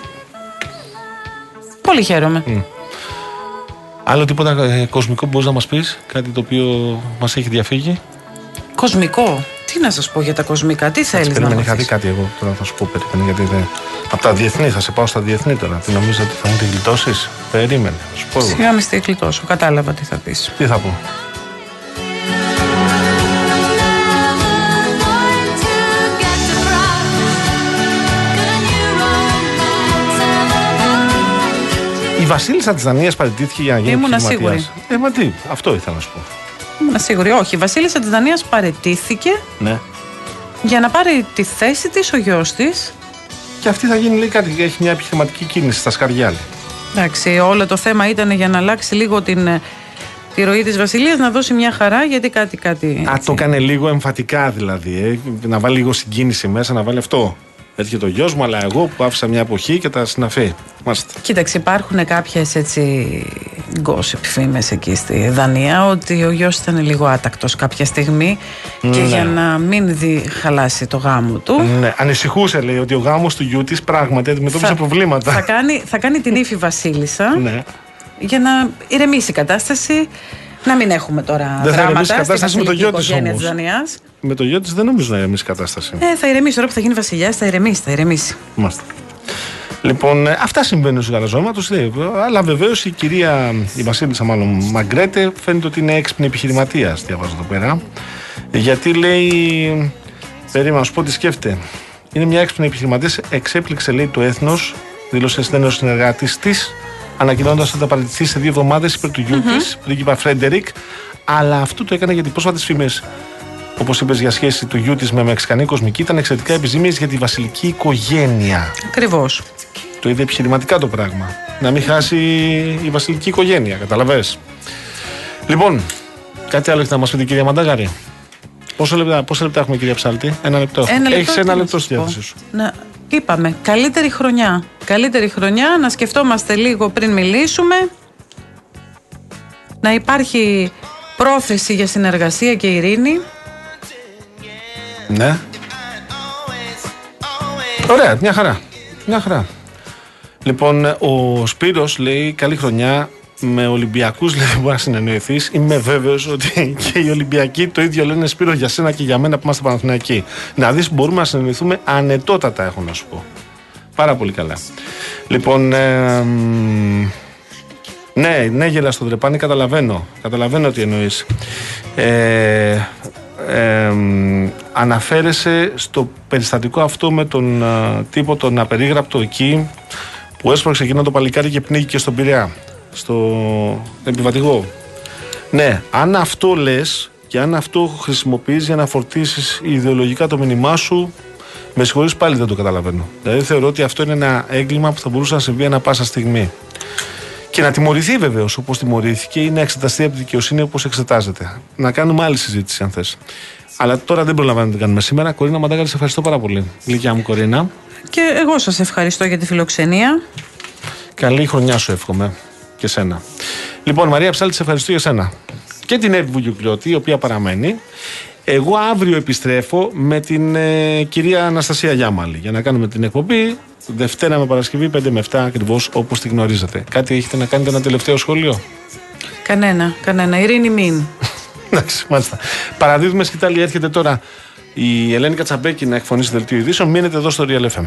Πολύ χαίρομαι. Άλλο τίποτα ε, κοσμικό που μπορείς να μας πεις, κάτι το οποίο μας έχει διαφύγει; Κοσμικό; Τι να σας πω για τα κοσμικά, τι θέλεις να Περίμενε, είχα δει μάθεις. κάτι εγώ. Τώρα θα σου πω, περίμενε. Γιατί δεν... Από τα διεθνή, θα σε πάω στα διεθνή τώρα. Τι νομίζω ότι θα μου τη γλιτώσεις; Περίμενε, θα σου πω εγώ. Σιγά μη στη κλειτώσω, κατάλαβα τι θα πεις. Τι θα πω; Βασίλισσα τη Δανία παραιτήθηκε για να γίνει Ήμουνα επιχειρηματίας. Ε, μα τι, αυτό ήθελα να σου πω. Ήμουν σίγουρη. Όχι, η Βασίλισσα της Δανίας παρετήθηκε Ναι. για να πάρει τη θέση της ο γιος της. Και αυτή θα γίνει λέει κάτι, έχει μια επιχειρηματική κίνηση στα σκαριά. λέει. Εντάξει, όλο το θέμα ήταν για να αλλάξει λίγο την, ε, τη ροή της Βασιλείας, να δώσει μια χαρά, γιατί κάτι, κάτι... Α, έτσι. το έκανε λίγο εμφατικά δηλαδή. Ε, να βάλει λίγο συγκίνηση μέσα, να βάλει αυτό. Έρχεται ο γιος μου, αλλά εγώ που άφησα μια εποχή και τα συναφή. Μάλιστα. Κοίταξε, υπάρχουν κάποιες έτσι gossip φήμες εκεί στη Δανία ότι ο γιος ήταν λίγο άτακτος κάποια στιγμή και Ναι. για να μην δει, χαλάσει το γάμο του Ναι, ανησυχούσε λέει ότι ο γάμος του γιού της πράγματι αντιμετώπισε προβλήματα. θα, κάνει, θα κάνει την ύφη Βασίλισσα Ναι. για να ηρεμήσει η κατάσταση. Να μην έχουμε τώρα Δεν θα δράματα ηρεμήσει η στη κατάσταση με το βασιλική γιο της οικογένεια όμως. της Δανίας. Με το γιο της δεν νομίζω να ηρεμήσει η κατάσταση. Ε, θα ηρεμήσει τώρα που θα γίνει βασιλιάς, θα ηρεμήσει, θα ηρεμήσει. Μάλιστα. Λοιπόν, ε, αυτά συμβαίνουν στους γαλαζώματο. Αλλά βεβαίως η κυρία, η Βασίλισσα μάλλον Μαγκρέτε, φαίνεται ότι είναι έξυπνη επιχειρηματίας. Διαβάζω εδώ πέρα. Γιατί λέει. Περίμενα να σου πω τι σκέφτεται. Είναι μια έξυπνη επιχειρηματίας. Εξέπληξε, λέει, το έθνος. Δήλωσε στην ο συνεργάτης της, ανακοινώνοντας ότι θα παραιτηθεί σε δύο εβδομάδες υπέρ του γιου της, πρίγκιπα Φρέντερικ. Αλλά αυτό το έκανε γιατί πρόσφατες φήμες όπως είπες, για σχέση του γιού της με μεξικανή κοσμική ήταν εξαιρετικά επιζήμιες για τη βασιλική οικογένεια. Ακριβώς. Το είδε επιχειρηματικά το πράγμα. Να μην χάσει η βασιλική οικογένεια, καταλαβέ. Λοιπόν, κάτι άλλο έχετε να μας πείτε, κυρία Μαντάγαρη. Πόσα λεπτά, πόσα λεπτά έχουμε, κυρία Ψάλτη, Ένα λεπτό. Ένα λεπτό, Έχεις τι ένα να λεπτό σας στη πω. διάθεσή σου. Να, είπαμε, καλύτερη χρονιά. Καλύτερη χρονιά, να σκεφτόμαστε λίγο πριν μιλήσουμε. Να υπάρχει πρόθεση για συνεργασία και ειρήνη. Ναι. Ωραία, μια χαρά. Μια χαρά. Λοιπόν, ο Σπύρος λέει καλή χρονιά. Με Ολυμπιακούς λέει δεν μπορεί να συνεννοηθείς. Είμαι βέβαιος ότι και οι Ολυμπιακοί το ίδιο λένε Σπύρο για σένα και για μένα που είμαστε Παναθηναϊκοί. Να δεις μπορούμε να συνεννοηθούμε ανετότατα, έχω να σου πω. Πάρα πολύ καλά. Λοιπόν, ε, μ, ναι, ναι, γελάς στο τρεπάνι, καταλαβαίνω. Καταλαβαίνω τι εννοείς. Ε, ε, μ, αναφέρεσαι στο περιστατικό αυτό με τον α, τύπο τον απερίγραπτο εκεί που έσπρωξε εκείνο το παλικάρι και πνίγηκε στον Πειραιά, στο επιβατηγό. Ναι, αν αυτό λες και αν αυτό χρησιμοποιείς για να φορτίσεις ιδεολογικά το μήνυμά σου, με συγχωρείς πάλι δεν το καταλαβαίνω. Δηλαδή θεωρώ ότι αυτό είναι ένα έγκλημα που θα μπορούσε να συμβεί ανα πάσα στιγμή. Και να τιμωρηθεί βεβαίως όπως τιμωρήθηκε ή να εξεταστεί από τη δικαιοσύνη όπως εξετάζεται. Να κάνουμε άλλη συζήτηση αν θες. Αλλά τώρα δεν προλαβαίνουμε να την κάνουμε σήμερα. Κορίνα Μαντάγαρη, σε ευχαριστώ πάρα πολύ. Γλυκιά μου, Κορίνα. Και εγώ σας ευχαριστώ για τη φιλοξενία. Καλή χρονιά σου εύχομαι και σένα. Λοιπόν, Μαρία Ψάλτη, σε ευχαριστώ για σένα. Και την Εύη Βουγιουκλιώτη, η οποία παραμένει. Εγώ αύριο επιστρέφω με την ε, κυρία Αναστασία Γιάμαλη για να κάνουμε την εκπομπή Δευτέρα με Παρασκευή 5 με 7 ακριβώς όπως τη γνωρίζετε. Κάτι έχετε να κάνετε ένα τελευταίο σχόλιο; Κανένα, κανένα. Ειρήνη μην. <laughs> Εντάξει, μάλιστα. Παραδίδουμε σκητάλη, έρχεται τώρα η Ελένη Κατσαμπέκη να εκφωνήσει δελτίο ειδήσεων. Μείνετε εδώ στο Real FM.